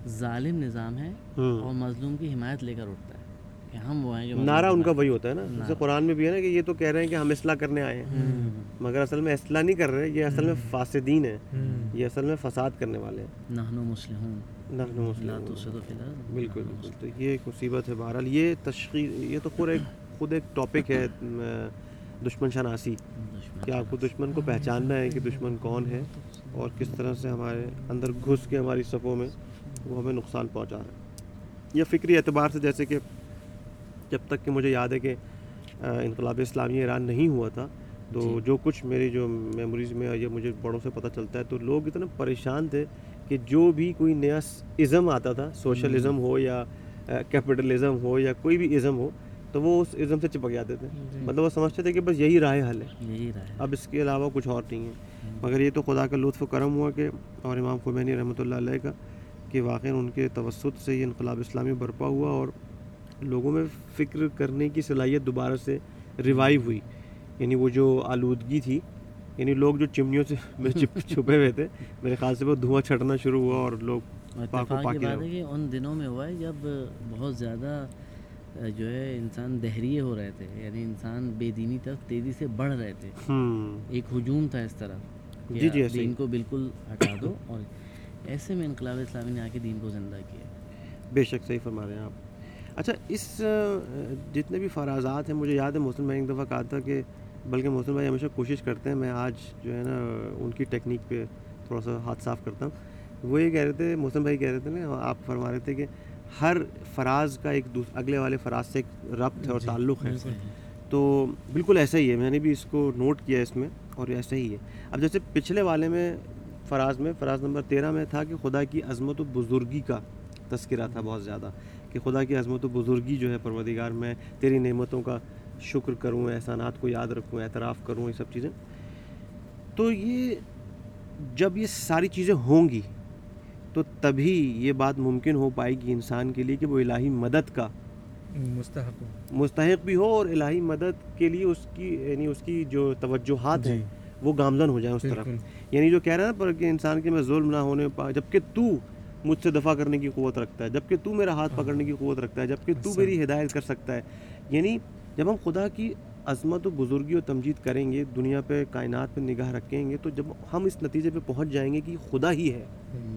ظالم نظام ہے ہوں۔ اور مظلوم کی حمایت لے کر اٹھتا ہے کہ ہم وہ ہیں جو نعرہ ان کا وہی ہوتا ہے نا۔ جیسے قرآن میں بھی ہے نا کہ یہ تو کہہ رہے ہیں کہ ہم اصلاح کرنے آئے ہیں۔ مگر اصل میں اصلاح نہیں کر رہے یہ اصل میں فاسدین ہیں۔ یہ اصل میں فساد کرنے والے ہیں۔ نحن مسلمون۔ نحن الارض۔ بالکل بالکل۔ تو یہ ایک مصیبت ہے بہرحال۔ یہ تشخیص یہ تو خود ایک خود ایک ٹاپک ہے دشمن شناسی۔ کہ آپ کو دشمن کو پہچاننا ہے کہ دشمن کون ہے اور کس طرح سے ہمارے اندر گھس کے ہماری صفوں میں وہ ہمیں نقصان پہنچا رہا ہے یہ فکری اعتبار سے جیسے کہ جب تک کہ مجھے یاد ہے کہ انقلاب اسلامی ایران نہیں ہوا تھا تو جی۔ جو کچھ میری جو میموریز میں یہ مجھے بڑوں سے پتہ چلتا ہے تو لوگ اتنے پریشان تھے کہ جو بھی کوئی نیا ازم آتا تھا سوشلزم ہو یا کیپٹلزم ہو یا کوئی بھی ازم ہو تو وہ اس ازم سے چپک جاتے تھے۔ جی۔ مطلب وہ سمجھتے تھے کہ بس یہی راہ حل ہے۔ یہی اب اس کے علاوہ کچھ اور نہیں ہے۔ مگر یہ تو خدا کا لطف و کرم ہوا کہ اور امام خمینی رحمۃ اللہ علیہ کا کہ واقعا ان کے توسط سے یہ انقلاب اسلامی برپا ہوا اور لوگوں میں فکر کرنے کی صلاحیت دوبارہ سے ریوائیو ہوئی۔ یعنی وہ جو آلودگی تھی یعنی لوگ جو چمنیوں سے چھپے ہوئے تھے میرے خیال سے وہ دھواں چھٹنا شروع ہوا اور لوگ پاک کہ ان دنوں میں ہوا ہے جب بہت زیادہ جو ہے انسان دہریے ہو رہے تھے یعنی انسان بے دینی طرف تیزی سے بڑھ رہے تھے۔ ایک ہجوم تھا اس طرح جی، جی،۔ دین کو بالکل ہٹا دو اور ایسے میں انقلاب اسلامی نے آ کے دین کو زندہ کیا۔ بے شک صحیح فرما رہے ہیں آپ۔ اچھا اس جتنے بھی فرازات ہیں مجھے یاد ہے محسن بھائی ایک دفعہ کہا تھا کہ بلکہ محسن بھائی ہمیشہ کوشش کرتے ہیں میں آج جو ہے نا ان کی ٹیکنیک پہ تھوڑا سا ہاتھ صاف کرتا ہوں۔ وہ یہ کہہ رہے تھے محسن بھائی کہہ رہے تھے نا آپ فرما رہے تھے کہ ہر فراز کا ایک اگلے والے فراز سے ایک ربط ہے اور تعلق ہے۔ تو بالکل ایسا ہی ہے میں نے بھی اس کو نوٹ کیا اس میں اور ایسا ہی ہے۔ اب جیسے پچھلے والے میں فراز میں فراز نمبر تیرہ میں تھا کہ خدا کی عظمت و بزرگی کا تذکرہ تھا بہت زیادہ کہ خدا کی عظمت و بزرگی جو ہے پروردگار میں تیری نعمتوں کا شکر کروں احسانات کو یاد رکھوں اعتراف کروں یہ سب چیزیں۔ تو یہ جب یہ ساری چیزیں ہوں گی تو تبھی یہ بات ممکن ہو پائے گی انسان کے لیے کہ وہ الہی مدد کا مستحق مستحق بھی ہو اور الہی مدد کے لیے اس کی یعنی اس کی جو توجہات ہیں جی۔ وہ گامزن ہو جائیں اس طرف۔ یعنی جو کہہ رہا ہے نا پر کہ انسان کے میں ظلم نہ ہونے پا جبکہ تو مجھ سے دفاع کرنے کی قوت رکھتا ہے جبکہ تو میرا ہاتھ پکڑنے کی قوت رکھتا ہے جبکہ تو۔ میری ہدایت کر سکتا ہے۔ یعنی جب ہم خدا کی عظمت و بزرگی و تمجید کریں گے دنیا پہ کائنات پہ نگاہ رکھیں گے تو جب ہم اس نتیجے پہ پہنچ جائیں گے کہ خدا ہی ہے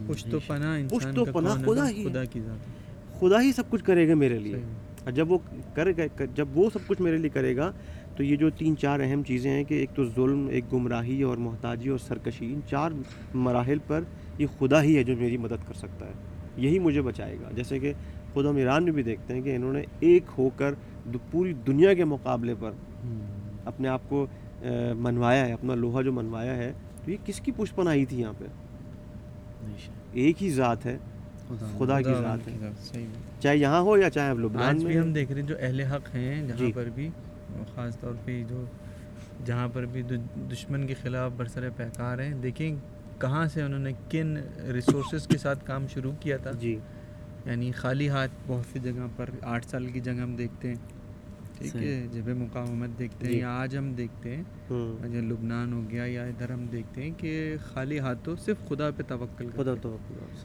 پشت و پناہ انسان و کا پناہ خدا؟ ہی ہے۔ خدا کی ذات۔ خدا ہی سب کچھ کرے گا میرے لیے۔ اور جب وہ کرے گا جب وہ سب کچھ میرے لیے کرے گا تو یہ جو تین چار اہم چیزیں ہیں کہ ایک تو ظلم ایک گمراہی اور محتاجی اور سرکشی ان چار مراحل پر یہ خدا ہی ہے جو میری مدد کر سکتا ہے یہی مجھے بچائے گا جیسے کہ خود ہم ایران میں بھی دیکھتے ہیں کہ انہوں نے ایک ہو کر پوری دنیا کے مقابلے پر اپنے آپ کو منوایا ہے اپنا لوہا جو منوایا ہے تو یہ کس کی پشت پناہی تھی یہاں پہ؟ ایک ہی ذات ہے خدا کی ذات ہے۔ چاہے یہاں ہو یا چاہے لبنان میں ہم دیکھ رہے ہیں جو اہل حق ہیں جہاں جی۔ پر بھی خاص طور پہ جو جہاں پر بھی دشمن کے خلاف برسر پیکار ہیں۔ دیکھیں کہاں سے انہوں نے کن ریسورسز کے ساتھ کام شروع کیا تھا۔ جی۔ یعنی خالی ہاتھ بہت سی جگہ پر آٹھ سال کی جنگ ہم دیکھتے ہیں۔ ٹھیک۔ ہے جب مقاومت دیکھتے ہیں جی۔ یا آج ہم دیکھتے ہیں جو لبنان ہو گیا یا ادھر ہم دیکھتے ہیں کہ خالی ہاتھوں صرف خدا پہ توکل خدا ہیں۔ تو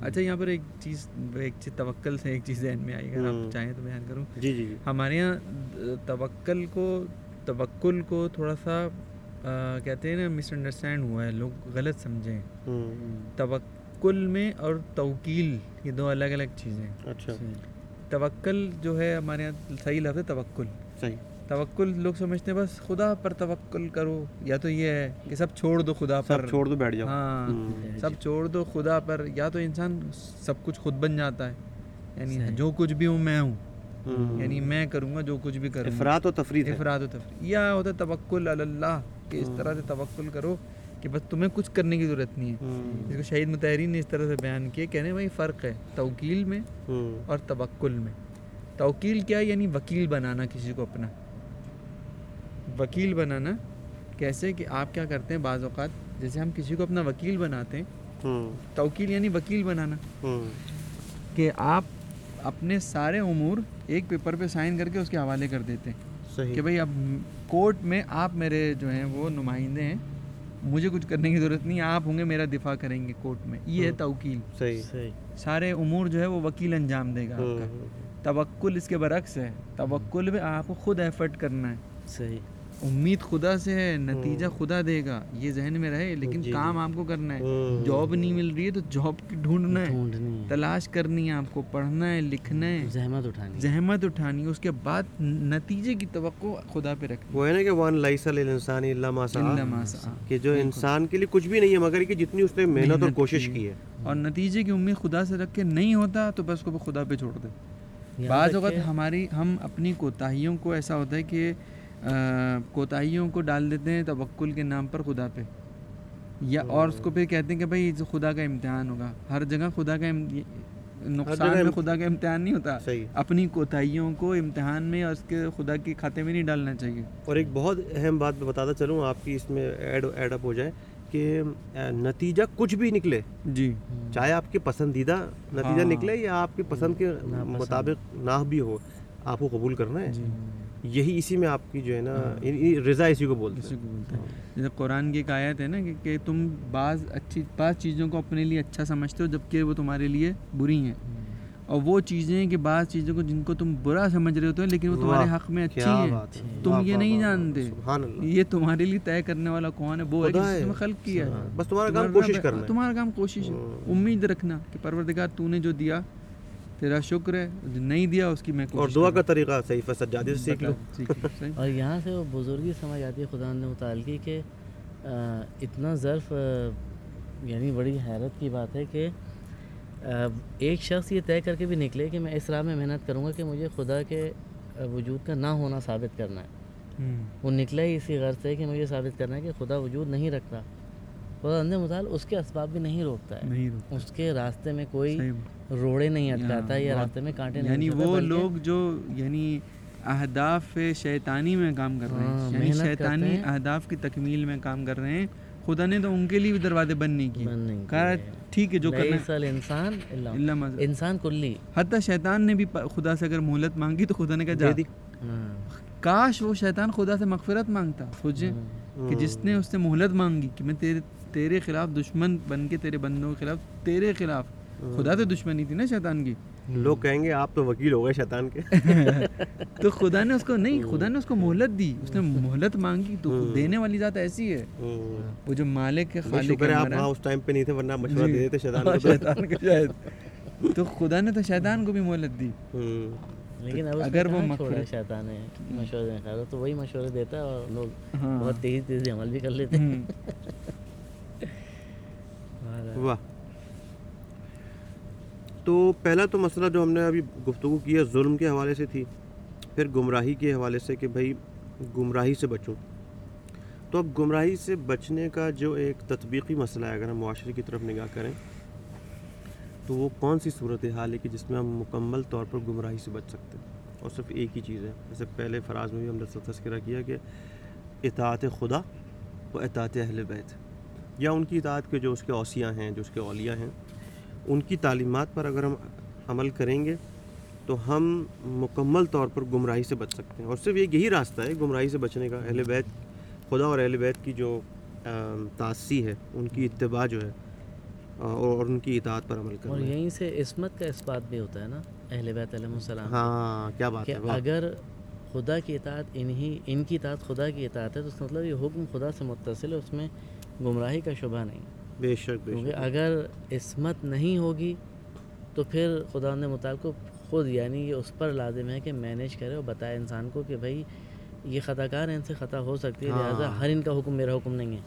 اچھا یہاں پر ایک چیز ایک چیز توکل سے ایک چیز ذہن میں آئی اگر۔ آپ چاہیں تو بیان کروں۔ جی جی جی۔ ہمارے یہاں توکل کو توکل کو تھوڑا سا کہتے ہیں نا مس انڈرسٹینڈ ہوا ہے لوگ غلط سمجھیں ہوں توکل میں اور توکیل یہ دو الگ الگ چیزیں۔ ہیں اچھا توکل جو ہے ہمارے یہاں صحیح لفظ ہے توکل۔ صحیح۔ توکل لوگ سمجھتے ہیں بس خدا پر توکل کرو یا تو یہ ہے کہ سب چھوڑ دو خدا پر۔ سب چھوڑ دو بیٹھ جاؤ۔ ہاں۔ سب چھوڑ دو خدا پر یا تو انسان سب کچھ خود بن جاتا ہے۔ یعنی۔ جو کچھ بھی ہوں میں ہوں۔ یعنی میں کروں گا جو کچھ بھی کروں افراد و تفریح افراد و تفریح یا ہوتا ہے توکل علی اللہ کہ اس طرح سے توکل کرو۔ کہ بس تمہیں کچھ کرنے کی ضرورت نہیں ہے۔ اس کو شہید متحرین نے اس طرح سے بیان کیا کہنے بھائی فرق ہے توکیل میں۔ اور توکل میں توکیل کیا یعنی وکیل بنانا کسی کو اپنا وکیل بنانا کیسے کہ آپ کیا کرتے ہیں بعض اوقات جیسے ہم کسی کو اپنا وکیل بناتے ہیں۔ توکیل یعنی وکیل بنانا۔ کہ آپ اپنے سارے امور ایک پیپر پہ سائن کر کے اس کے حوالے کر دیتے ہیں کہ بھائی اب کورٹ میں آپ میرے جو ہیں وہ نمائندے ہیں مجھے کچھ کرنے کی ضرورت نہیں آپ ہوں گے میرا دفاع کریں گے کورٹ میں۔ یہ ہے توکیل۔ صحیح۔ سارے امور جو ہے وہ وکیل انجام دے گا آپ کا۔ ہوں۔ توکل اس کے برعکس ہے۔ توکل میں آپ کو خود ایفرٹ کرنا ہے۔ صحیح۔ امید خدا سے ہے نتیجہ خدا دے گا۔ یہ ذہن میں رہے لیکن جی، کام جی۔ آپ کو کرنا ہے۔ جاب نہیں مل رہی ہے تو جاب کی ڈھونڈنا ہے۔ تلاش کرنی ہے آپ کو پڑھنا ہے لکھنا ہے۔ زحمت اٹھانی۔ زحمت اٹھانی ہے اس کے بعد نتیجے کی توقع خدا پہ رکھنی وہ ہے نا کہ وان لائسا للانسان الا ما سعى۔ کہ جو انسان کے لیے کچھ بھی نہیں ہے مگر کہ جتنی اس نے محنت اور کوشش کی ہے۔ اور نتیجے کی امید خدا سے رکھ کے نہیں ہوتا تو بس کو خدا پہ چھوڑ دے۔ بعض اوقات ہماری ہم اپنی کوتاہیوں کو ایسا ہوتا ہے کہ کوتاہیوں کو ڈال دیتے ہیں توکل کے نام پر خدا پہ۔ یا اور اس کو پھر کہتے ہیں کہ بھائی یہ خدا کا امتحان ہوگا ہر جگہ خدا کا نقصان میں خدا کا امتحان نہیں ہوتا۔ صحیح۔ اپنی کوتاہیوں کو امتحان میں اور اس کے خدا کے کھاتے میں نہیں ڈالنا چاہیے۔ اور ایک بہت اہم بات میں بتاتا چلوں آپ کی اس میں ایڈ ایڈ اپ ہو جائے کہ نتیجہ کچھ بھی نکلے۔ جی۔ چاہے آپ کے پسندیدہ نتیجہ ہاں۔ نکلے یا آپ کے پسند کے۔ مطابق نہ بھی ہو آپ کو قبول کرنا ہے؟ جی۔ یہی اسی میں آپ کی جو ہے نا ہاں۔ یعنی رضا اسی کو بولتے ہیں۔ کو بولتے ہیں۔ جیسے قرآن کی ایک آیت ہے نا کہ, کہ تم بعض اچھی بعض چیزوں کو اپنے لیے اچھا سمجھتے ہو جبکہ وہ تمہارے لیے بری ہیں۔ اور وہ چیزیں کہ بعض چیزوں کو جن کو تم برا سمجھ رہے ہوتے ہیں لیکن وہ تمہارے حق میں اچھی ہیں۔ ہے۔ تم یہ نہیں جانتے۔ یہ تمہارے لیے طے کرنے والا کون ہے؟ وہ ہے جس نے خلق کیا ہے۔ بس تمہارا کام کوشش کرنا تمہارا کام کوشش ہے۔ ہوں۔ امید رکھنا کہ پروردگار تو نے جو دیا تیرا شکر ہے جو نہیں دیا اس کی میں اور دعا کا طریقہ صحیح سجادی سے سیکھ لو۔ اور یہاں سے وہ بزرگی سمجھ آتی ہے خدا نے متعلقی کہ اتنا ظرف یعنی بڑی حیرت کی بات ہے کہ ایک شخص یہ طے کر کے بھی نکلے کہ میں اس راہ میں محنت کروں گا کہ مجھے خدا کے وجود کا نہ ہونا ثابت کرنا ہے۔ وہ نکلا ہی اسی غرض سے کہ مجھے ثابت کرنا ہے کہ خدا وجود نہیں رکھتا۔ خدا اندر مثال اس کے اسباب بھی نہیں روکتا ہے۔ نہیں روکتا۔ اس کے راستے میں کوئی روڑے نہیں اٹکاتا یا راستے میں کانٹے نہیں یعنی وہ لوگ جو یعنی اہداف شیطانی میں کام کر رہے ہاں، ہیں یعنی محنت کرتے شیطانی۔ اہداف کی تکمیل میں کام کر رہے ہیں۔ خدا نے تو ان کے لیے بھی دروازے بند نہیں کیے۔ کہا۔ ٹھیک ہے جو کرنا اللہ مز- انسان کلی۔ حتیٰ شیطان نے بھی خدا سے اگر مہلت مانگی تو خدا نے کہا جا۔ دی۔ ہاں، کاش وہ شیطان خدا سے مغفرت مانگتا۔ سوچے کہ جس نے اس سے مہلت مانگی کہ میں تیرے تیرے خلاف دشمن بن کے تیرے بندوں کے خلاف تیرے خلاف۔ خدا سے دشمنی تھی نا شیطان کی۔ لوگ کہیں گے آپ تو وکیل ہو گئے شیطان کے۔ تو خدا نے اس کو نہیں خدا نے اس کو مہلت دی۔ اس نے مہلت مانگی تو دینے والی ذات ایسی ہے۔ وہ جو مالک ہے خالق ہے آپ اس ٹائم پہ نہیں تھے ورنہ مشورہ جی۔ دے دیتے شیطان کو تو۔ شیطان کو شاید۔ تو خدا نے تو شیطان کو بھی مہلت دی۔ لیکن اگر وہ مغفرت- شیطان ہے کا تو وہی مشورے دیتا ہے اور لوگ ہاں۔ بہت تیزی تیزی عمل بھی کر لیتے ہیں۔ واہ۔ تو پہلا تو مسئلہ جو ہم نے ابھی گفتگو کی ہے، ظلم کے حوالے سے تھی، پھر گمراہی کے حوالے سے کہ بھائی گمراہی سے بچوں تو اب گمراہی سے بچنے کا جو ایک تطبیقی مسئلہ ہے، اگر ہم معاشرے کی طرف نگاہ کریں، تو وہ کون سی صورت حال ہے کہ جس میں ہم مکمل طور پر گمراہی سے بچ سکتے ہیں؟ اور صرف ایک ہی چیز ہے۔ جیسے پہلے فراز میں بھی ہم نے تذکرہ کیا کہ اطاعت خدا و اطاعت اہل بیت۔ یا ان کی اطاعت کے جو اس کے اوسیاء ہیں جو اس کے اولیاء ہیں ان کی تعلیمات پر اگر ہم عمل کریں گے تو ہم مکمل طور پر گمراہی سے بچ سکتے ہیں۔ اور صرف ایک یہی راستہ ہے گمراہی سے بچنے کا۔ اہل بیت خدا اور اہل بیت کی جو تاثی ہے ان کی اتباع جو ہے اور ان کی اطاعت پر عمل اور کرنا یہیں سے عصمت کا اثبات بھی ہوتا ہے نا اہل بیت علیہ السلام۔ ہاں کیا بات ہے۔ اگر خدا کی اطاعت انہی ان کی اطاعت خدا کی اطاعت ہے تو اس کا مطلب یہ حکم خدا سے متصل ہے اس میں گمراہی کا شبہ نہیں۔ بے شک بے کیونکہ شک۔ اگر عصمت نہیں ہوگی تو پھر خدا نے متعلق کو خود یعنی یہ اس پر لازم ہے کہ مینیج کرے اور بتائے انسان کو کہ بھائی یہ خطا کار ہیں ان سے خطا ہو سکتی ہے ہاں۔ لہٰذا ہر ان کا حکم میرا حکم نہیں ہے۔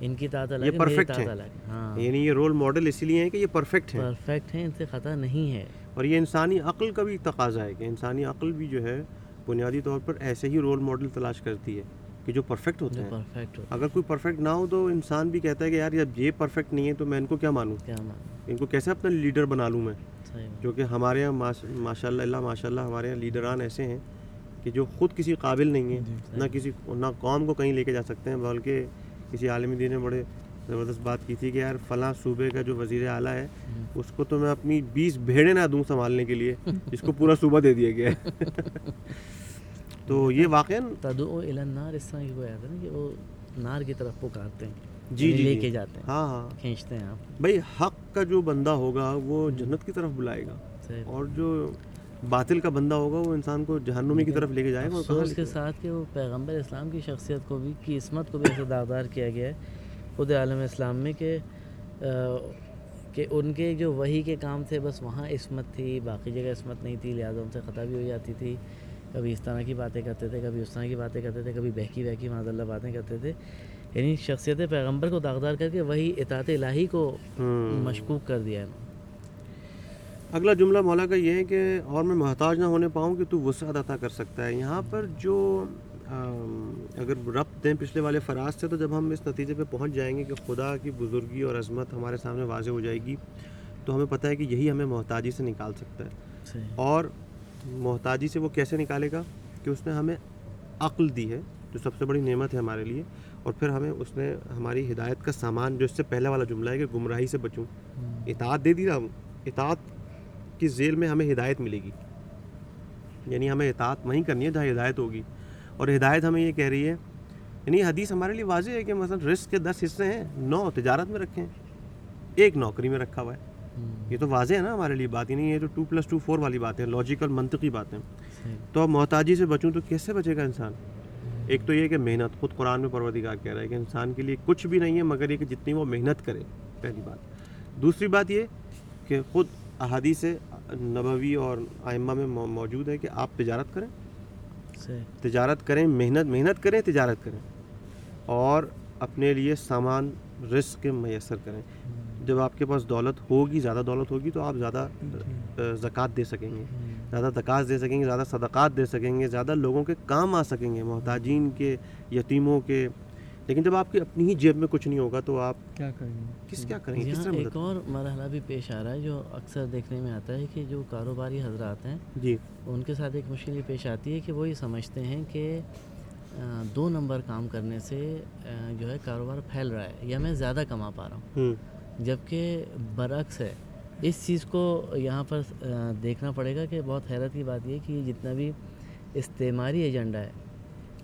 ان کی اطاعت الگ یہ۔ الگ ہے۔ ہاں۔ یعنی یہ رول ماڈل اسی لیے ہیں کہ یہ پرفیکٹ ہیں۔ پرفیکٹ ہیں ان سے خطا نہیں ہے۔ اور یہ انسانی عقل کا بھی تقاضا ہے کہ انسانی عقل بھی جو ہے بنیادی طور پر ایسے ہی رول ماڈل تلاش کرتی ہے۔ کہ جو پرفیکٹ ہوتے ہیں۔ پرفیکٹ اگر کوئی پرفیکٹ نہ ہو تو انسان بھی کہتا ہے کہ یار جب یہ پرفیکٹ نہیں ہے تو میں ان کو کیا مانوں؟ ان کو کیسے اپنا لیڈر بنا لوں میں۔ جو کہ ہمارے یہاں ماشاء اللہ اللہ ماشاء اللہ ہمارے یہاں لیڈران ایسے ہیں کہ جو خود کسی قابل نہیں ہیں نہ کسی نہ قوم کو کہیں لے کے جا سکتے ہیں بلکہ کسی عالمی دین نے بڑے زبردست بات کی تھی کہ یار فلاں صوبے کا جو وزیر اعلیٰ ہے اس کو تو میں اپنی بیس بھیڑیں نہ دوں سنبھالنے کے لیے جس کو پورا صوبہ دے دیا گیا ہے۔ تو یہ واقعا تدعو الی النار اس طرح کی کوئی آتا ہے نا کہ وہ نار کی طرف پکارتے ہیں جی یعنی جی لے جی۔ کے جاتے ہیں ہاں ہاں۔ کھینچتے ہیں آپ۔ بھائی حق کا جو بندہ ہوگا وہ جنت کی طرف بلائے گا۔ اور جو باطل کا بندہ ہوگا وہ انسان کو جہنمی کی طرف لے کے جائے گا اور لے کے ساتھ کہ وہ پیغمبر اسلام کی شخصیت کو بھی کی عصمت کو بھی ایسے داغدار کیا گیا ہے خود عالم اسلام میں کہ کہ ان کے جو وہی کے کام تھے بس وہاں عصمت تھی باقی جگہ عصمت نہیں تھی لہٰذا ان سے خطا بھی ہو جاتی تھی۔ کبھی اس طرح کی باتیں کرتے تھے کبھی اس طرح کی باتیں کرتے تھے کبھی بہکی بہکی معذ اللہ باتیں کرتے تھے یعنی شخصیت پیغمبر کو داغدار کر کے وہی اطاعت الہی کو۔ مشکوک کر دیا ہے۔ اگلا جملہ مولا کا یہ ہے کہ اور میں محتاج نہ ہونے پاؤں کہ تو وسعت عطا کر سکتا ہے یہاں پر جو اگر ربط دیں پچھلے والے فراز سے تو جب ہم اس نتیجے پہ پہنچ جائیں گے کہ خدا کی بزرگی اور عظمت ہمارے سامنے واضح ہو جائے گی تو ہمیں پتہ ہے کہ یہی ہمیں محتاجی سے نکال سکتا ہے اور محتاجی سے وہ کیسے نکالے گا کہ اس نے ہمیں عقل دی ہے جو سب سے بڑی نعمت ہے ہمارے لیے اور پھر ہمیں اس نے ہماری ہدایت کا سامان جو اس سے پہلے والا جملہ ہے کہ گمراہی سے بچوں اطاعت دے دی نا اطاعت کی ذیل میں ہمیں ہدایت ملے گی۔ یعنی ہمیں اطاعت وہیں کرنی ہے جہاں ہدایت ہوگی۔ اور ہدایت ہمیں یہ کہہ رہی ہے یعنی حدیث ہمارے لیے واضح ہے کہ مثلا رزق کے دس حصے ہیں نو تجارت میں رکھے ہیں ایک نوکری میں رکھا ہوا ہے۔ یہ تو واضح ہے نا ہمارے لیے بات ہی نہیں یہ تو ٹو پلس ٹو فور والی بات ہے لاجیکل منطقی باتیں۔ صحیح۔ تو اب محتاجی سے بچوں تو کیسے بچے گا انسان؟ ایک تو یہ کہ محنت خود قرآن میں پروردگار کہہ رہا ہے کہ انسان کے لیے کچھ بھی نہیں ہے مگر یہ کہ جتنی وہ محنت کرے پہلی بات۔ دوسری بات یہ کہ خود احادیث نبوی اور آئمہ میں مو- موجود ہے کہ آپ تجارت کریں۔ تجارت کریں محنت محنت کریں تجارت کریں۔ اور اپنے لیے سامان رزق کے میسر کریں۔ جب آپ کے پاس دولت ہوگی زیادہ دولت ہوگی تو آپ زیادہ زکوٰۃ دے سکیں گے۔ زیادہ تقاض دے سکیں گے زیادہ صدقات دے سکیں گے زیادہ لوگوں کے کام آ سکیں گے محتاجین کے یتیموں کے۔ لیکن جب آپ کی اپنی ہی جیب میں کچھ نہیں ہوگا تو آپ کیا کریں گے؟ کس کیا کریں گے؟ کس یہاں طرح ایک اور مرحلہ بھی پیش آ رہا ہے جو اکثر دیکھنے میں آتا ہے کہ جو کاروباری حضرات ہیں جی۔ ان کے ساتھ ایک مشکل یہ پیش آتی ہے کہ وہ یہ سمجھتے ہیں کہ دو نمبر کام کرنے سے جو ہے کاروبار پھیل رہا ہے یا میں زیادہ کما پا رہا ہوں۔ ہوں۔ جبکہ برعکس ہے۔ اس چیز کو یہاں پر دیکھنا پڑے گا کہ بہت حیرت کی بات یہ ہے کہ یہ جتنا بھی استعماری ایجنڈا ہے،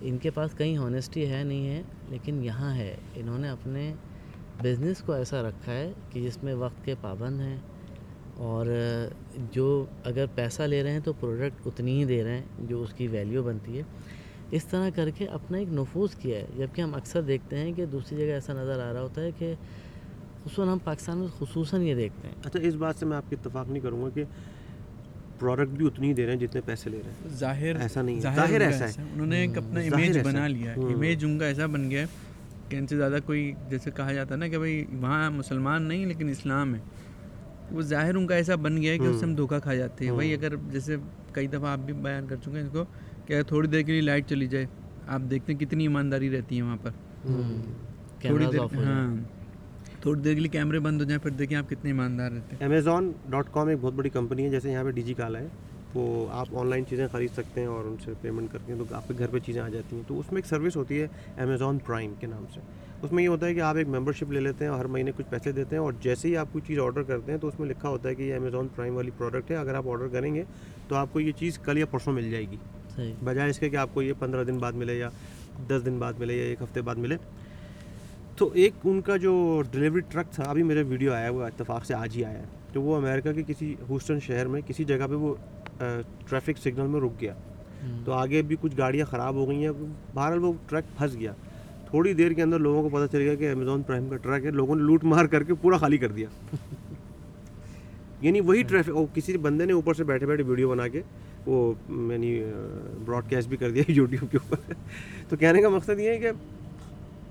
ان کے پاس کہیں ہونیسٹی ہے نہیں ہے، لیکن یہاں ہے۔ انہوں نے اپنے بزنس کو ایسا رکھا ہے کہ جس میں وقت کے پابند ہیں اور جو اگر پیسہ لے رہے ہیں تو پروڈکٹ اتنی ہی دے رہے ہیں جو اس کی ویلیو بنتی ہے۔ اس طرح کر کے اپنا ایک نفوذ کیا ہے۔ جبکہ ہم اکثر دیکھتے ہیں کہ دوسری جگہ ایسا نظر آ رہا ہوتا ہے کہ خصوصاً ہم پاکستان میں خصوصاً یہ دیکھتے ہیں۔ اچھا اس بات سے میں آپ کی اتفاق نہیں کروں گا کہ پروڈکٹ بھی اتنی ہی دے رہے ہیں جتنے پیسے لے رہے ہیں۔ ظاہر ایسا نہیں ظاہر ظاہر ایسا ہے۔ انہوں نے ایک اپنا امیج بنا۔ لیا ہے۔ امیج ان کا ایسا بن گیا ہے کہ ان سے زیادہ کوئی جیسے کہا جاتا ہے نا کہ بھائی وہاں مسلمان نہیں لیکن اسلام ہے۔ وہ ظاہر ان کا ایسا بن گیا ہے کہ اس سے ہم دھوکہ کھا جاتے ہیں۔ بھائی اگر جیسے کئی دفعہ آپ بھی بیان کر چکے ہیں اس کو کہ اگر تھوڑی دیر کے لیے لائٹ چلی جائے آپ دیکھتے ہیں کتنی ایمانداری رہتی ہے وہاں پر۔ تھوڑی دیر ہاں۔ تھوڑی دیر کے لیے کیمرے بند ہو جائیں پھر دیکھیں آپ کتنے ایماندار رہتے ہیں۔ امیزون ڈاٹ کام ایک بہت بڑی کمپنی ہے جیسے یہاں پہ ڈی جی کالا ہے وہ آپ آن لائن چیزیں خرید سکتے ہیں اور ان سے پیمنٹ کر کے تو آپ کے گھر پہ چیزیں آ جاتی ہیں۔ تو اس میں ایک سروس ہوتی ہے امیزون پرائم کے نام سے۔ اس میں یہ ہوتا ہے کہ آپ ایک ممبر شپ لے لیتے ہیں اور ہر مہینے کچھ پیسے دیتے ہیں اور جیسے ہی آپ کوئی چیز آرڈر کرتے ہیں تو اس میں لکھا ہوتا ہے کہ یہ امیزون پرائم والی پروڈکٹ ہے اگر آپ آرڈر کریں گے تو آپ کو یہ چیز کل یا پرسوں مل جائے گی۔ بجائے اس کے کہ آپ کو یہ پندرہ دن بعد ملے یا دس دن بعد ملے یا ایک ہفتے بعد ملے۔ تو ایک ان کا جو ڈلیوری ٹرک تھا ابھی میرے ویڈیو آیا وہ اتفاق سے آج ہی آیا ہے۔ تو وہ امریکہ کے کسی ہوسٹن شہر میں کسی جگہ پہ وہ ٹریفک سگنل میں رک گیا۔ تو آگے بھی کچھ گاڑیاں خراب ہو گئی ہیں۔ بہرحال وہ ٹرک پھنس گیا۔ تھوڑی دیر کے اندر لوگوں کو پتہ چل گیا کہ امیزون پرائم کا ٹرک ہے۔ لوگوں نے لوٹ مار کر کے پورا خالی کر دیا۔ یعنی وہی ٹریفک کسی بندے نے اوپر سے بیٹھے بیٹھے ویڈیو بنا کے وہ یعنی براڈ کاسٹ بھی کر دیا یوٹیوب کے اوپر۔ تو کہنے کا مقصد یہ ہے کہ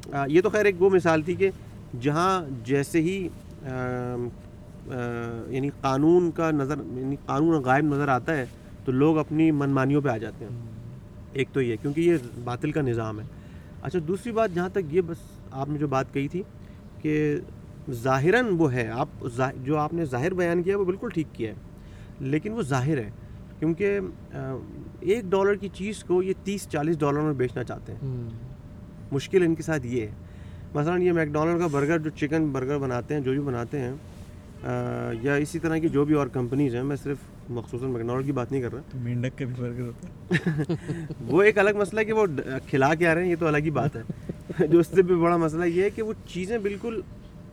یہ تو خیر ایک وہ مثال تھی کہ جہاں جیسے ہی یعنی قانون کا نظر یعنی قانون غائب نظر آتا ہے تو لوگ اپنی منمانیوں پہ آ جاتے ہیں۔ ایک تو یہ، کیونکہ یہ باطل کا نظام ہے۔ اچھا دوسری بات جہاں تک یہ بس آپ نے جو بات کہی تھی کہ ظاہراً وہ ہے، آپ جو آپ نے ظاہر بیان کیا وہ بالکل ٹھیک کیا ہے، لیکن وہ ظاہر ہے۔ کیونکہ ایک ڈالر کی چیز کو یہ تیس چالیس ڈالر میں بیچنا چاہتے ہیں۔ مشکل ان کے ساتھ یہ ہے۔ مثلا یہ میک ڈونلڈ کا برگر جو چکن برگر بناتے ہیں جو بھی بناتے ہیں آ، یا اسی طرح کی جو بھی اور کمپنیز ہیں میں صرف مخصوصاً میک ڈونلڈ کی بات نہیں کر رہا۔ مینڈک کا بھی برگر ہوتا ہے وہ ایک الگ مسئلہ ہے کہ وہ کھلا کے آ رہے ہیں یہ تو الگ ہی بات ہے۔ جو اس سے بھی بڑا مسئلہ یہ ہے کہ وہ چیزیں بالکل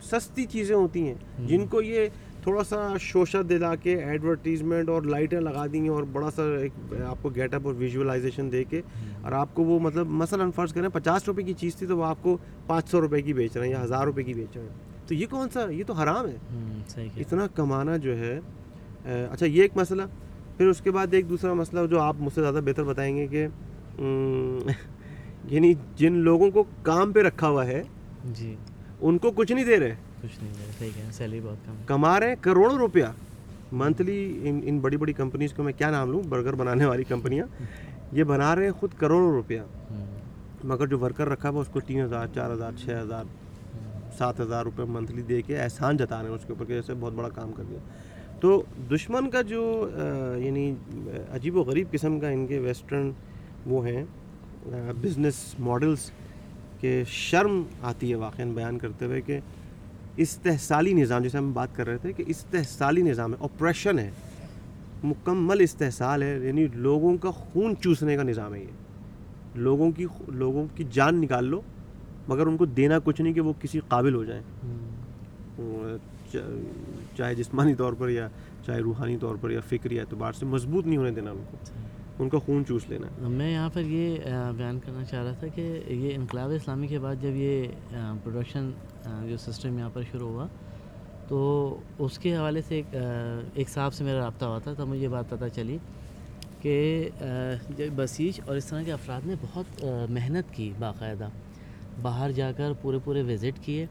سستی چیزیں ہوتی ہیں جن کو یہ تھوڑا سا شوشہ دلا کے ایڈورٹیزمنٹ اور لائٹیں لگا دی ہیں اور بڑا سا ایک آپ کو گیٹ اپ اور ویژولائزیشن دے کے اور آپ کو وہ مطلب مثلاً فرض کریں پچاس روپے کی چیز تھی تو وہ آپ کو پانچ سو روپے کی بیچ رہے ہیں یا ہزار روپے کی بیچ رہے ہیں۔ تو یہ کون سا یہ تو حرام ہے۔ اتنا کمانا جو ہے اچھا یہ ایک مسئلہ پھر اس کے بعد ایک دوسرا مسئلہ جو آپ مجھ سے زیادہ بہتر بتائیں گے کہ یعنی جن لوگوں کو کام پہ رکھا ہوا ہے جی۔ ان کو کچھ نہیں دے رہے۔ کچھ نہیں ہے صحیح کہا سیلری بہت کم کما رہے ہیں کروڑوں روپیہ۔ منتھلی ان ان بڑی بڑی کمپنیز کو میں کیا نام لوں؟ برگر بنانے والی کمپنیاں یہ بنا رہے ہیں خود کروڑوں روپیہ۔ مگر جو ورکر رکھا ہوا اس کو تین ہزار چار ہزار چھ ہزار سات ہزار روپے منتھلی دے کے احسان جتا رہے ہیں اس کے اوپر کہ جیسے بہت بڑا کام کر دیا۔ تو دشمن کا جو یعنی عجیب و غریب قسم کا ان کے ویسٹرن وہ ہیں بزنس ماڈلز کہ شرم آتی ہے واقعا بیان کرتے ہوئے کہ استحصالی نظام جیسے ہم بات کر رہے تھے کہ استحصالی نظام ہے آپریشن ہے مکمل استحصال ہے یعنی لوگوں کا خون چوسنے کا نظام ہے یہ۔ لوگوں کی لوگوں کی جان نکال لو مگر ان کو دینا کچھ نہیں کہ وہ کسی قابل ہو جائیں۔ چاہے جسمانی طور پر یا چاہے روحانی طور پر یا فکری اعتبار سے مضبوط نہیں ہونے دینا ان کو۔ ان کا خون چوس لینا۔ میں یہاں پر یہ بیان کرنا چاہ رہا تھا کہ یہ انقلاب اسلامی کے بعد جب یہ پروڈکشن جو سسٹم یہاں پر شروع ہوا۔ تو اس کے حوالے سے ایک ایک صاحب سے میرا رابطہ ہوا تھا، تب مجھے یہ بات پتہ چلی کہ جب بسیج اور اس طرح کے افراد نے بہت محنت کی باقاعدہ، باہر جا کر پورے پورے وزٹ کیے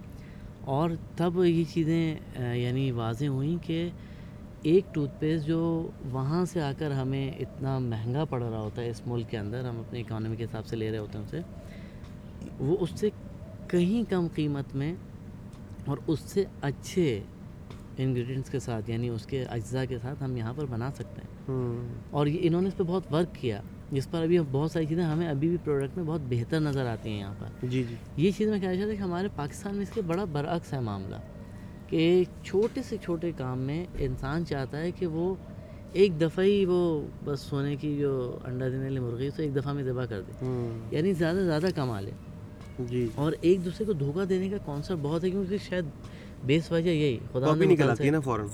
اور تب یہ چیزیں یعنی واضح ہوئیں کہ ایک ٹوتھ پیسٹ جو وہاں سے آ کر ہمیں اتنا مہنگا پڑ رہا ہوتا ہے اس ملک کے اندر، ہم اپنی اکانومی کے حساب سے لے رہے ہوتے ہیں اسے، وہ اس سے کہیں کم قیمت میں اور اس سے اچھے انگریڈینٹس کے ساتھ یعنی اس کے اجزاء کے ساتھ ہم یہاں پر بنا سکتے ہیں۔ اور یہ انہوں نے اس پہ بہت ورک کیا جس پر ابھی بہت ساری چیزیں ہمیں ابھی بھی پروڈکٹ میں بہت بہتر نظر آتی ہیں یہاں پر۔ جی جی۔ یہ چیز میں کہنا چاہتا ہوں کہ ہمارے پاکستان میں اس کے بڑا برعکس ہے معاملہ کہ چھوٹے سے چھوٹے کام میں انسان چاہتا ہے کہ وہ ایک دفعہ ہی وہ بس سونے کی جو انڈا دینے والی مرغی اسے ایک دفعہ میں ذبح کر دے۔ یعنی زیادہ سے زیادہ کما لے۔ جی۔ اور ایک دوسرے کو دھوکہ دینے کا کانسیپٹ بہت ہے کیونکہ شاید بیس وجہ یہی خدا نکل آتی ہے نا فوراً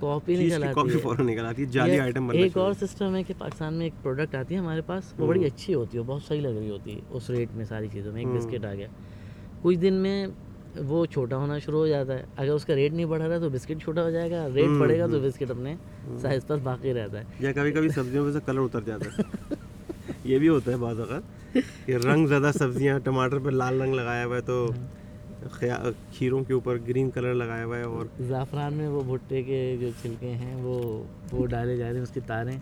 کاپی نکل آتی ہے۔ فوراً نکل آتی ہے جعلی آئٹم ایک اور سسٹم ہے کہ پاکستان میں ایک پروڈکٹ آتی ہے ہمارے پاس وہ بڑی اچھی ہوتی ہے بہت صحیح لگ رہی ہوتی ہے اس ریٹ میں ساری چیزوں میں ایک بسکٹ آ گیا۔ کچھ دن میں وہ چھوٹا ہونا شروع ہو جاتا ہے۔ اگر اس کا ریٹ نہیں بڑھا رہا تو بسکٹ چھوٹا ہو جائے گا ریٹ بڑھے گا تو بسکٹ اپنے سائز پر باقی رہتا ہے۔ یا کبھی کبھی سبزیوں میں سے کلر اتر جاتا ہے۔ یہ بھی ہوتا ہے بعض اوقات۔ یہ رنگ زیادہ سبزیاں، ٹماٹر پہ لال رنگ لگایا ہوا ہے تو کھیروں کے اوپر گرین کلر لگایا ہوا ہے اور زعفران میں وہ بھٹے کے جو چھلکے ہیں، وہ وہ ڈالے جا رہے ہیں، اس کی تاریں۔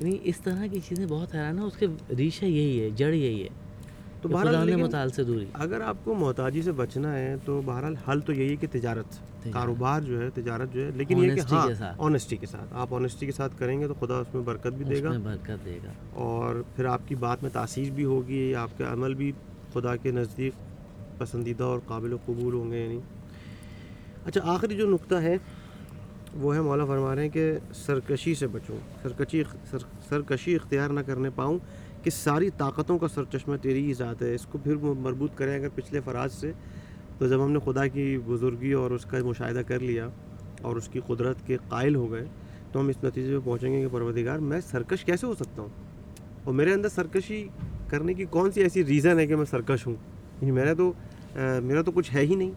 یعنی اس طرح کی چیزیں بہت حیران ہیں اس کے ریشہ یہی ہے، جڑ یہی ہے۔ تو بہرحال سے دوری۔ اگر آپ کو محتاجی سے بچنا ہے تو بہرحال حل تو یہی ہے کہ تجارت کاروبار جو ہے تجارت جو ہے لیکن یہ کہ ہاں۔ آنیسٹی کے ساتھ۔ آپ آنیسٹی کے ساتھ کریں گے تو خدا اس میں برکت بھی دے گا۔ برکت دے گا۔ اور پھر آپ کی بات میں تاثیر بھی ہوگی آپ کے عمل بھی خدا کے نزدیک پسندیدہ اور قابل قبول ہوں گے یعنی۔ اچھا آخری جو نقطہ ہے وہ ہے مولا فرما رہے ہیں کہ سرکشی سے بچوں سرکشی سر سرکشی اختیار نہ کرنے پاؤں۔ کہ ساری طاقتوں کا سرچشمہ تیری ہی ذات ہے، اس کو پھر مربوط کریں اگر پچھلے فراز سے، تو جب ہم نے خدا کی بزرگی اور اس کا مشاہدہ کر لیا اور اس کی قدرت کے قائل ہو گئے، تو ہم اس نتیجے پہ پہنچیں گے کہ پروردگار، میں سرکش کیسے ہو سکتا ہوں؟ اور میرے اندر سرکشی کرنے کی کون سی ایسی ریزن ہے کہ میں سرکش ہوں؟ یعنی میرا تو میرا تو کچھ ہے ہی نہیں۔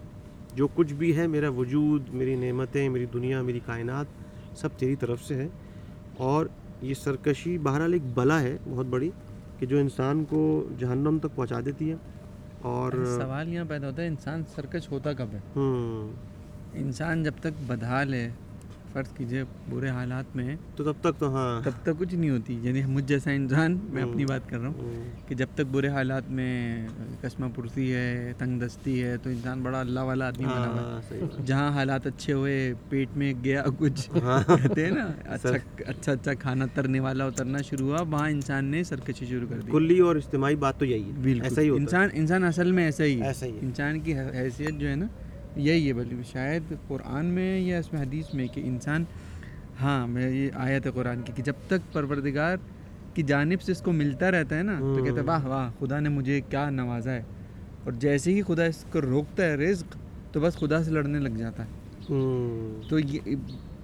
جو کچھ بھی ہے، میرا وجود، میری نعمتیں، میری دنیا، میری کائنات، سب تیری طرف سے ہے۔ اور یہ سرکشی بہرحال ایک بلا ہے، بہت بڑی۔ کہ جو انسان کو جہنم تک پہنچا دیتی ہے اور سوال یہاں پیدا ہوتا ہے انسان سرکش ہوتا کب ہے؟ انسان جب تک بدحال ہے فرض کیجیے برے حالات میں تو تب تک تو ہاں۔ تب تک کچھ نہیں ہوتی۔ یعنی مجھ جیسا انسان میں اپنی۔ بات کر رہا ہوں کہ جب تک برے حالات میں کشمہ پرسی ہے تنگ دستی ہے تو انسان بڑا اللہ والا آدمی بنا ہوا ہاں جہاں حالات اچھے ہوئے پیٹ میں گیا کچھ ہاں۔ کہتے ہیں نا اچھا اچھا اچھا کھانا ترنے والا اترنا شروع ہوا وہاں انسان نے سرکشی شروع کر دی۔ کلی اور اجتماعی بات تو یہی ہے۔ ایسا ہی بالکل انسان انسان اصل میں ایسا ہی ہے۔ انسان کی حیثیت جو ہے نا یہی ہے بلکہ شاید قرآن میں یا اس میں حدیث میں کہ انسان ہاں میں یہ آیت ہے قرآن کی کہ جب تک پروردگار کی جانب سے اس کو ملتا رہتا ہے نا تو کہتا ہے واہ واہ خدا نے مجھے کیا نوازا ہے اور جیسے ہی خدا اس کو روکتا ہے رزق تو بس خدا سے لڑنے لگ جاتا ہے۔ تو یہ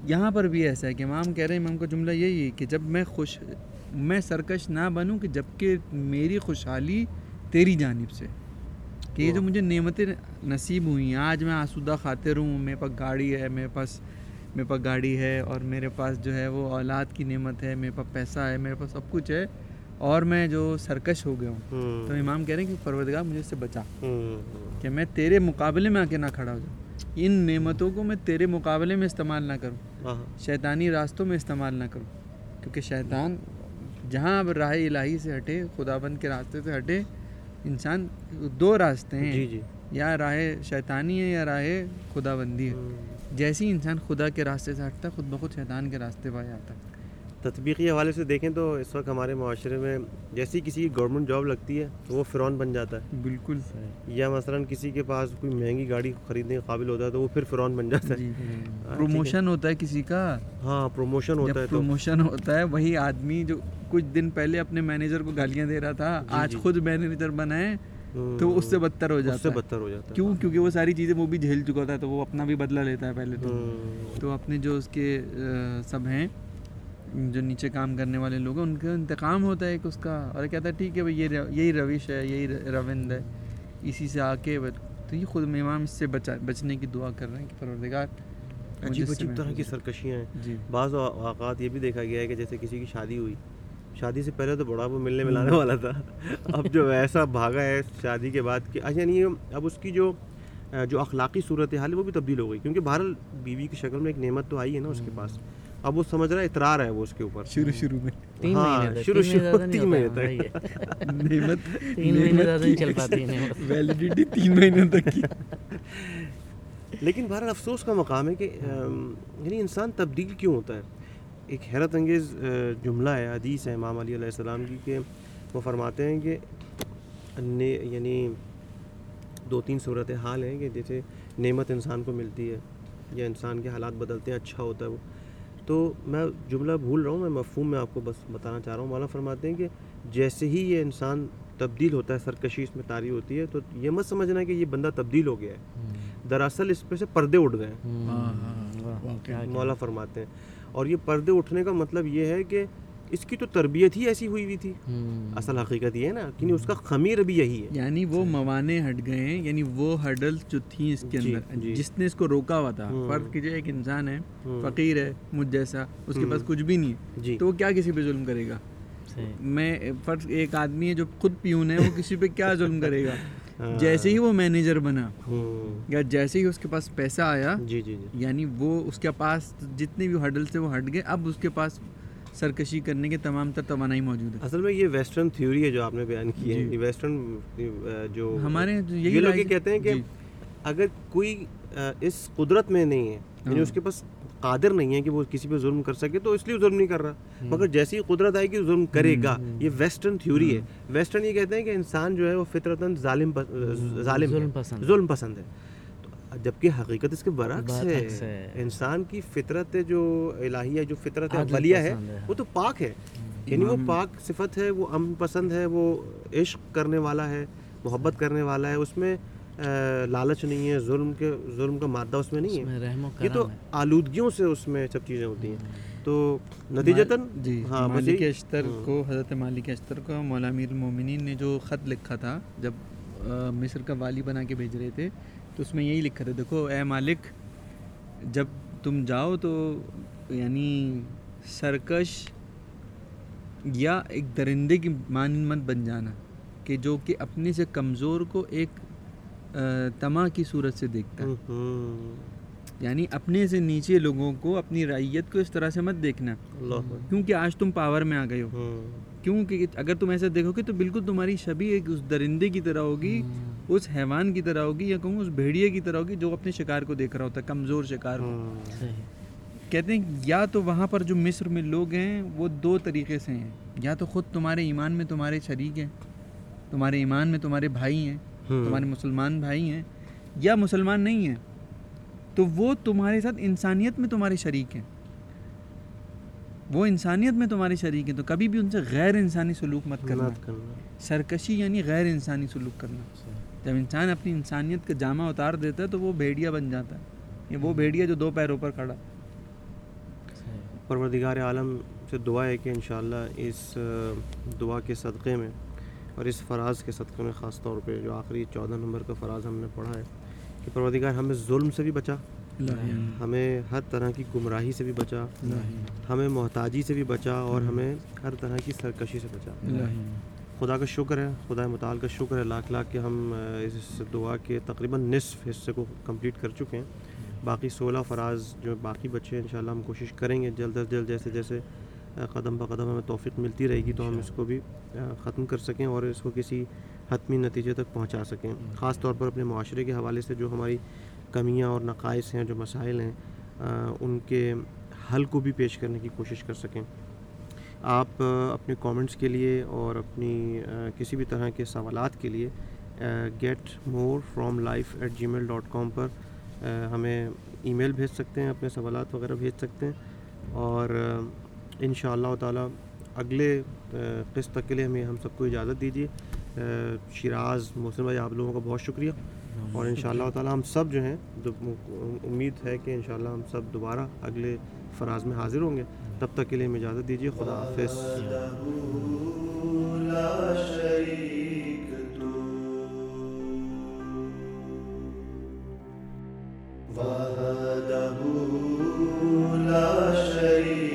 یہاں پر بھی ایسا ہے کہ امام کہہ رہے ہیں امام کا جملہ یہی ہے کہ جب میں خوش میں سرکش نہ بنوں کہ جبکہ میری خوشحالی تیری جانب سے۔ کہ یہ جو مجھے نعمتیں نصیب ہوئی ہیں آج میں آسودہ خاطر ہوں میرے پاس گاڑی ہے میرے پاس میرے پاس گاڑی ہے اور میرے پاس جو ہے وہ اولاد کی نعمت ہے میرے پاس پیسہ ہے میرے پاس سب کچھ ہے اور میں جو سرکش ہو گیا ہوں۔ تو امام کہہ رہے ہیں کہ پروردگار مجھے اس سے بچا۔ کہ میں تیرے مقابلے میں آ کے نہ کھڑا ہو جاؤں۔ ان نعمتوں کو میں تیرے مقابلے میں استعمال نہ کروں۔ ہاں، شیطانی راستوں میں استعمال نہ کروں۔ کیونکہ شیطان جہاں اب راہ الہی سے ہٹے خدا بند کے راستے سے ہٹے انسان دو راستے ہیں۔ جی جی۔ یا راہ شیطانی ہے یا راہ خدا بندی ہے۔ جیسے ہی انسان خدا کے راستے سے ہٹتا ہے خود بخود شیطان کے راستے پہ آ جاتا ہے۔ تطبیقی حوالے سے دیکھیں تو اس وقت ہمارے معاشرے میں جیسی کسی کی گورنمنٹ جاب لگتی ہے تو وہ فرعون بن جاتا ہے۔ بالکل یا مثلا کسی کے پاس کوئی مہنگی گاڑی خریدنے کے قابل ہوتا ہے تو وہ پھر فرعون بن جاتا ہے۔ جی ہاں، ٹھیک ہے۔ پروموشن ہوتا ہے کسی کا۔ ہاں پروموشن ہوتا ہے پروموشن ہوتا ہے وہی آدمی جو کچھ دن پہلے اپنے مینیجر کو گالیاں دے رہا تھا آج جی۔ خود مینیجر بنا ہے تو اس سے بدتر ہو اس جاتا سے ہے۔ بدتر ہو جاتا ہے۔ کیوں؟ کیونکہ وہ ساری چیزیں وہ بھی جھیل چکا تھا تو وہ اپنا بھی بدلہ لیتا ہے پہلے تو۔ تو اپنے جو اس کے سب ہیں جو نیچے کام کرنے والے لوگ ہیں ان کا انتقام ہوتا ہے ایک اس کا۔ اور کہتا ہے ٹھیک ہے بھائی یہ یہی روش ہے یہی روند ہے اسی سے آ کے تو یہ خود امام اس سے بچا بچنے کی دعا کر رہے ہیں کہ پروردگار عجیب عجیب طرح کی۔ سرکشیاں ہیں۔ جی۔ بعض اوقات یہ بھی دیکھا گیا ہے کہ جیسے کسی کی شادی ہوئی۔ شادی سے پہلے تو بڑا وہ ملنے ملانے والا تھا۔ اب جو ایسا بھاگا ہے شادی کے بعد کہ اچھا نہیں اب اس کی جو جو اخلاقی صورت حال ہے وہ بھی تبدیل ہو گئی۔ کیونکہ بہرحال بیوی کی شکل میں ایک نعمت تو آئی ہے نا اس کے پاس۔ اب وہ سمجھ رہا ہے اطرار ہے وہ اس کے اوپر۔ شروع شروع میں۔ تین ہاں، مہینے شروع- تین مہینے شروع- تین تک۔ نعمت تین مہینے زیادہ نہیں چل پاتی ویلیڈیٹی تین مہینے تک کی۔ لیکن بہرحال افسوس کا مقام ہے کہ یعنی انسان تبدیل کیوں ہوتا ہے؟ ایک حیرت انگیز جملہ ہے حدیث ہے امام علی علیہ السلام کی کہ وہ فرماتے ہیں کہ نے یعنی دو تین صورت حال ہیں کہ جیسے نعمت انسان کو ملتی ہے یا انسان کے حالات بدلتے ہیں اچھا ہوتا ہے وہ۔ تو میں جملہ بھول رہا ہوں میں مفہوم میں آپ کو بس بتانا چاہ رہا ہوں۔ مولانا فرماتے ہیں کہ جیسے ہی یہ انسان تبدیل ہوتا ہے سرکشی اس میں تاری ہوتی ہے تو یہ مت سمجھنا کہ یہ بندہ تبدیل ہو گیا ہے۔ دراصل اس پہ سے پردے اٹھ گئے ہیں۔ ہاں ہاں واقعی۔ مولا فرماتے ہیں۔ اور یہ پردے اٹھنے کا مطلب یہ ہے کہ اس کی تو تربیت ہی ایسی ہوئی ہوئی تھی اصل حقیقت یہ ہے نا کہ اس کا خمیر بھی یہی ہے یعنی وہ موانع ہٹ گئے ہیں یعنی وہ ہڈل جو تھیں اس کے جی، اندر جی۔ جس نے اس کو روکا ہوا تھا۔ فرض کیجیے ایک انسان ہے۔ فقیر ہے مجھ جیسا اس کے پاس۔ کچھ بھی نہیں ہے جی تو وہ کیا کسی پہ ظلم کرے گا میں فرض ایک آدمی ہے جو خود پیون ہے وہ کسی پہ کیا ظلم کرے گا ہاں۔ جیسے ہی وہ مینیجر بنا۔ یا جیسے ہی اس کے پاس پیسہ آیا جی جی جی یعنی وہ اس کے پاس جتنے بھی ہڈل سے وہ ہٹ گئے اب اس کے پاس سرکشی کرنے کے تمام تر توانائی موجود ہے اصل میں یہ ویسٹرن تھیوری ہے جو آپ نے بیان کی ہے۔ جی۔ ویسٹرن جو ہمارے جو یہی یہ لوگ یہ کہتے ہیں کہ جی۔ اگر کوئی اس قدرت میں نہیں ہے یعنی ہاں۔ اس کے پاس قادر نہیں ہے کہ وہ کسی پہ ظلم کر سکے تو اس لیے ظلم نہیں کر رہا۔ مگر جیسی قدرت آئے گی ظلم کرے گا۔ یہ ویسٹرن تھیوری ہے۔ ویسٹرن یہ کہتے ہیں کہ انسان جو ہے وہ فطرتاً ظالم ظالم ظلم پسند۔ ہے۔ جبکہ حقیقت اس کے برعکس ہے۔ انسان کی فطرت جو الہیہ جو فطرت اولیہ ہے۔ وہ تو پاک ہے۔ یعنی وہ پاک صفت ہے وہ امن پسند ہے وہ عشق کرنے والا ہے محبت کرنے والا ہے۔ اس میں لالچ نہیں ہے ظلم کے ظلم کا مادہ اس میں نہیں ہے۔ یہ تو آلودگیوں سے اس میں سب چیزیں ہوتی ہیں۔ تو نتیجتاً؟ جی ہاں مالک اشتر کو حضرت مالک اشتر کو مولا امیر المومنین نے جو خط لکھا تھا جب مصر کا والی بنا کے بھیج رہے تھے تو اس میں یہی لکھا تھا دیکھو اے مالک جب تم جاؤ تو یعنی سرکش یا ایک درندے کی مانند مت بن جانا کہ جو کہ اپنے سے کمزور کو ایک تما کی صورت سے دیکھتا ہے۔ یعنی اپنے سے نیچے لوگوں کو اپنی رعیت کو اس طرح سے مت دیکھنا۔ کیونکہ آج تم پاور میں آ گئے ہو۔ کیونکہ اگر تم ایسا دیکھو گے تو بالکل تمہاری شبی ایک اس درندے کی طرح ہوگی اس حیوان کی طرح ہوگی یا کہوں اس بھیڑیے کی طرح ہوگی جو اپنے شکار کو دیکھ رہا ہوتا ہے کمزور شکار کو۔ صحیح۔ کہتے ہیں یا تو وہاں پر جو مصر میں لوگ ہیں وہ دو طریقے سے ہیں۔ یا تو خود تمہارے ایمان میں تمہارے شریک ہیں تمہارے ایمان میں تمہارے بھائی ہیں۔ تمہارے مسلمان بھائی ہیں یا مسلمان نہیں ہیں تو وہ تمہارے ساتھ انسانیت میں تمہارے شریک ہیں۔ وہ انسانیت میں تمہارے شریک ہیں تو کبھی بھی ان سے غیر انسانی سلوک مت کرنا۔ سرکشی یعنی غیر انسانی سلوک کرنا۔ جب انسان اپنی انسانیت کا جامع اتار دیتا ہے تو وہ بھیڑیا بن جاتا ہے۔ یہ وہ بھیڑیا جو دو پیروں پر کھڑا۔ پروردگار عالم سے دعا ہے کہ انشاءاللہ اس دعا کے صدقے میں اور اس فراز کے صدقے میں خاص طور پہ جو آخری چودہ نمبر کا فراز ہم نے پڑھا ہے کہ پروردگار ہمیں ظلم سے بھی بچا۔ ہمیں ہر طرح کی گمراہی سے بھی بچا ہمیں محتاجی سے بھی بچا اور ہمیں ہر طرح کی سرکشی سے بچا۔ خدا کا شکر ہے خدا متعال کا شکر ہے لاکھ لاکھ کہ ہم اس دعا کے تقریباً نصف حصے کو کمپلیٹ کر چکے ہیں۔ باقی سولہ فراز جو باقی بچے ہیں انشاءاللہ ہم کوشش کریں گے جلد از جلد جیسے جیسے قدم بہ قدم ہمیں توفیق ملتی رہے گی تو ہم اس کو بھی ختم کر سکیں اور اس کو کسی حتمی نتیجے تک پہنچا سکیں۔ خاص طور پر اپنے معاشرے کے حوالے سے جو ہماری کمیاں اور نقائص ہیں جو مسائل ہیں ان کے حل کو بھی پیش کرنے کی کوشش کر سکیں۔ آپ اپنے کامنٹس کے لیے اور اپنی کسی بھی طرح کے سوالات کے لیے get more from life at Gmail dot com پر ہمیں ای میل بھیج سکتے ہیں، اپنے سوالات وغیرہ بھیج سکتے ہیں۔ اور ان شاء اللہ تعالیٰ اگلے قسط تک کے لیے ہمیں ہم سب کو اجازت دیجیے۔ شیراز محسن بھائی، آپ لوگوں کا بہت شکریہ۔ اور جی، ان شاء اللہ جی۔ تعالی ہم سب جو ہیں امید ہے کہ انشاءاللہ ہم سب دوبارہ اگلے فراز میں حاضر ہوں گے تب تک کے لیے ہم اجازت دیجیے خدا حافظ۔ وحده لا شريك